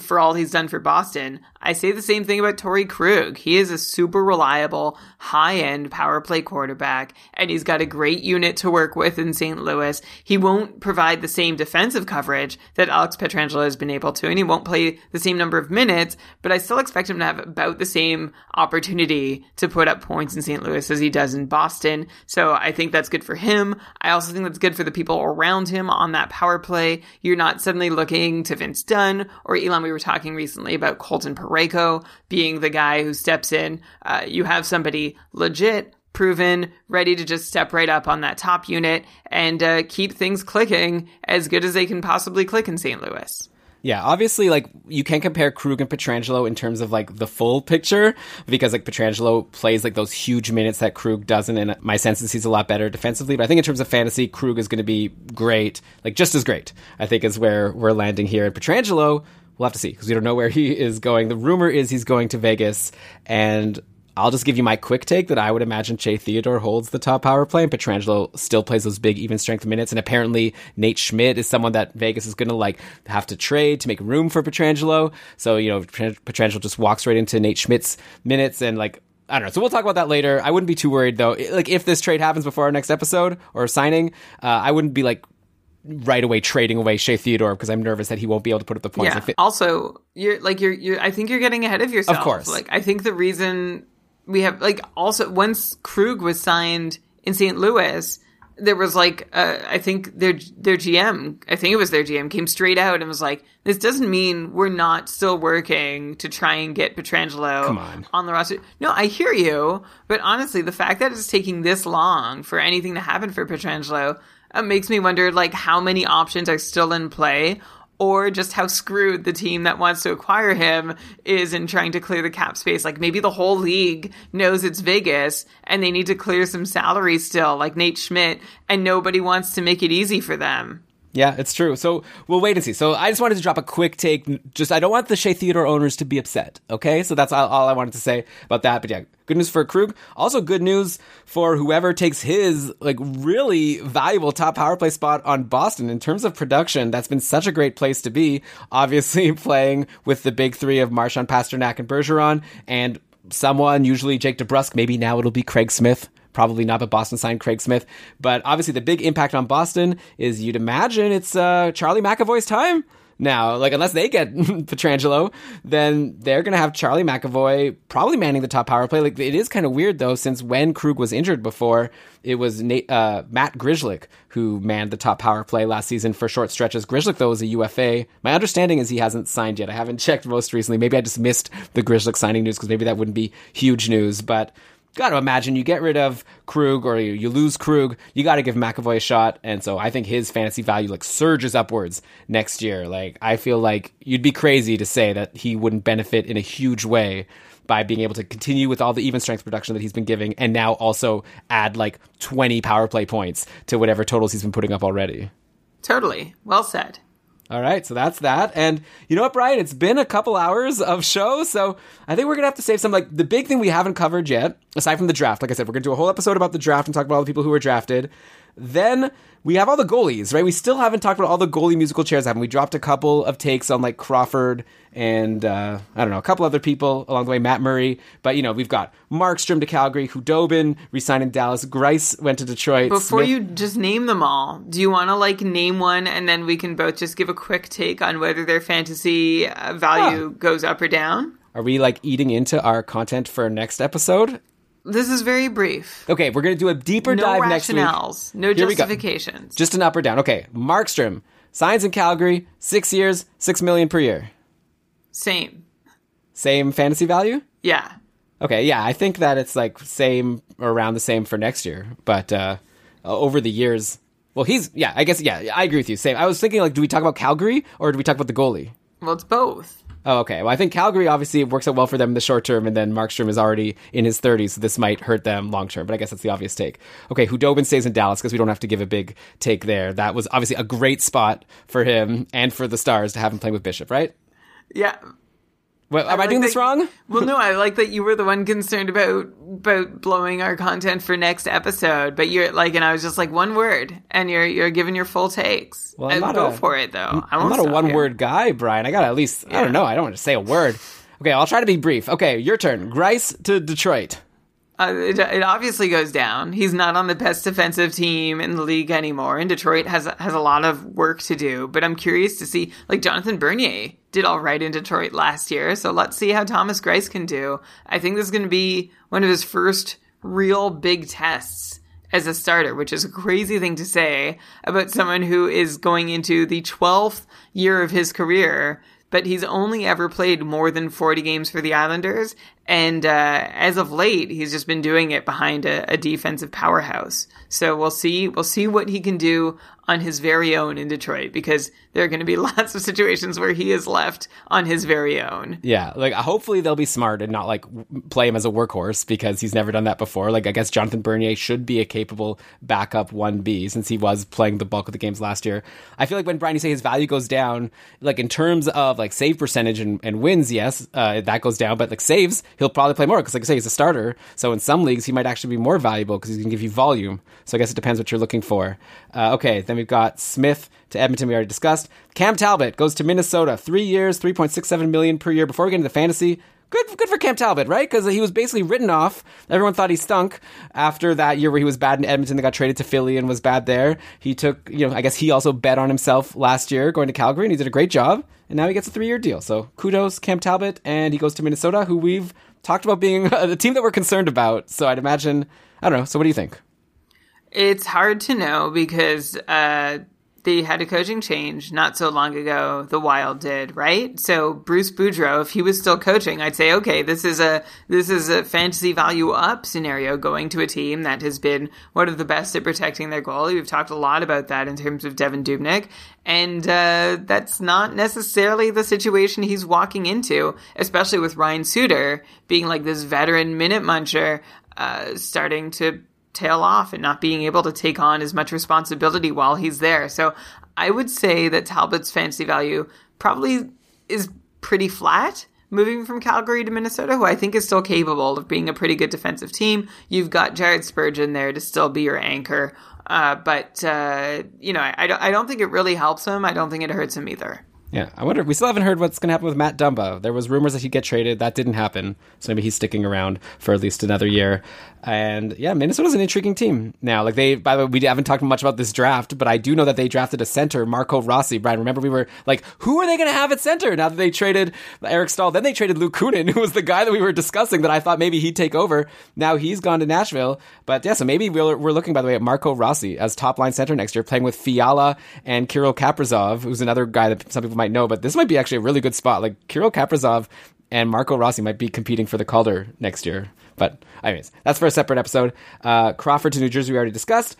for all he's done for Boston. I say the same thing about Torey Krug. He is a super reliable, high-end power play quarterback, and he's got a great unit to work with in St. Louis. He won't provide the same defensive coverage that Alex Pietrangelo has been able to, and he won't play the same number of minutes, but I still expect him to have about the same opportunity to put up points in St. Louis as he does in Boston. So I think that's good for him. I also think that's good for the people around him on that power play. You're not suddenly looking to Vince Dunn or Elon. We were talking recently about Colton Parayko being the guy who steps in. Uh, you have somebody legit proven, ready to just step right up on that top unit and uh, keep things clicking as good as they can possibly click in St. Louis. Yeah, obviously, like you can't compare Krug and Pietrangelo in terms of like the full picture because like Pietrangelo plays like those huge minutes that Krug doesn't, and my sense is he's a lot better defensively. But I think in terms of fantasy, Krug is going to be great, like just as great. I think is where we're landing here. And Pietrangelo, we'll have to see because we don't know where he is going. The rumor is he's going to Vegas, and I'll just give you my quick take that I would imagine Shea Theodore holds the top power play and Pietrangelo still plays those big even strength minutes. And apparently Nate Schmidt is someone that Vegas is going to like have to trade to make room for Pietrangelo. So, you know, Pietrangelo just walks right into Nate Schmidt's minutes and like, I don't know. So we'll talk about that later. I wouldn't be too worried though. Like if this trade happens before our next episode or signing, uh, I wouldn't be like right away trading away Shea Theodore because I'm nervous that he won't be able to put up the points. Yeah. Also, you're like you're you're. I think you're getting ahead of yourself. Of course. Like I think the reason we have like also once Krug was signed in St. Louis, there was like uh, I think their their GM, I think it was their GM, came straight out and was like, "This doesn't mean we're not still working to try and get Pietrangelo on. on the roster." No, I hear you, but honestly, the fact that it's taking this long for anything to happen for Pietrangelo uh, makes me wonder like how many options are still in play or just how screwed the team that wants to acquire him is in trying to clear the cap space. Like maybe the whole league knows it's Vegas and they need to clear some salary still, like Nate Schmidt, and nobody wants to make it easy for them. Yeah, it's true. So we'll wait and see. So I just wanted to drop a quick take. Just I don't want the Shea Theodore owners to be upset. Okay, so that's all, all I wanted to say about that. But yeah, good news for Krug. Also good news for whoever takes his like really valuable top power play spot on Boston in terms of production. That's been such a great place to be. Obviously playing with the big three of Marchand, Pastrnak, and Bergeron, and someone usually Jake DeBrusk. Maybe now it'll be Craig Smith probably not, but Boston signed Craig Smith. But obviously, the big impact on Boston is you'd imagine it's uh, Charlie McAvoy's time now. Like, unless they get Petrangelo, then they're going to have Charlie McAvoy probably manning the top power play. Like, it is kind of weird, though, since when Krug was injured before, it was Nate, uh, Matt Grzelcyk who manned the top power play last season for short stretches. Grzelcyk, though, is a UFA. My understanding is he hasn't signed yet. I haven't checked most recently. Maybe I just missed the Grzelcyk signing news because maybe that wouldn't be huge news, but got to imagine you get rid of Krug or you, you lose Krug, you got to give McAvoy a shot. And so I think his fantasy value like surges upwards next year. Like I feel like you'd be crazy to say that he wouldn't benefit in a huge way by being able to continue with all the even strength production that he's been giving and now also add like 20 power play points to whatever totals he's been putting up already. Totally. Well said. All right, so that's that. And you know what, Brian? It's been a couple hours of show, so I think we're gonna have to save some. Like the big thing we haven't covered yet, aside from the draft. Like I said, we're gonna do a whole episode about the draft and talk about all the people who were drafted. Then we have all the goalies, right? We still haven't talked about all the goalie musical chairs. Haven't we? Dropped a couple of takes on like Crawford and uh, I don't know a couple other people along the way. Matt Murray, but you know we've got Markstrom to Calgary, Khudobin resigned in Dallas, Greiss went to Detroit. Before Smith- you just name them all, do you want to like name one and then we can both just give a quick take on whether their fantasy uh, value goes up or down? are we like eating into our content for next episode? This is very brief. Okay, we're gonna do a deeper No dive next week. No rationales, no Here we go. justifications. Just an up or down. Okay, Markstrom signs in Calgary, six years, six million per year. Same. Same fantasy value. Yeah. Okay, yeah, I think that it's like same around the same for next year, but uh, over the years, well, he's yeah, I guess yeah, I agree with you. Same. I was thinking like, do we talk about Calgary or do we talk about the goalie? Well, it's both. Oh, okay. Well, I think Calgary obviously works out well for them in the short term, and then Markstrom is already in his 30s, so this might hurt them long term. But I guess that's the obvious take. Okay, Khudobin stays in Dallas because we don't have to give a big take there. That was obviously a great spot for him and for the Stars to have him playing with Bishop, right? Yeah. Well, am I, like doing this wrong? Well, no, I like that you were the one concerned about about blowing our content for next episode, but you're like, and I was just like one word, and you're you're giving your full takes. Well, I'm not go a- for it though. I I'm won't a one word guy, Brian. I got to at least, I don't know. I don't want to say a word. Okay, I'll try to be brief. Okay, your turn. Greiss to Detroit. Uh, it, it obviously goes down. He's not on the best defensive team in the league anymore, and Detroit has has a lot of work to do. But I'm curious to see, like Jonathan Bernier did all right in Detroit last year, so let's see how Thomas Greiss can do. I think this is going to be one of his first real big tests as a starter, which is a crazy thing to say about someone who is going into the 12th year of his career but he's only ever played more than 40 games for the Islanders. And uh, as of late, he's just been doing it behind a, a defensive powerhouse. So we'll see. We'll see what he can do on his very own in Detroit because there are going to be lots of situations where he is left on his very own. Yeah, like hopefully they'll be smart and not like play him as a workhorse because he's never done that before. Like I guess Jonathan Bernier should be a capable backup one B since he was playing the bulk of the games last year. I feel like when Brian you say his value goes down, like in terms of like save percentage and, and wins, yes, uh, that goes down. But like saves, he'll probably play more because like I say, he's a starter. So in some leagues, he might actually be more valuable because he can give you volume. So I guess it depends what you're looking for. Uh, okay, then we've got Smith to Edmonton. We already discussed. Cam Talbot goes to Minnesota. Three years, three point six seven million per year. Before we get into the fantasy, good good for Cam Talbot, right? Because he was basically written off. Everyone thought he stunk after that year where he was bad in Edmonton. They got traded to Philly and was bad there. He took, you know, I guess he also bet on himself last year going to Calgary, and he did a great job. And now he gets a three year deal. So kudos, Cam Talbot, and he goes to Minnesota, who we've talked about being the team that we're concerned about. So I'd imagine, I don't know. So what do you think? It's hard to know because uh, they had a coaching change not so long ago. The Wild did, right? So Bruce Boudreau, if he was still coaching, I'd say, okay, this is a this is a fantasy value up scenario going to a team that has been one of the best at protecting their goalie. We've talked a lot about that in terms of Devan Dubnyk, and uh, that's not necessarily the situation he's walking into, especially with Ryan Suter being like this veteran minute muncher, uh, starting to tail off and not being able to take on as much responsibility while he's there. So I would say that Talbot's fantasy value probably is pretty flat moving from Calgary to Minnesota, who I think is still capable of being a pretty good defensive team. You've got Jared Spurgeon there to still be your anchor. Uh, but, uh, you know, I, don't, I don't think it really helps him. I don't think it hurts him either. Yeah, I wonder. We still haven't heard what's going to happen with Matt Dumba. There was rumors that he'd get traded. That didn't happen. So maybe he's sticking around for at least another year. And yeah, Minnesota's an intriguing team now. Like they, by the way, we haven't talked much about this draft, but I do know that they drafted a center, Marco Rossi. Brian, remember we were like, who are they going to have at center now that they traded Eric Staal? Then they traded Luke Kunin, who was the guy that we were discussing that I thought maybe he'd take over. Now he's gone to Nashville. But yeah, so maybe we're, we're looking, by the way, at Marco Rossi as top line center next year, playing with Fiala and Kirill Kaprizov, who's another guy that some people might know. But this might be actually a really good spot. Like Kirill Kaprizov and Marco Rossi might be competing for the Calder next year. But anyways, that's for a separate episode. Uh, Crawford to New Jersey, we already discussed.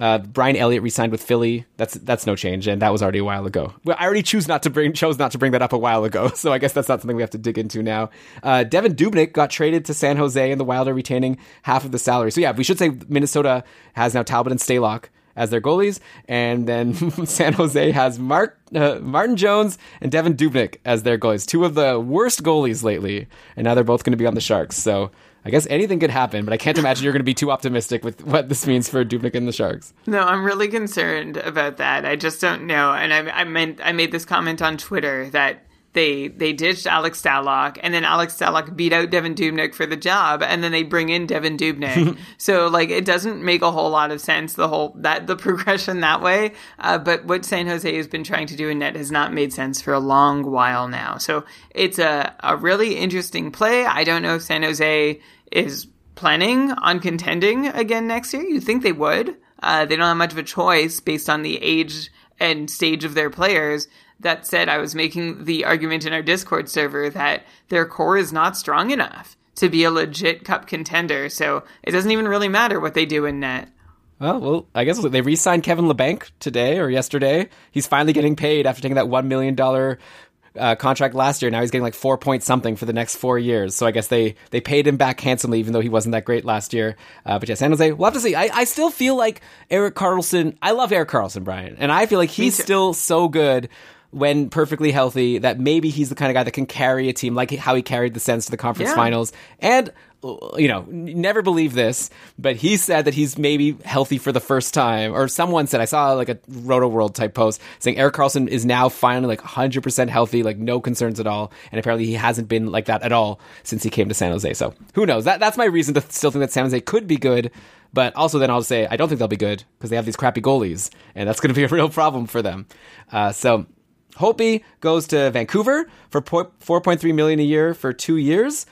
Uh, Brian Elliott re-signed with Philly. That's that's no change, and that was already a while ago. Well, I already choose not to bring chose not to bring that up a while ago, so I guess that's not something we have to dig into now. Uh, Devan Dubnyk got traded to San Jose, and the Wild are retaining half of the salary. So yeah, we should say Minnesota has now Talbot and Stalock as their goalies, and then San Jose has Mark uh, Martin Jones and Devan Dubnyk as their goalies. Two of the worst goalies lately, and now they're both going to be on the Sharks. So I guess anything could happen, but I can't imagine you're going to be too optimistic with what this means for Dubnyk and the Sharks. No, I'm really concerned about that. I just don't know. And I, I meant I made this comment on Twitter that they they ditched Alex Stalock, and then Alex Stalock beat out Devan Dubnyk for the job, and then they bring in Devan Dubnyk. so like it doesn't make a whole lot of sense the whole that the progression that way. Uh, but what San Jose has been trying to do in net has not made sense for a long while now. So it's a a really interesting play. I don't know if San Jose is planning on contending again next year. You think they would? Uh, they don't have much of a choice based on the age and stage of their players. That said, I was making the argument in our Discord server that their core is not strong enough to be a legit cup contender. So it doesn't even really matter what they do in net. Well, well, I guess they re-signed Kevin Labanc today or yesterday. He's finally getting paid after taking that one million dollar uh, contract last year. Now he's getting like four point something for the next four years. So I guess they they paid him back handsomely, even though he wasn't that great last year. Uh, but yeah, San Jose, we'll have to see. I, I still feel like Erik Karlsson. I love Erik Karlsson, Brian, and I feel like he's still so good when perfectly healthy that maybe he's the kind of guy that can carry a team like how he carried the Sens to the conference Yeah. finals. And you know, never believe this, but he said that he's maybe healthy for the first time, or someone said I saw like a Roto World type post saying Erik Karlsson is now finally like 100% healthy, like no concerns at all, and apparently he hasn't been like that at all since he came to San Jose. So who knows? That that's my reason to still think that San Jose could be good. But also, then I'll say I don't think they'll be good because they have these crappy goalies, and that's going to be a real problem for them. Uh, so Holtby goes to Vancouver for po- 4.3 million a year for two years.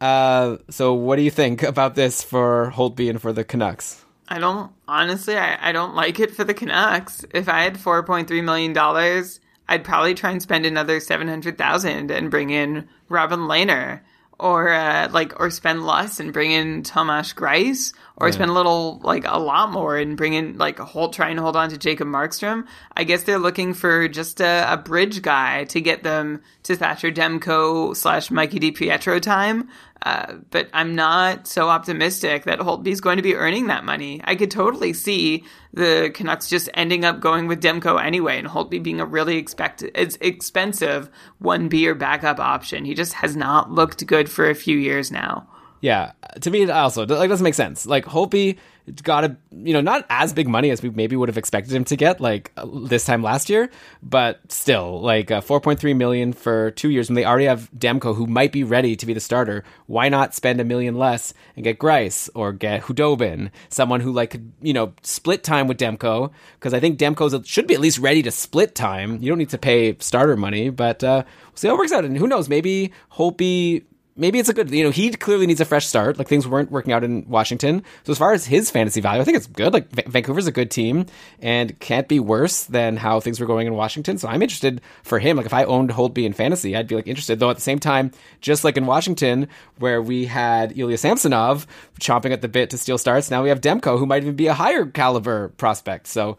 Uh, so what do you think about this for Holtby and for the Canucks? I don't honestly. I, I don't like it for the Canucks. If I had four point three million dollars, I'd probably try and spend another seven hundred thousand and bring in Robin Lehner, or uh, like, or spend less and bring in Tomas Greiss, or spend a little like a lot more and bring in like hold try and hold on to Jacob Markstrom. I guess they're looking for just a, a bridge guy to get them to Thatcher Demko slash Mikey DiPietro time. Uh, but I'm not so optimistic that Holtby's going to be earning that money. I could totally see the Canucks just ending up going with Demko anyway, and Holtby being a really expect- it's expensive one B or backup option. He just has not looked good for a few years now. Yeah, to me, also like doesn't make sense. Like Holtby got a you know not as big money as we maybe would have expected him to get like uh, this time last year, but still like uh, 4.3 million for two years when they already have Demko who might be ready to be the starter. Why not spend a million less and get Greiss or get Khudobin, someone who like could you know split time with Demko because I think Demko should be at least ready to split time. You don't need to pay starter money, but uh, we'll see how it works out. And who knows, maybe Holtby maybe it's a good you know he clearly needs a fresh start. Like things weren't working out in washington. So as far as his fantasy value i think it's good. Like Va- vancouver's a good team and can't be worse than how things were going in washington. So i'm interested for him. Like if i owned holtby in fantasy i'd be like interested. Though at the same time just like in washington where we had ilya samsonov chomping at the bit to steal starts now we have demko who might even be a higher caliber prospect. So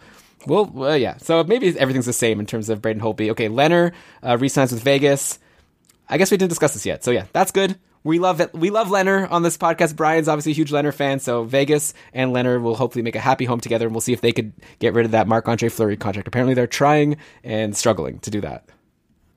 well, well yeah. So maybe everything's the same in terms of Braden Holtby. Okay, Lehner uh, re-signs with Vegas. I guess we didn't discuss this yet. So yeah, that's good. We love it. We love Lehner on this podcast. Brian's obviously a huge Lehner fan, so Vegas and Lehner will hopefully make a happy home together, and we'll see if they could get rid of that Marc Andre Fleury contract. Apparently, they're trying and struggling to do that.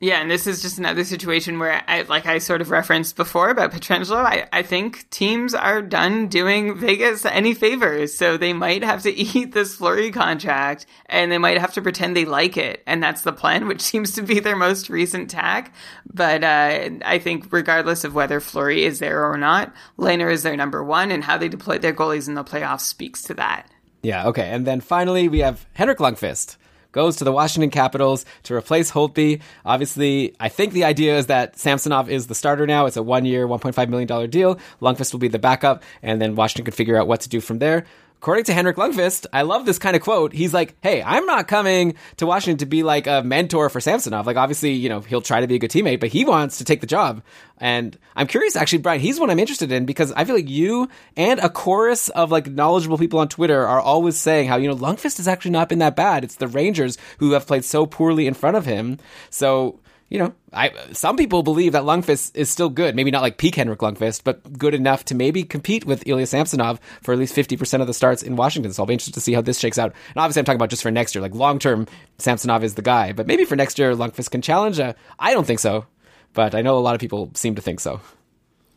Yeah, and this is just another situation where, I, like I sort of referenced before about Pietrangelo, I, I think teams are done doing Vegas any favors. So they might have to eat this Fleury contract and they might have to pretend they like it. And that's the plan, which seems to be their most recent tack. But uh, I think regardless of whether Fleury is there or not, Lehner is their number one and how they deploy their goalies in the playoffs speaks to that. Yeah, okay. And then finally, we have Henrik Lundqvist goes to the Washington Capitals to replace Holtby. Obviously, I think the idea is that Samsonov is the starter now. It's a one year, $1.5 million deal. Lundqvist will be the backup, and then Washington can figure out what to do from there. According to Henrik Lundqvist, I love this kind of quote. He's like, "Hey, I'm not coming to Washington to be like a mentor for Samsonov. Like, obviously, you know, he'll try to be a good teammate, but he wants to take the job." And I'm curious, actually, Brian. He's one I'm interested in because I feel like you and a chorus of like knowledgeable people on Twitter are always saying how you know Lundqvist has actually not been that bad. It's the Rangers who have played so poorly in front of him. So you know, I some people believe that Lundqvist is still good. Maybe not like peak Henrik Lundqvist, but good enough to maybe compete with Ilya Samsonov for at least fifty percent of the starts in Washington. So I'll be interested to see how this shakes out. And obviously, I'm talking about just for next year. Like long term, Samsonov is the guy, but maybe for next year, Lundqvist can challenge. I don't think so, but I know a lot of people seem to think so.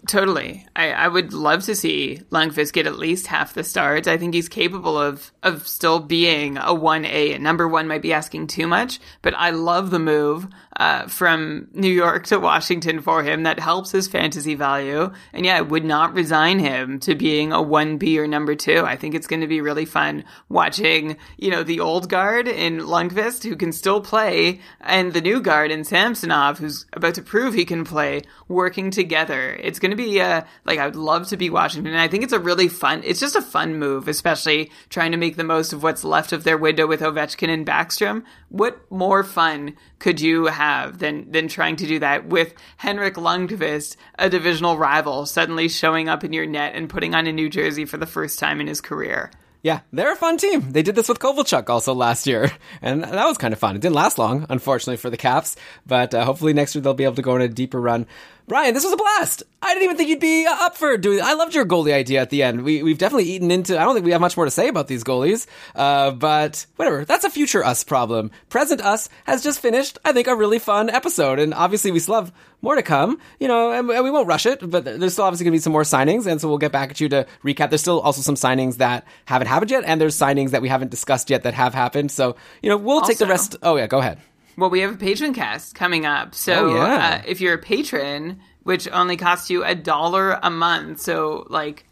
Totally. I, I would love to see Lundqvist get at least half the starts. I think he's capable of, of still being a 1A. Number one might be asking too much, but I love the move uh, from New York to Washington for him. That helps his fantasy value. And yeah, I would not resign him to being a 1B or number two. I think it's going to be really fun watching, you know, the old guard in Lundqvist who can still play and the new guard in Samsonov who's about to prove he can play working together. It's going to be, uh, like, I would love to be Washington. And I think it's a really fun, it's just a fun move, especially trying to make the most of what's left of their window with Ovechkin and Backstrom. What more fun could you have than than trying to do that with Henrik Lundqvist, a divisional rival, suddenly showing up in your net and putting on a new jersey for the first time in his career? Yeah, they're a fun team. They did this with Kovalchuk also last year, and that was kind of fun. It didn't last long, unfortunately, for the Caps, but uh, hopefully next year they'll be able to go on a deeper run. Brian, this was a blast. I didn't even think you'd be uh, up for doing. I loved your goalie idea at the end. We we've definitely eaten into. I don't think we have much more to say about these goalies, uh, but whatever. That's a future us problem. Present us has just finished. I think a really fun episode, and obviously we still have more to come. You know, and, and we won't rush it, but there's still obviously going to be some more signings, and so we'll get back at you to recap. There's still also some signings that haven't happened yet, and there's signings that we haven't discussed yet that have happened. So you know, we'll take the rest. Oh yeah, go ahead. Well, we have a patron cast coming up. So Oh, yeah. uh, if you're a patron, which only costs you a dollar a month, so like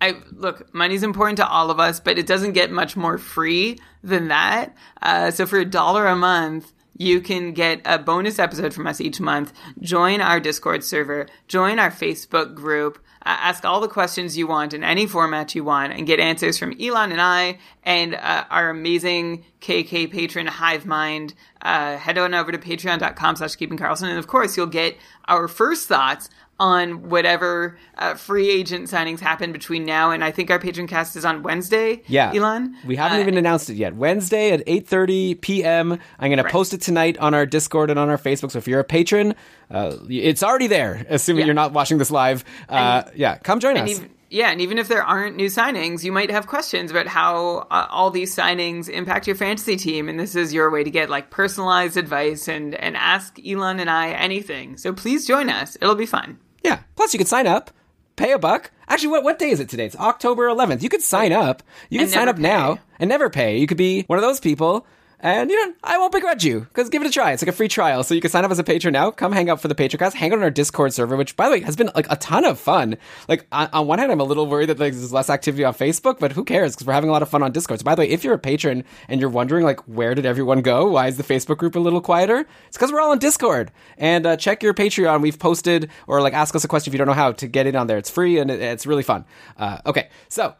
I look, money's important to all of us, but it doesn't get much more free than that. Uh, so for a dollar a month, you can get a bonus episode from us each month. Join our Discord server, join our Facebook group, uh, ask all the questions you want in any format you want, and get answers from Elon and I and uh, our amazing KK patron Hive Mind. Uh, head on over to patreon.com slash keeping Karlsson. And of course, you'll get our first thoughts on whatever uh, free agent signings happen between now and I think our patron cast is on Wednesday. Yeah, Elon. We haven't Uh, even announced it yet. Wednesday at eight thirty p.m. I'm going to post it tonight on our Discord and on our Facebook. So if you're a patron, uh, it's already there. Assuming Yeah. you're not watching this live, uh, yeah, come join us. even, yeah, and even if there aren't new signings, you might have questions about how uh, all these signings impact your fantasy team, and this is your way to get like personalized advice and and ask Elon and I anything. So please join us; it'll be fun. Yeah. Plus, you could sign up, pay a buck. Actually, what what day is it today? It's October 11th. You could sign up. You can sign up now and never pay. You could be one of those people. And you know, I won't begrudge you because give it a try. It's like a free trial, so you can sign up as a patron now. Come hang out for the Patreoncast. Hang out on our Discord server, which by the way has been like a ton of fun. Like on, on one hand, I'm a little worried that like, there's less activity on Facebook, but who cares? Because we're having a lot of fun on Discord. So by the way, if you're a patron and you're wondering like where did everyone go? Why is the Facebook group a little quieter? It's because we're all on Discord. And uh, check your Patreon. We've posted or like ask us a question if you don't know how to get in on there. It's free and it, it's really fun. Uh, okay, so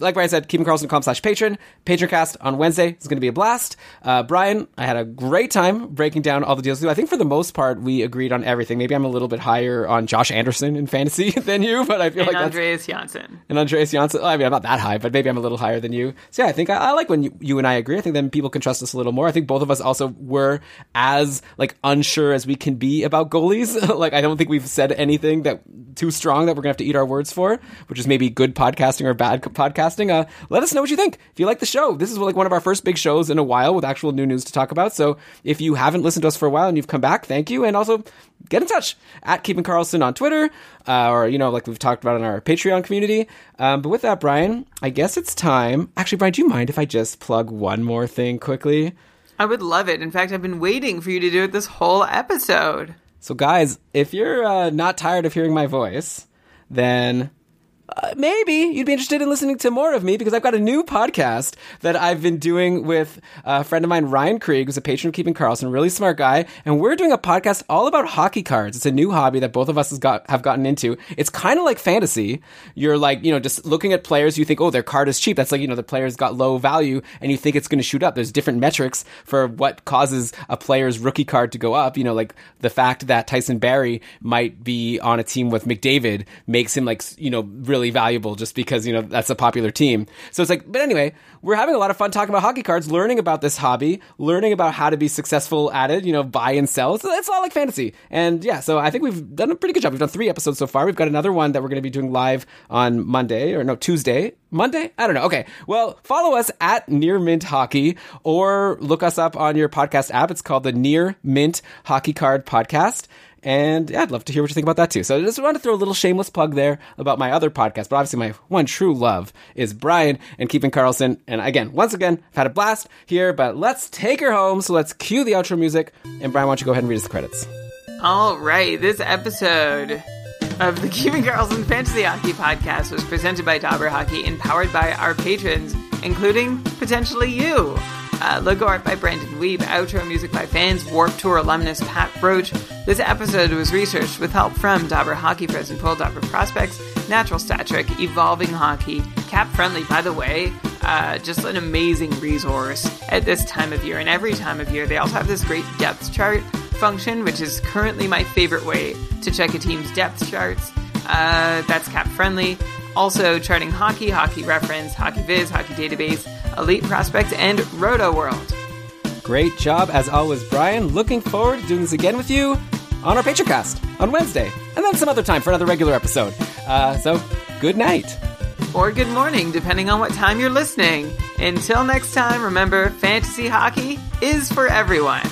like Brian said, keepingkarlsson.com slash patron. Patroncast on Wednesday is going to be a blast. Uh, Brian, I had a great time breaking down all the deals. I think for the most part, we agreed on everything. Maybe I'm a little bit higher on Josh Anderson in fantasy than you, but I feel And like Andreas Johnsson. and Andreas Johnsson. I mean, I'm not that high, but maybe I'm a little higher than you. So yeah, I think I, I like when you, you and I agree. I think then people can trust us a little more. I think both of us also were as like unsure as we can be about goalies. like I don't think we've said anything that too strong that we're gonna have to eat our words for, which is maybe good podcasting or bad co- podcasting. Uh, let us know what you think. If you like the show, this is like one of our first big shows in a while with actual new news to talk about. So if you haven't listened to us for a while and you've come back, thank you. And also get in touch at Keeping Karlsson on Twitter, uh, or you know, like we've talked about in our Patreon community. Um, but with that, Brian, I guess it's time. Actually, Brian, do you mind if I just plug one more thing quickly? I would love it. In fact, I've been waiting for you to do it this whole episode. So, guys, if you're uh, not tired of hearing my voice, then uh, maybe you'd be interested in listening to more of me because I've got a new podcast that I've been doing with a friend of mine, Ryan Krieg, who's a patron of Keeping Karlsson, really smart guy. And we're doing a podcast all about hockey cards. It's a new hobby that both of us has got, have gotten into. It's kind of like fantasy. You're like, you know, just looking at players, you think, oh, their card is cheap. That's like, you know, the player's got low value and you think it's going to shoot up. There's different metrics for what causes a player's rookie card to go up. You know, like the fact that Tyson Barrie might be on a team with McDavid makes him like, you know, really really valuable just because, you know, that's a popular team. So it's like, but anyway, we're having a lot of fun talking about hockey cards, learning about this hobby, learning about how to be successful at it, you know, buy and sell. So it's all like fantasy. And yeah, so I think we've done a pretty good job. We've done three episodes so far. We've got another one that we're going to be doing live on Monday or no, Tuesday. Monday? I don't know. Okay. Well, follow us at Near Mint Hockey or look us up on your podcast app. It's called the Near Mint Hockey Card Podcast. And yeah, I'd love to hear what you think about that too. So I just want to throw a little shameless plug there about my other podcast. But obviously, my one true love is Brian and Keeping Karlsson. And again, once again, I've had a blast here, but let's take her home. So let's cue the outro music. And Brian, why don't you go ahead and read us the credits? All right, this episode of the Keeping Carlson Fantasy Hockey Podcast was presented by Dobber Hockey and powered by our patrons, including potentially you. Uh, logo art by Brandon Weeb, outro music by fans, Warp Tour alumnus Pat Roach. This episode was researched with help from Dobber Hockey President Paul Dobber Prospects, Natural Stat Trick, Evolving Hockey, Cap Friendly, by the way, uh, just an amazing resource at this time of year and every time of year. They also have this great depth chart function, which is currently my favorite way to check a team's depth charts. Uh, that's cap friendly. Also, charting hockey, hockey reference, hockey viz, hockey database, elite prospects, and roto world. Great job, as always, Brian. Looking forward to doing this again with you on our Patreoncast on Wednesday, and then some other time for another regular episode. Uh, so, good night. Or good morning, depending on what time you're listening. Until next time, remember fantasy hockey is for everyone.